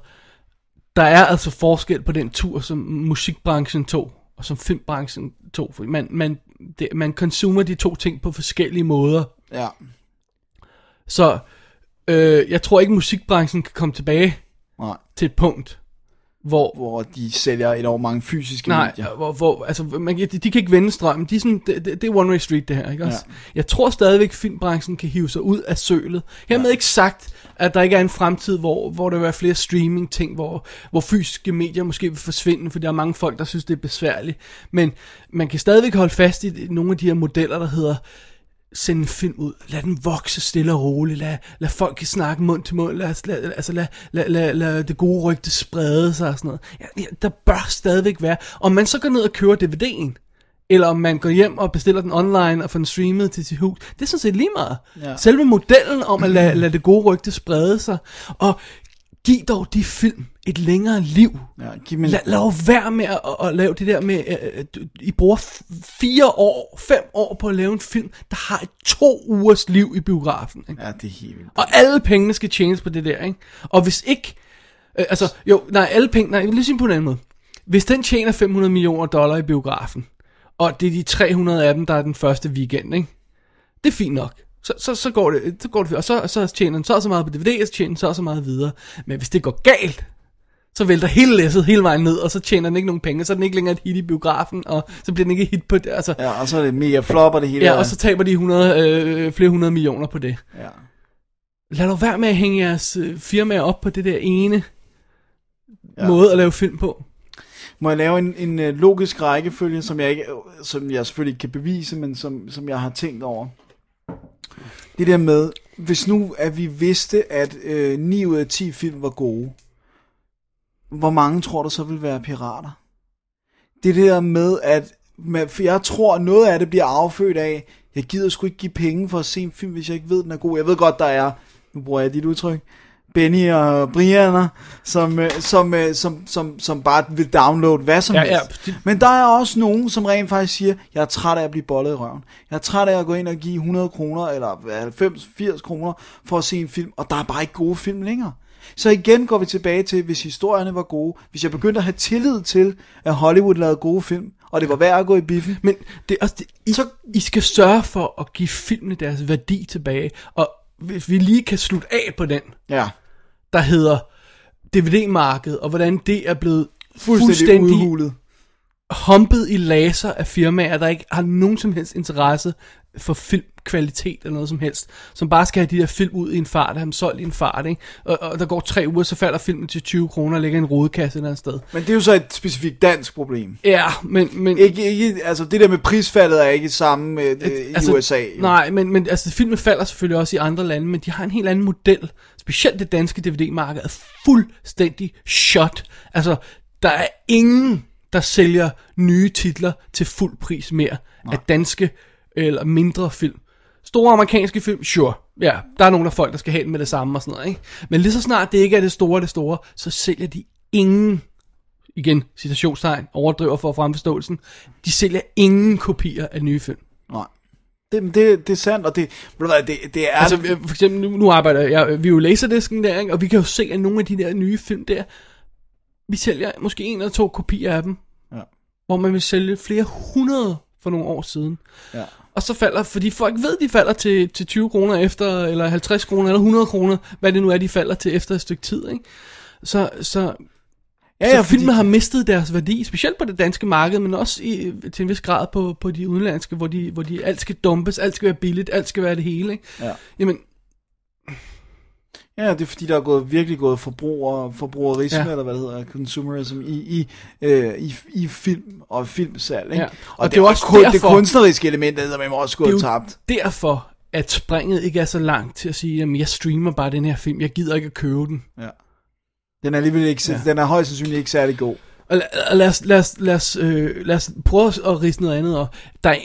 der er altså forskel på den tur, som musikbranchen tog, og som filmbranchen tog. For man, man, det, man consumer de to ting på forskellige måder. Ja. Så øh, jeg tror ikke, musikbranchen kan komme tilbage Nej. til et punkt, hvor... Hvor de sælger enormt mange fysiske Nej, medier. hvor, hvor, altså, man, de, de kan ikke vende strømmen. De er sådan, det, det, det er one way street, det her. Ikke også? Jeg tror stadigvæk, filmbranchen kan hive sig ud af sølet. Hermed ikke sagt, at der ikke er en fremtid, hvor, hvor der vil være flere streaming-ting, hvor, hvor fysiske medier måske vil forsvinde, for der er mange folk, der synes, det er besværligt. Men man kan stadigvæk holde fast i nogle af de her modeller, der hedder send en film ud, lad den vokse stille og roligt, lad, lad folk snakke mund til mund, lad, lad, altså lad, lad, lad, lad det gode rygte sprede sig og sådan noget. Ja, ja, der bør stadigvæk være, om man så går ned og køber DVD'en, eller om man går hjem og bestiller den online og får den streamet til sit hus, det er sådan set lige meget. Ja. Selve modellen om at lade, lade det gode rygte sprede sig, og giv dog de film et længere liv. Ja, giv mig Lad, lad være med at, at, at lave det der med, at I bruger fire år, fem år på at lave en film, der har et to ugers liv i biografen. Ikke? Ja, det er helt vildt. Og alle pengene skal tjenes på det der, ikke? Og hvis ikke, øh, altså, jo, nej, alle penge, nej, lige sige på en anden måde. Hvis den tjener 500 millioner dollar i biografen, og det er de 300 af dem, der er den første weekend, ikke? Det er fint nok. Så, så, så går det, så går det, og så, så tjener den så og så meget på DVD, og så tjener den så og så meget videre. Men hvis det går galt, så vælter hele læsset hele vejen ned, og så tjener den ikke nogen penge, så er den ikke længere et hit i biografen, og så bliver den ikke hit på det, altså, Ja, og så er det mega flop, og det hele ja, og så taber de 100, øh, flere hundrede millioner på det. Ja. Lad dog være med at hænge jeres øh, firmaer op på det der ene Ja. ja. måde at lave film på. Må jeg lave en, en øh, logisk rækkefølge, som jeg, ikke, som jeg selvfølgelig ikke kan bevise, men som, som jeg har tænkt over. Det der med, hvis nu at vi vidste, at øh, 9 ud af 10 film var gode, hvor mange tror du så vil være pirater? Det der med, at man, for jeg tror, at noget af det bliver affødt af, jeg gider sgu ikke give penge for at se en film, hvis jeg ikke ved, den er god. Jeg ved godt, der er, nu bruger jeg dit udtryk, Benny og Brianna, som, øh, som, øh, som, som, som bare vil downloade hvad som Ja, helst. ja. Men der er også nogen, som rent faktisk siger, jeg er træt af at blive bollet i røven. Jeg er træt af at gå ind og give 100 kroner, eller 90-80 kroner, for at se en film, og der er bare ikke gode film længere. Så igen går vi tilbage til, hvis historierne var gode, hvis jeg begyndte at have tillid til, at Hollywood lavede gode film, og det var værd at gå i biffen. Men det er også det, I, så, I skal sørge for at give filmene deres værdi tilbage, og hvis vi lige kan slutte af på den, Ja, der hedder DVD-markedet, og hvordan det er blevet fuldstændig, fuldstændig udhulet. humpet i laser af firmaer, der ikke har nogen som helst interesse for filmkvalitet eller noget som helst, som bare skal have de der film ud i en fart, have dem solgt i en fart, ikke? Og, og der går tre uger, så falder filmen til 20 kroner og ligger i en rodekasse et eller andet sted. Men det er jo så et specifikt dansk problem. Ja, men... men Ikke, ikke, altså det der med prisfaldet er ikke samme med, øh, i altså, USA. Jo. Nej, men, men altså, filmen falder selvfølgelig også i andre lande, men de har en helt anden model. Specielt det danske DVD-marked er fuldstændig shot. Altså, der er ingen, der sælger nye titler til fuld pris mere af danske eller mindre film. Store amerikanske film, sure. Ja, der er nogle af folk, der skal have den med det samme og sådan noget, ikke? Men lige så snart det ikke er det store, det store, så sælger de ingen igen, citationstegn, overdriver for fremforståelsen, de sælger ingen kopier af nye film. Nej. Det, det, det er sandt, og det, det, det er... Altså, øh, for eksempel, nu, nu arbejder jeg, vi er jo laserdisken der, ikke? og vi kan jo se, at nogle af de der nye film der, vi sælger måske en eller to kopier af dem, Ja. hvor man vil sælge flere hundrede for nogle år siden. Ja. Og så falder, fordi folk ved, de falder til, til 20 kroner efter, eller 50 kroner, eller 100 kroner, hvad det nu er, de falder til efter et stykke tid, ikke? Så, så, Ja, ja, fordi- filmen har mistet deres værdi, specielt på det danske marked, men også i, til en vis grad på, på de udenlandske, hvor, de, hvor de, alt skal dumpes, alt skal være billigt, alt skal være det hele, ikke? Ja. Jamen, Ja, det er fordi, der er gået, virkelig gået forbruger, forbrugerisme, Ja. eller hvad det hedder, consumerism, i, i, øh, i, i film og filmsalg. Ikke? Ja. Og, Og det er det, er også kun, det derfor- kunstneriske element, der er også det er gået jo tabt. derfor, at springet ikke er så langt til at sige, jamen jeg streamer bare den her film, jeg gider ikke at købe den. Ja. Den er alligevel ikke, Ja. den er højst sandsynligt ikke særlig god. Og lad os, lad os, lad os, øh, lad os prøve at rise noget andet op. Der er,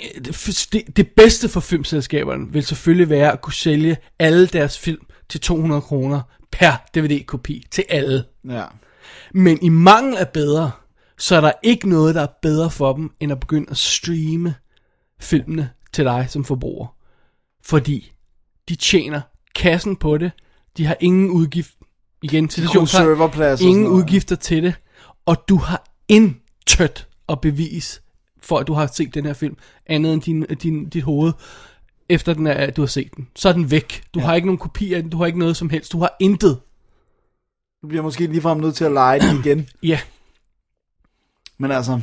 det, det bedste for filmselskaberne vil selvfølgelig være at kunne sælge alle deres film til 200 kroner per DVD-kopi til alle. Ja. Men i mangel af bedre, så er der ikke noget, der er bedre for dem, end at begynde at streame filmene til dig som forbruger. Fordi de tjener kassen på det, de har ingen udgift, igen serverplads ingen udgifter til det, og du har intet at bevise for, at du har set den her film, andet end din, din, dit hoved, efter den er, du har set den. Så er den væk. Du ja. har ikke nogen kopi af den, du har ikke noget som helst, du har intet. Du bliver måske ligefrem nødt til at lege den igen. Ja, Men altså,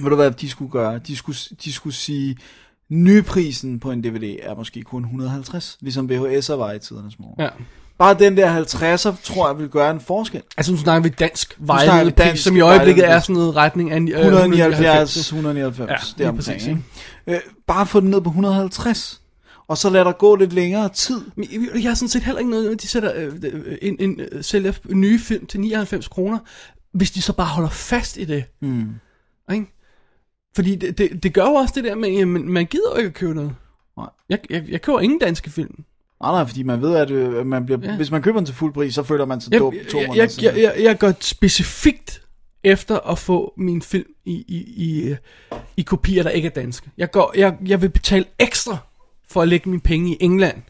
ved du hvad de skulle gøre? De skulle, de skulle sige, nyprisen på en DVD er måske kun 150, ligesom VHS'er var i tidernes morgen. ja. Bare den der 50'er, tror jeg, vil gøre en forskel. Altså nu snakker vi dansk dansk som i øjeblikket er sådan noget retning af øh, 179, 199, Ja, det præcis, omkring, ikke? Øh, bare få den ned på 150. Og så lad der gå lidt længere tid. Jeg- har sådan set heller ikke noget, at de sætter, øh, øh, en, en, øh, sælger nye film til 99 kroner, hvis de så bare holder fast i det. Mm. Ikke? Fordi det, det, det gør jo også det der med, at man, man gider jo ikke at købe noget. Nej. Jeg, jeg, jeg køber ingen danske film. Nej, nej, fordi man ved, at øh, man bliver, Ja. hvis man køber den til fuld pris, så føler man sig Jeg, dum jeg, to jeg, jeg, jeg, jeg, jeg går specifikt efter at få min film i, i, i, øh, i kopier, der ikke er danske. Jeg, går, jeg, jeg vil betale ekstra for at lægge mine penge i England,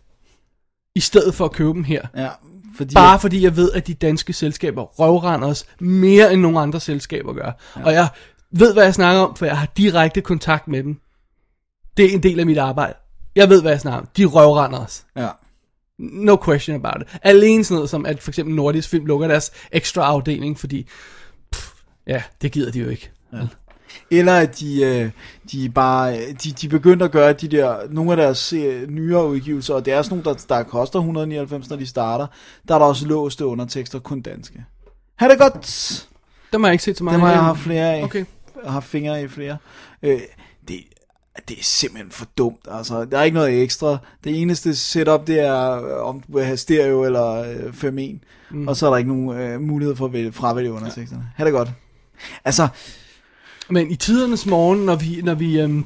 i stedet for at købe dem her. Ja, fordi Bare fordi jeg ved, at de danske selskaber røvrender os mere end nogle andre selskaber gør. Ja. Og jeg ved, hvad jeg snakker om, for jeg har direkte kontakt med dem. Det er en del af mit arbejde. Jeg ved, hvad jeg snakker om. De røvrender os. Ja. No question about it. Alene sådan noget som, at for eksempel Nordisk Film lukker deres ekstra afdeling, fordi... Pff, ja, det gider de jo ikke. Ja. Eller at de, øh, de bare, de, de begyndte at gøre de der, nogle af deres øh, nyere udgivelser, og det er sådan nogle, der, der koster 199, når de starter, der er der også låste undertekster, kun danske. Ha' det godt! Dem har jeg ikke set så meget Dem har jeg af. haft flere af. Okay. Jeg har fingre i flere. Øh, det, det er simpelthen for dumt. Altså, der er ikke noget ekstra. Det eneste setup, det er, øh, om du vil have stereo eller øh, 5.1. Mm. Og så er der ikke nogen øh, mulighed for at vælge, fravælge underteksterne. Ja. Ha' det godt. Altså, Men i tidernes morgen, når vi... Når vi øhm,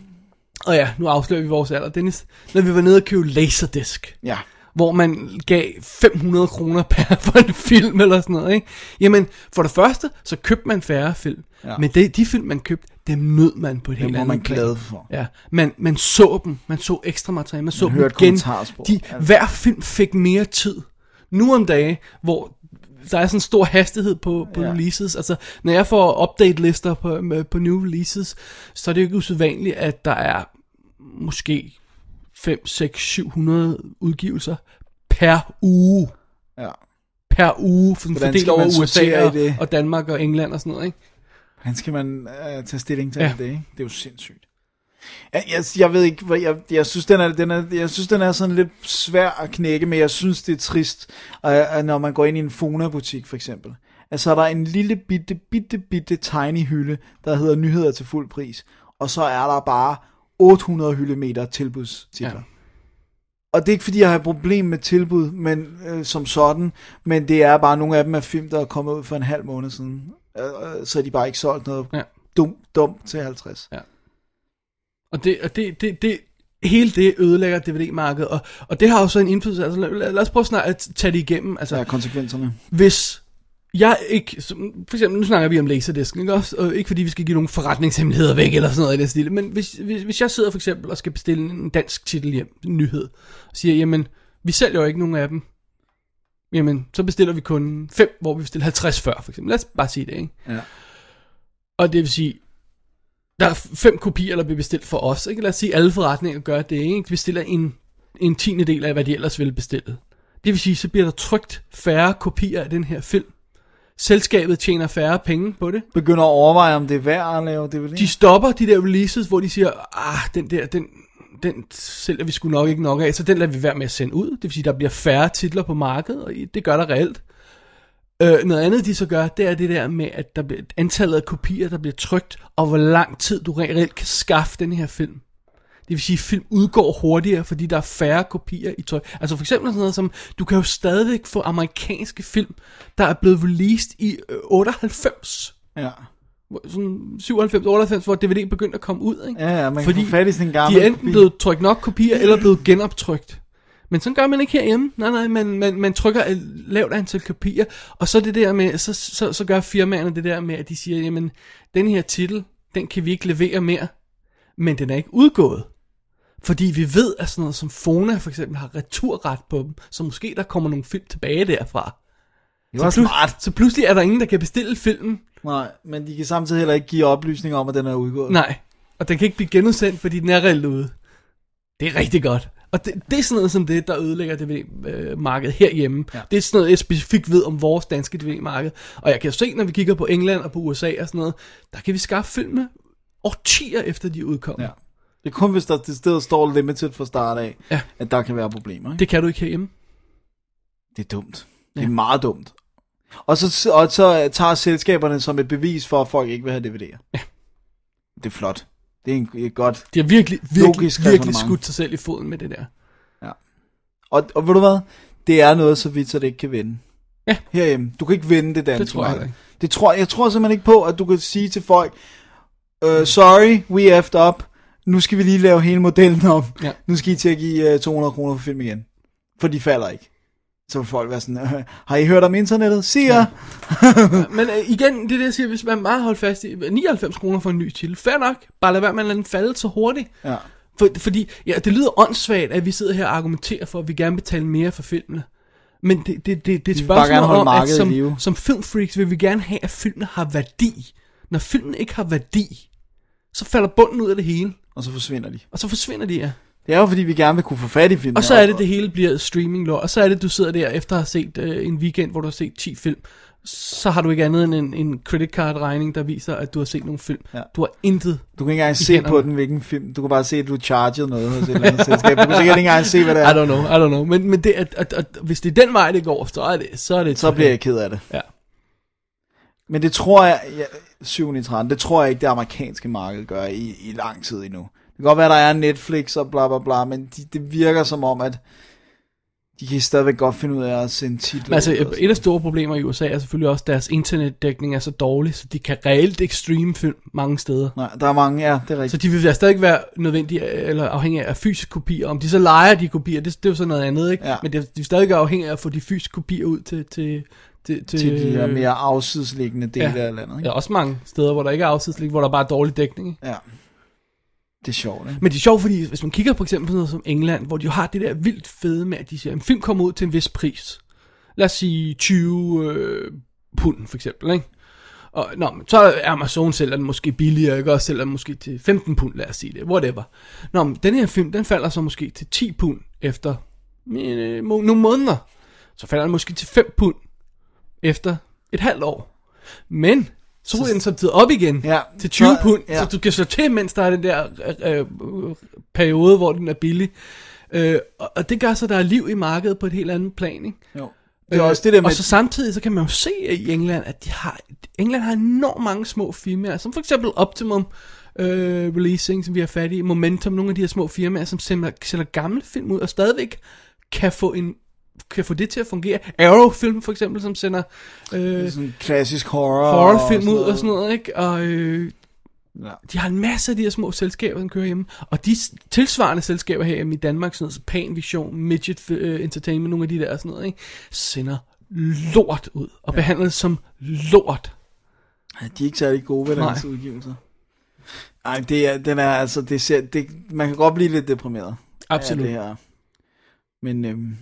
og ja, nu afslører vi vores alder, Dennis. Når vi var nede og købe Laserdisc, ja. hvor man gav 500 kroner per for en film eller sådan noget, ikke? Jamen, for det første, så købte man færre film. Ja. Men det, de film, man købte, dem nød man på et Dem helt andet man plan. glad for. Ja, man, man så dem, man så ekstra materiale, man så Man dem igen. De, Altså. Hver film fik mere tid. Nu om dagen, hvor der er sådan en stor hastighed på, på ja. Releases. Altså, når jeg får update-lister på, med, på new releases, så er det jo ikke usædvanligt, at der er måske 5, 6, 700 udgivelser per uge. Ja. Per uge, for Hvordan fordelt over USA og, og Danmark og England og sådan noget, ikke? Han skal man øh, tage stilling til Ja. det, ikke? Det er jo sindssygt. Jeg, jeg, jeg ved ikke, jeg, jeg, synes, den er, den er, jeg synes, den er sådan lidt svær at knække, men jeg synes, det er trist, øh, når man går ind i en Fona-butik, for eksempel. Altså, der er en lille bitte, bitte, bitte tiny hylde, der hedder nyheder til fuld pris, og så er der bare 800 hyldemeter tilbudstitler. Ja. Og det er ikke fordi, jeg har et problem med tilbud men, øh, som sådan, men det er bare nogle af dem af film, der er kommet ud for en halv måned siden. Øh, så er de bare ikke solgt noget Ja. ja. dumt dum til 50. Og det, og det, det, det, hele det ødelægger DVD-markedet, og, og det har jo så en indflydelse, altså lad, lad os prøve snart at tage det igennem, altså Ja, konsekvenserne. hvis jeg ikke, for eksempel, nu snakker vi om Laserdisken, ikke også? Og ikke fordi vi skal give nogle forretningshemmeligheder væk, eller sådan noget i den stil, men hvis, hvis, hvis jeg sidder for eksempel og skal bestille en dansk titel hjem, en nyhed, og siger, jamen, vi sælger jo ikke nogen af dem, jamen, så bestiller vi kun fem, hvor vi bestiller 50 før, for eksempel. Lad os bare sige det, ikke? Ja. Og det vil sige, der er fem kopier, der bliver bestilt for os, ikke? Lad os sige, alle forretninger gør det, ikke? De bestiller en, en tiende del af, hvad de ellers ville bestille. Det vil sige, så bliver der trygt færre kopier af den her film. Selskabet tjener færre penge på det. Begynder at overveje, om det er værd at lave DVD. De stopper de der releases, hvor de siger, ah, den der, den, den sælger vi sgu nok ikke nok af, så den lader vi være med at sende ud. Det vil sige, der bliver færre titler på markedet, og det gør der reelt. Øh, noget andet, de så gør, det er det der med, at der bliver antallet af kopier, der bliver trygt, og hvor lang tid du reelt kan skaffe den her film. Det vil sige, at film udgår hurtigere, fordi der er færre kopier i tøj. Altså for eksempel sådan noget som, du kan jo stadigvæk få amerikanske film, der er blevet released i øh, 98. Ja. Sådan 97, 98, hvor DVD begyndte at komme ud, ikke? Ja, ja, man kan Fordi få fat i sådan en de er enten kopi. blevet trykt nok kopier, eller blevet genoptrykt. Men sådan gør man ikke herhjemme. Nej, nej, man, man, man trykker et lavt antal kopier, og så det der med, så, så, så gør firmaerne det der med, at de siger, jamen, den her titel, den kan vi ikke levere mere, men den er ikke udgået. Fordi vi ved, at sådan noget som Fona for eksempel har returret på dem, så måske der kommer nogle film tilbage derfra. Det var så, smart. så pludselig er der ingen, der kan bestille filmen. Nej, men de kan samtidig heller ikke give oplysninger om, at den er udgået. Nej, og den kan ikke blive genudsendt, fordi den er reelt ude. Det er rigtig godt. Og det, det er sådan noget som det, der ødelægger DVD-markedet herhjemme. Ja. Det er sådan noget, jeg specifikt ved om vores danske DVD-marked. Og jeg kan se, når vi kigger på England og på USA og sådan noget, der kan vi skaffe filme årtier efter de er udkommet. Ja. Det er kun, hvis der til stedet står limited fra start af, Ja. at der kan være problemer. Ikke? Det kan du ikke herhjemme. Det er dumt. Det Ja. er meget dumt. Og så, og så tager selskaberne som et bevis for, at folk ikke vil have DVD'er. Ja. Det er flot. Det er en, et godt... De har virkelig, virkelig, virkelig skudt sig selv i foden med det der. Og, og ved du hvad? Det er noget så vidt, så det ikke kan vinde. Ja. Herhjemme. Du kan ikke vinde det danske Det tror jeg ikke. Det tror, jeg tror simpelthen ikke på, at du kan sige til folk, uh, sorry, we effed up. Nu skal vi lige lave hele modellen om. Ja. Nu skal I til at give uh, 200 kroner for film igen. For de falder ikke. Så vil folk være sådan, uh, har I hørt om internettet? Sig ja. Men øh, igen, det er det, jeg siger, hvis man bare holder fast i 99 kroner for en ny titel, fair nok, bare lad være med at lade den falde så hurtigt. Ja. For, fordi, ja, det lyder åndssvagt, at vi sidder her og argumenterer for, at vi gerne betale mere for filmene. Men det, det, det, det er spørgsmål om, at som, som filmfreaks vil vi gerne have, at filmene har værdi. Når filmen ikke har værdi, så falder bunden ud af det hele, Og så forsvinder de. og så forsvinder de, ja. Det er jo fordi, vi gerne vil kunne få fat i filmen. Og så er det, det hele bliver streaming lort. Og så er det, du sidder der efter at have set øh, en weekend, hvor du har set 10 film. Så har du ikke andet end en, en credit card regning, der viser, at du har set nogle film. Ja. Du har intet. Du kan ikke engang i se hænderne. på den, hvilken film. Du kan bare se, at du er charged noget hos et eller andet selskab. Du kan sikkert ikke engang se, hvad det I er. don't know, I don't know. Men, men det, at, at, at, hvis det er den vej, det går, så er det, så er det et Så bliver jeg ked af det. Ja. Men det tror jeg, ja, 7. i 13, det tror jeg ikke, det amerikanske marked gør i, i lang tid endnu. Kan godt være, der er Netflix og bla bla bla, men de, det virker som om, at de kan stadigvæk godt finde ud af at sende titler. Men altså, et af de store problemer i USA er selvfølgelig også, at deres internetdækning er så dårlig, så de kan reelt ikke streame film mange steder. Nej, der er mange, ja, det er Så rigtigt. de vil stadig være nødvendige, eller afhængige af fysiske kopier. Om de så leger de kopier, det, det er jo så noget andet, ikke? Ja. Men de er stadig afhængige af at få de fysiske kopier ud til... til til, til, Til de her mere afsidsliggende dele ja. af landet. Ikke? er også mange steder, hvor der ikke er afsidslig, hvor der bare er dårlig dækning. Ikke? Ja. Det er sjovt, ikke? Men det er sjovt, fordi hvis man kigger på eksempel på noget som England, hvor de jo har det der vildt fede med, at de siger, at en film kommer ud til en vis pris. Lad os sige 20 øh, pund for eksempel, ikke? Og nå, men så er Amazon sælger den måske billigere, ikke? Og sælger den måske til 15 pund, lad os sige det, whatever. Nå, men den her film, den falder så måske til 10 pund efter øh, nogle måneder. Så falder den måske til 5 pund efter et halvt år. Men så ryger den samtidig op igen Ja, til 20 så- pund, ja. så du kan slå til, mens der er den der øh, øh, periode, hvor den er billig. Øh, og, og det gør så, at der er liv i markedet på et helt andet plan, ikke? Jo. Det er også det der med... Og så samtidig, så kan man jo se i England, at de har, England har enormt mange små firmaer, som for eksempel Optimum øh, Releasing, som vi har fat i, Momentum, nogle af de her små firmaer, som sælger, sælger gamle film ud, og stadigvæk kan få en kan få det til at fungere. Arrow film for eksempel, som sender øh, sådan klassisk horror. horrorfilm og ud og sådan noget, ikke? Og øh, Ja. de har en masse af de her små selskaber, som kører hjemme. Og de tilsvarende selskaber her i Danmark, sådan noget som Pan Vision, Midget uh, Entertainment, nogle af de der sådan noget, ikke? sender lort ud, og ja. behandlet som lort. Ja, de er ikke særlig gode ved deres udgivelser. Ej, det er, den er altså, det ser, det, man kan godt blive lidt deprimeret. Absolut. Af det her. Men øhm,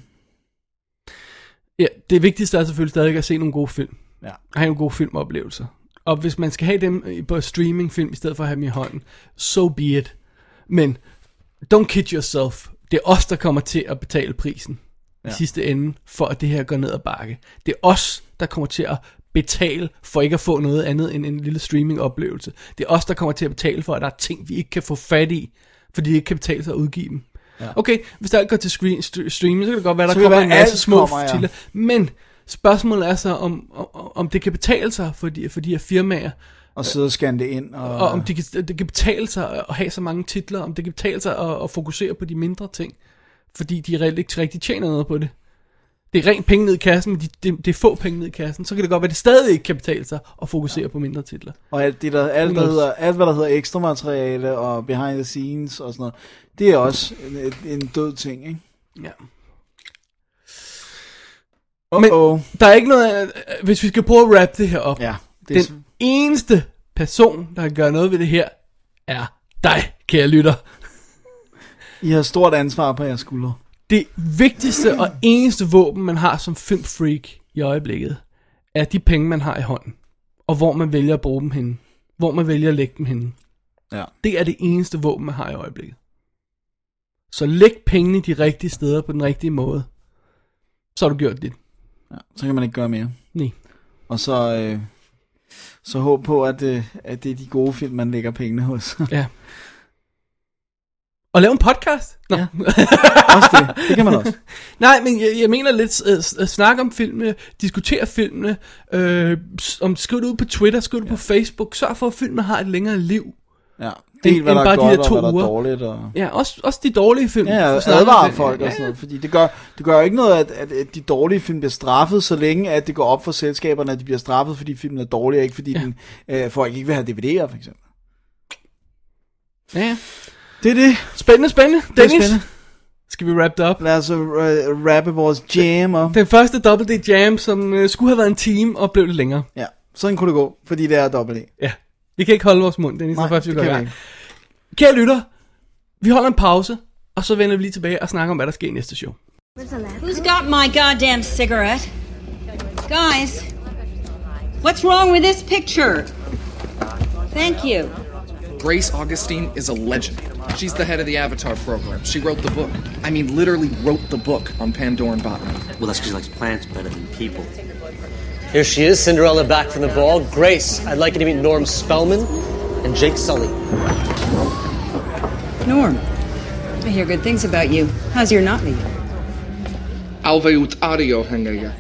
Ja, det vigtigste er selvfølgelig stadig at se nogle gode film. ja. Og have nogle gode filmoplevelser. Og hvis man skal have dem øh, på streamingfilm, i stedet for at have dem i hånden, so be it. Men, don't kid yourself. Det er os, der kommer til at betale prisen. Ja. I sidste ende, for at det her går ned ad bakke. Det er os, der kommer til at betale for ikke at få noget andet end en lille streamingoplevelse. Det er os, der kommer til at betale for, at der er ting, vi ikke kan få fat i, fordi det ikke kan betale sig at udgive dem. Ja. Okay, hvis der alt går til screen, st- streaming, så kan det godt være, der Så kommer det en være, masse små kommer, ja. titler. Men spørgsmålet er så, om, om, om det kan betale sig for de, for de her firmaer, Og sidde og scanne det ind. Og, og om det kan, det kan betale sig at have så mange titler, om det kan betale sig at, at fokusere på de mindre ting, fordi de reelt ikke rigtig tjener noget på det. Det er rent penge ned i kassen, men de, det, det er få penge ned i kassen. Så kan det godt være, at det stadig ikke kan betale sig at fokusere ja. på mindre titler. og alt, det der, alt, der hedder, alt, hvad der hedder ekstra materiale og behind the scenes og sådan noget, det er også en, en død ting, ikke? Ja. Uh-oh. Men der er ikke noget, øh, hvis vi skal prøve at wrap det her op. ja, det er, Den eneste person, der kan gøre noget ved det her, er dig, kære lytter. I har stort ansvar på jeres skuldre. Det vigtigste og eneste våben, man har som filmfreak i øjeblikket, er de penge, man har i hånden. Og hvor man vælger at bruge dem henne. Hvor man vælger at lægge dem henne. Ja. Det er det eneste våben, man har i øjeblikket. Så læg pengene de rigtige steder på den rigtige måde. Så har du gjort dit. ja. Så kan man ikke gøre mere. Nej. Og så, øh, så håb på, at, øh, at det er de gode film, man lægger pengene hos. Ja. Og lave en podcast. Nå. Ja. også det. Det kan man også. Nej, men jeg, jeg mener lidt øh, at snakke om filmene, diskutere filmene, øh, om skriv det ud på Twitter, skriv det ja. på Facebook, sørg for at filmene har et længere liv. Ja. Det er hvad der bare er de godt, der to og hvad der er dårligt. Og... Ja, også, også de dårlige film. Ja, og Snakke om advare det. folk ja, og sådan noget, fordi det gør, det gør jo ikke noget, at, at, at de dårlige film bliver straffet, så længe at det går op for selskaberne, at de bliver straffet, fordi filmen er dårlig, og ikke fordi Ja. ja. den, øh, folk ikke vil have DVD'er, for eksempel. Ja, ja. Det er det. Spændende, spændende. Det er Dennis, spændende. skal vi wrap det op? Lad os uh, rappe vores jam op. Den første Double D Jam, som øh, skulle have været en time, og blev lidt længere. Ja, sådan kunne det gå, fordi det er dobbelt E. Ja. Vi kan ikke holde vores mund, Dennis, Nej, det kan vi gang. ikke. Kære lytter, vi holder en pause, og så vender vi lige tilbage og snakker om, hvad der sker i næste show. Who's got my goddamn cigarette? Guys, what's wrong with this picture? Thank you. Grace Augustine is a legend. She's the head of the Avatar program. She wrote the book. I mean, literally wrote the book on Pandoran botany. Well, that's because she likes plants better than people. Here she is, Cinderella back from the ball. Grace, I'd like you to meet Norm Spellman and Jake Sully. Norm, I hear good things about you. How's your not knee? Alveut ario hengaya.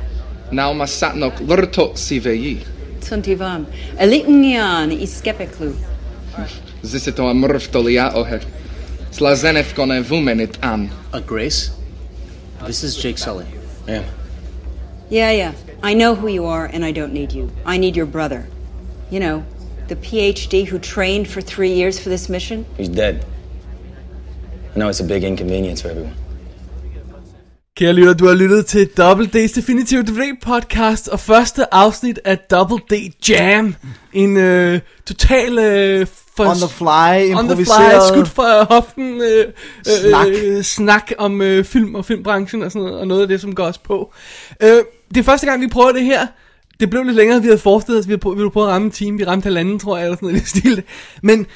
Now masatnok lurtot siveyi. Tuntivam. Elitungian iskepeklu. Zisito amurftolia ohe. Slazenef kone vumenit an. Uh, Grace, this is Jake Sully. Yeah. Yeah, yeah. I know who you are, and I don't need you. I need your brother. You know, the PhD who trained for three years for this mission. He's dead. I know it's a big inconvenience for everyone. Kære lytter, du har lyttet til Double D's Definitive DVD podcast og første afsnit af Double D Jam. En øh, total... Øh, for, On the fly, on the fly, skudt fra hoften øh, øh, Snak. Øh, snak om øh, film og filmbranchen og sådan noget, og noget af det, som går os på. Øh, det er første gang, vi prøver det her. Det blev lidt længere, vi havde forestillet os. Vi havde prøvet, vi havde prøvet at ramme en time. Vi ramte halvanden, tror jeg, eller sådan noget i stil. Men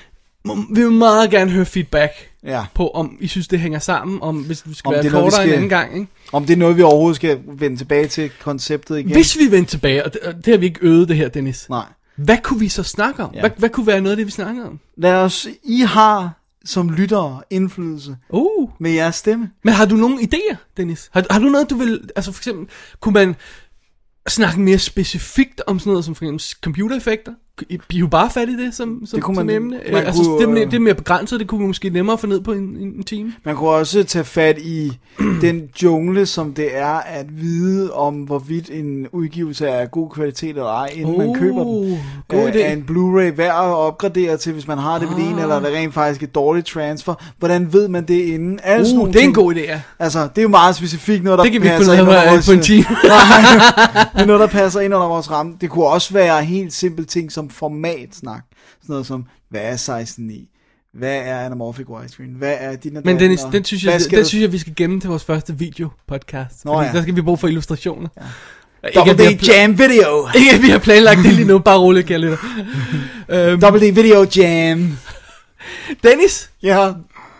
vi vil meget gerne høre feedback Ja. på, om I synes, det hænger sammen, om hvis vi skal Om være er noget, kortere en skal- anden gang. Ikke? Om det er noget, vi overhovedet skal vende tilbage til konceptet igen. Hvis vi vendte tilbage, og det, og det har vi ikke øvet det her, Dennis. Nej. Hvad kunne vi så snakke om? Ja. Hvad, hvad kunne være noget af det, vi snakkede om? Lad os, I har som lyttere indflydelse Uh. med jeres stemme. Men har du nogle idéer, Dennis? Har, har du noget, du vil... Altså for eksempel, kunne man snakke mere specifikt om sådan noget som for eksempel computereffekter? I jo bare fat i det som, som, Det kunne som man- emne. man Øh, altså, kunne, det, er mere, øh, det er mere begrænset, det kunne vi måske nemmere få ned på en, en time. Man kunne også tage fat i den jungle, som det er at vide om, hvorvidt en udgivelse er af god kvalitet eller ej, inden man Oh, køber den. god Er- idé. Er en Blu-ray værd at opgradere til, hvis man har DVD'en, Ah. eller er det rent faktisk et dårligt transfer? Hvordan ved man det inden? Alle sådan Uh, det er en god idé, ja. Altså, det er jo meget specifikt noget, der Det kan vi ikke passer ud ind under vores... på en time. Nej, det noget, der passer ind under vores ramme. Det kunne også være helt simple ting som formatsnak. Sådan noget som, hvad er 16.9? Hvad er anamorphic widescreen? Hvad er din Men Dennis, den synes, jeg, den du- synes jeg, vi skal gemme til vores første video-podcast. Nå ja. Der skal vi bruge for illustrationer. Ja. Double D Jam Video. Ikke at vi har planlagt det lige nu, bare roligt, kære lytter. Øhm, Double D Video Jam. Dennis, Ja.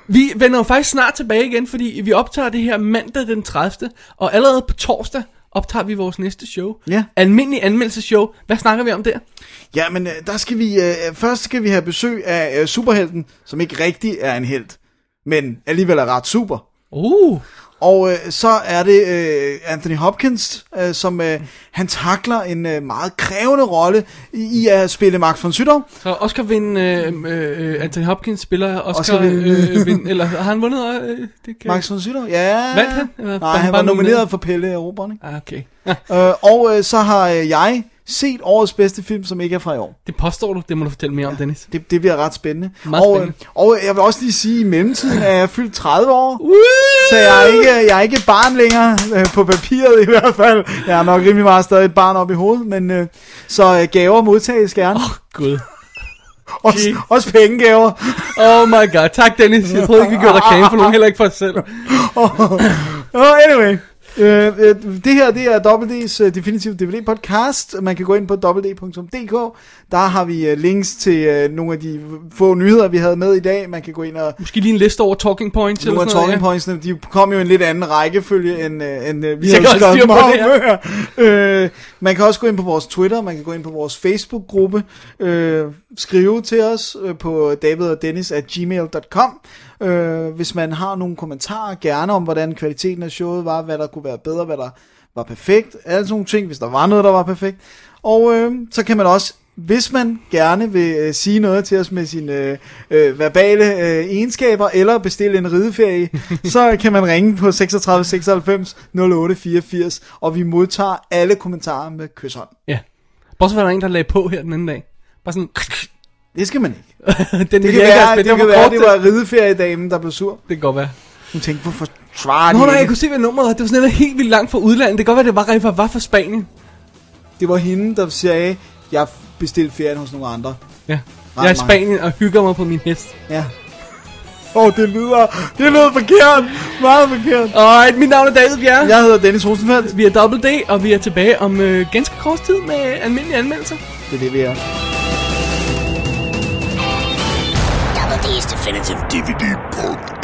vi vender jo faktisk snart tilbage igen, fordi vi optager det her mandag den 30. Og allerede på torsdag optager vi vores næste show. Ja. Almindelig anmeldelseshow. Hvad snakker vi om der? Ja, men øh, der skal vi, øh, først skal vi have besøg af øh, superhelten, som ikke rigtig er en held, men alligevel er ret super. Uh. Og øh, så er det øh, Anthony Hopkins, øh, som øh, han takler en øh, meget krævende rolle i, i at spille Max von Sydow. Så Oscar vind, øh, øh, Anthony Hopkins spiller Oscar, Oscar Oscar vind- vind, øh, vind, eller har han vundet? Øh, det kan... Max von Sydow, ja. Vandt han? Eller Nej, han var nomineret for Pelle Erobrerne. Ah, okay. øh, og øh, så har øh, jeg set årets bedste film, som ikke er fra i år. Det påstår du, det må du fortælle mere om, Dennis. Det, det bliver ret spændende. Meget og, spændende. Øh, og jeg vil også lige sige, at i mellemtiden er jeg fyldt 30 år. Woo! Så jeg er ikke, jeg er ikke barn længere, øh, på papiret i hvert fald. Jeg er nok rimelig meget stadig et barn op i hovedet, men øh, så øh, gaver modtages gerne. Åh, Gud. Også, også pengegaver. Oh my god, tak Dennis. Jeg troede ikke, vi gjorde reklame for nogen, heller ikke for os selv. oh, anyway. Øh, øh, det her det er WD's uh, Definitive DVD podcast. Man kan gå ind på www.dk. Der har vi uh, links til uh, nogle af de få nyheder, vi havde med i dag. Man kan gå ind og Måske lige en liste over talking points. Nogle af sådan talking noget, pointsene, de kom jo i en lidt anden rækkefølge, end, uh, end uh, vi Så har skrevet på det øh, man kan også gå ind på vores Twitter, man kan gå ind på vores Facebook-gruppe, øh, skrive til os øh, på david og dennis at gmail.com, øh, hvis man har nogle kommentarer, gerne om hvordan kvaliteten af showet var, hvad der kunne være bedre, hvad der var perfekt, alle sådan nogle ting, hvis der var noget, der var perfekt. Og øh, så kan man også hvis man gerne vil øh, sige noget til os med sine øh, øh, verbale øh, egenskaber, eller bestille en rideferie, så kan man ringe på 36 96 08 84, og vi modtager alle kommentarer med kysshånd. Ja. Bortset fra, der en, der lagde på her den anden dag. Bare sådan... Det skal man ikke. den Det kan være, det, kan være, det til- var rideferiedamen, der blev sur. Det kan godt være. Hun tænkte, hvorfor svarer de Nå nej, jeg kunne se, hvad nummeret var. Det var sådan noget helt vildt langt fra udlandet. Det kan godt være, det var rent var, fra Spanien. Det var hende, der sagde, jeg bestilte ferien hos nogle andre. Ja. Ret Jeg er i. Spanien og hygger mig på min hest. Ja. Åh, oh, det lyder, det lyder forkert. Meget forkert. Alright, mit navn er David Bjerre. Jeg hedder Dennis Rosenfeldt. Vi er Double D, og vi er tilbage om øh, ganske kort tid med almindelige anmeldelser. Det er det, vi er. Definitive DVD Podcast.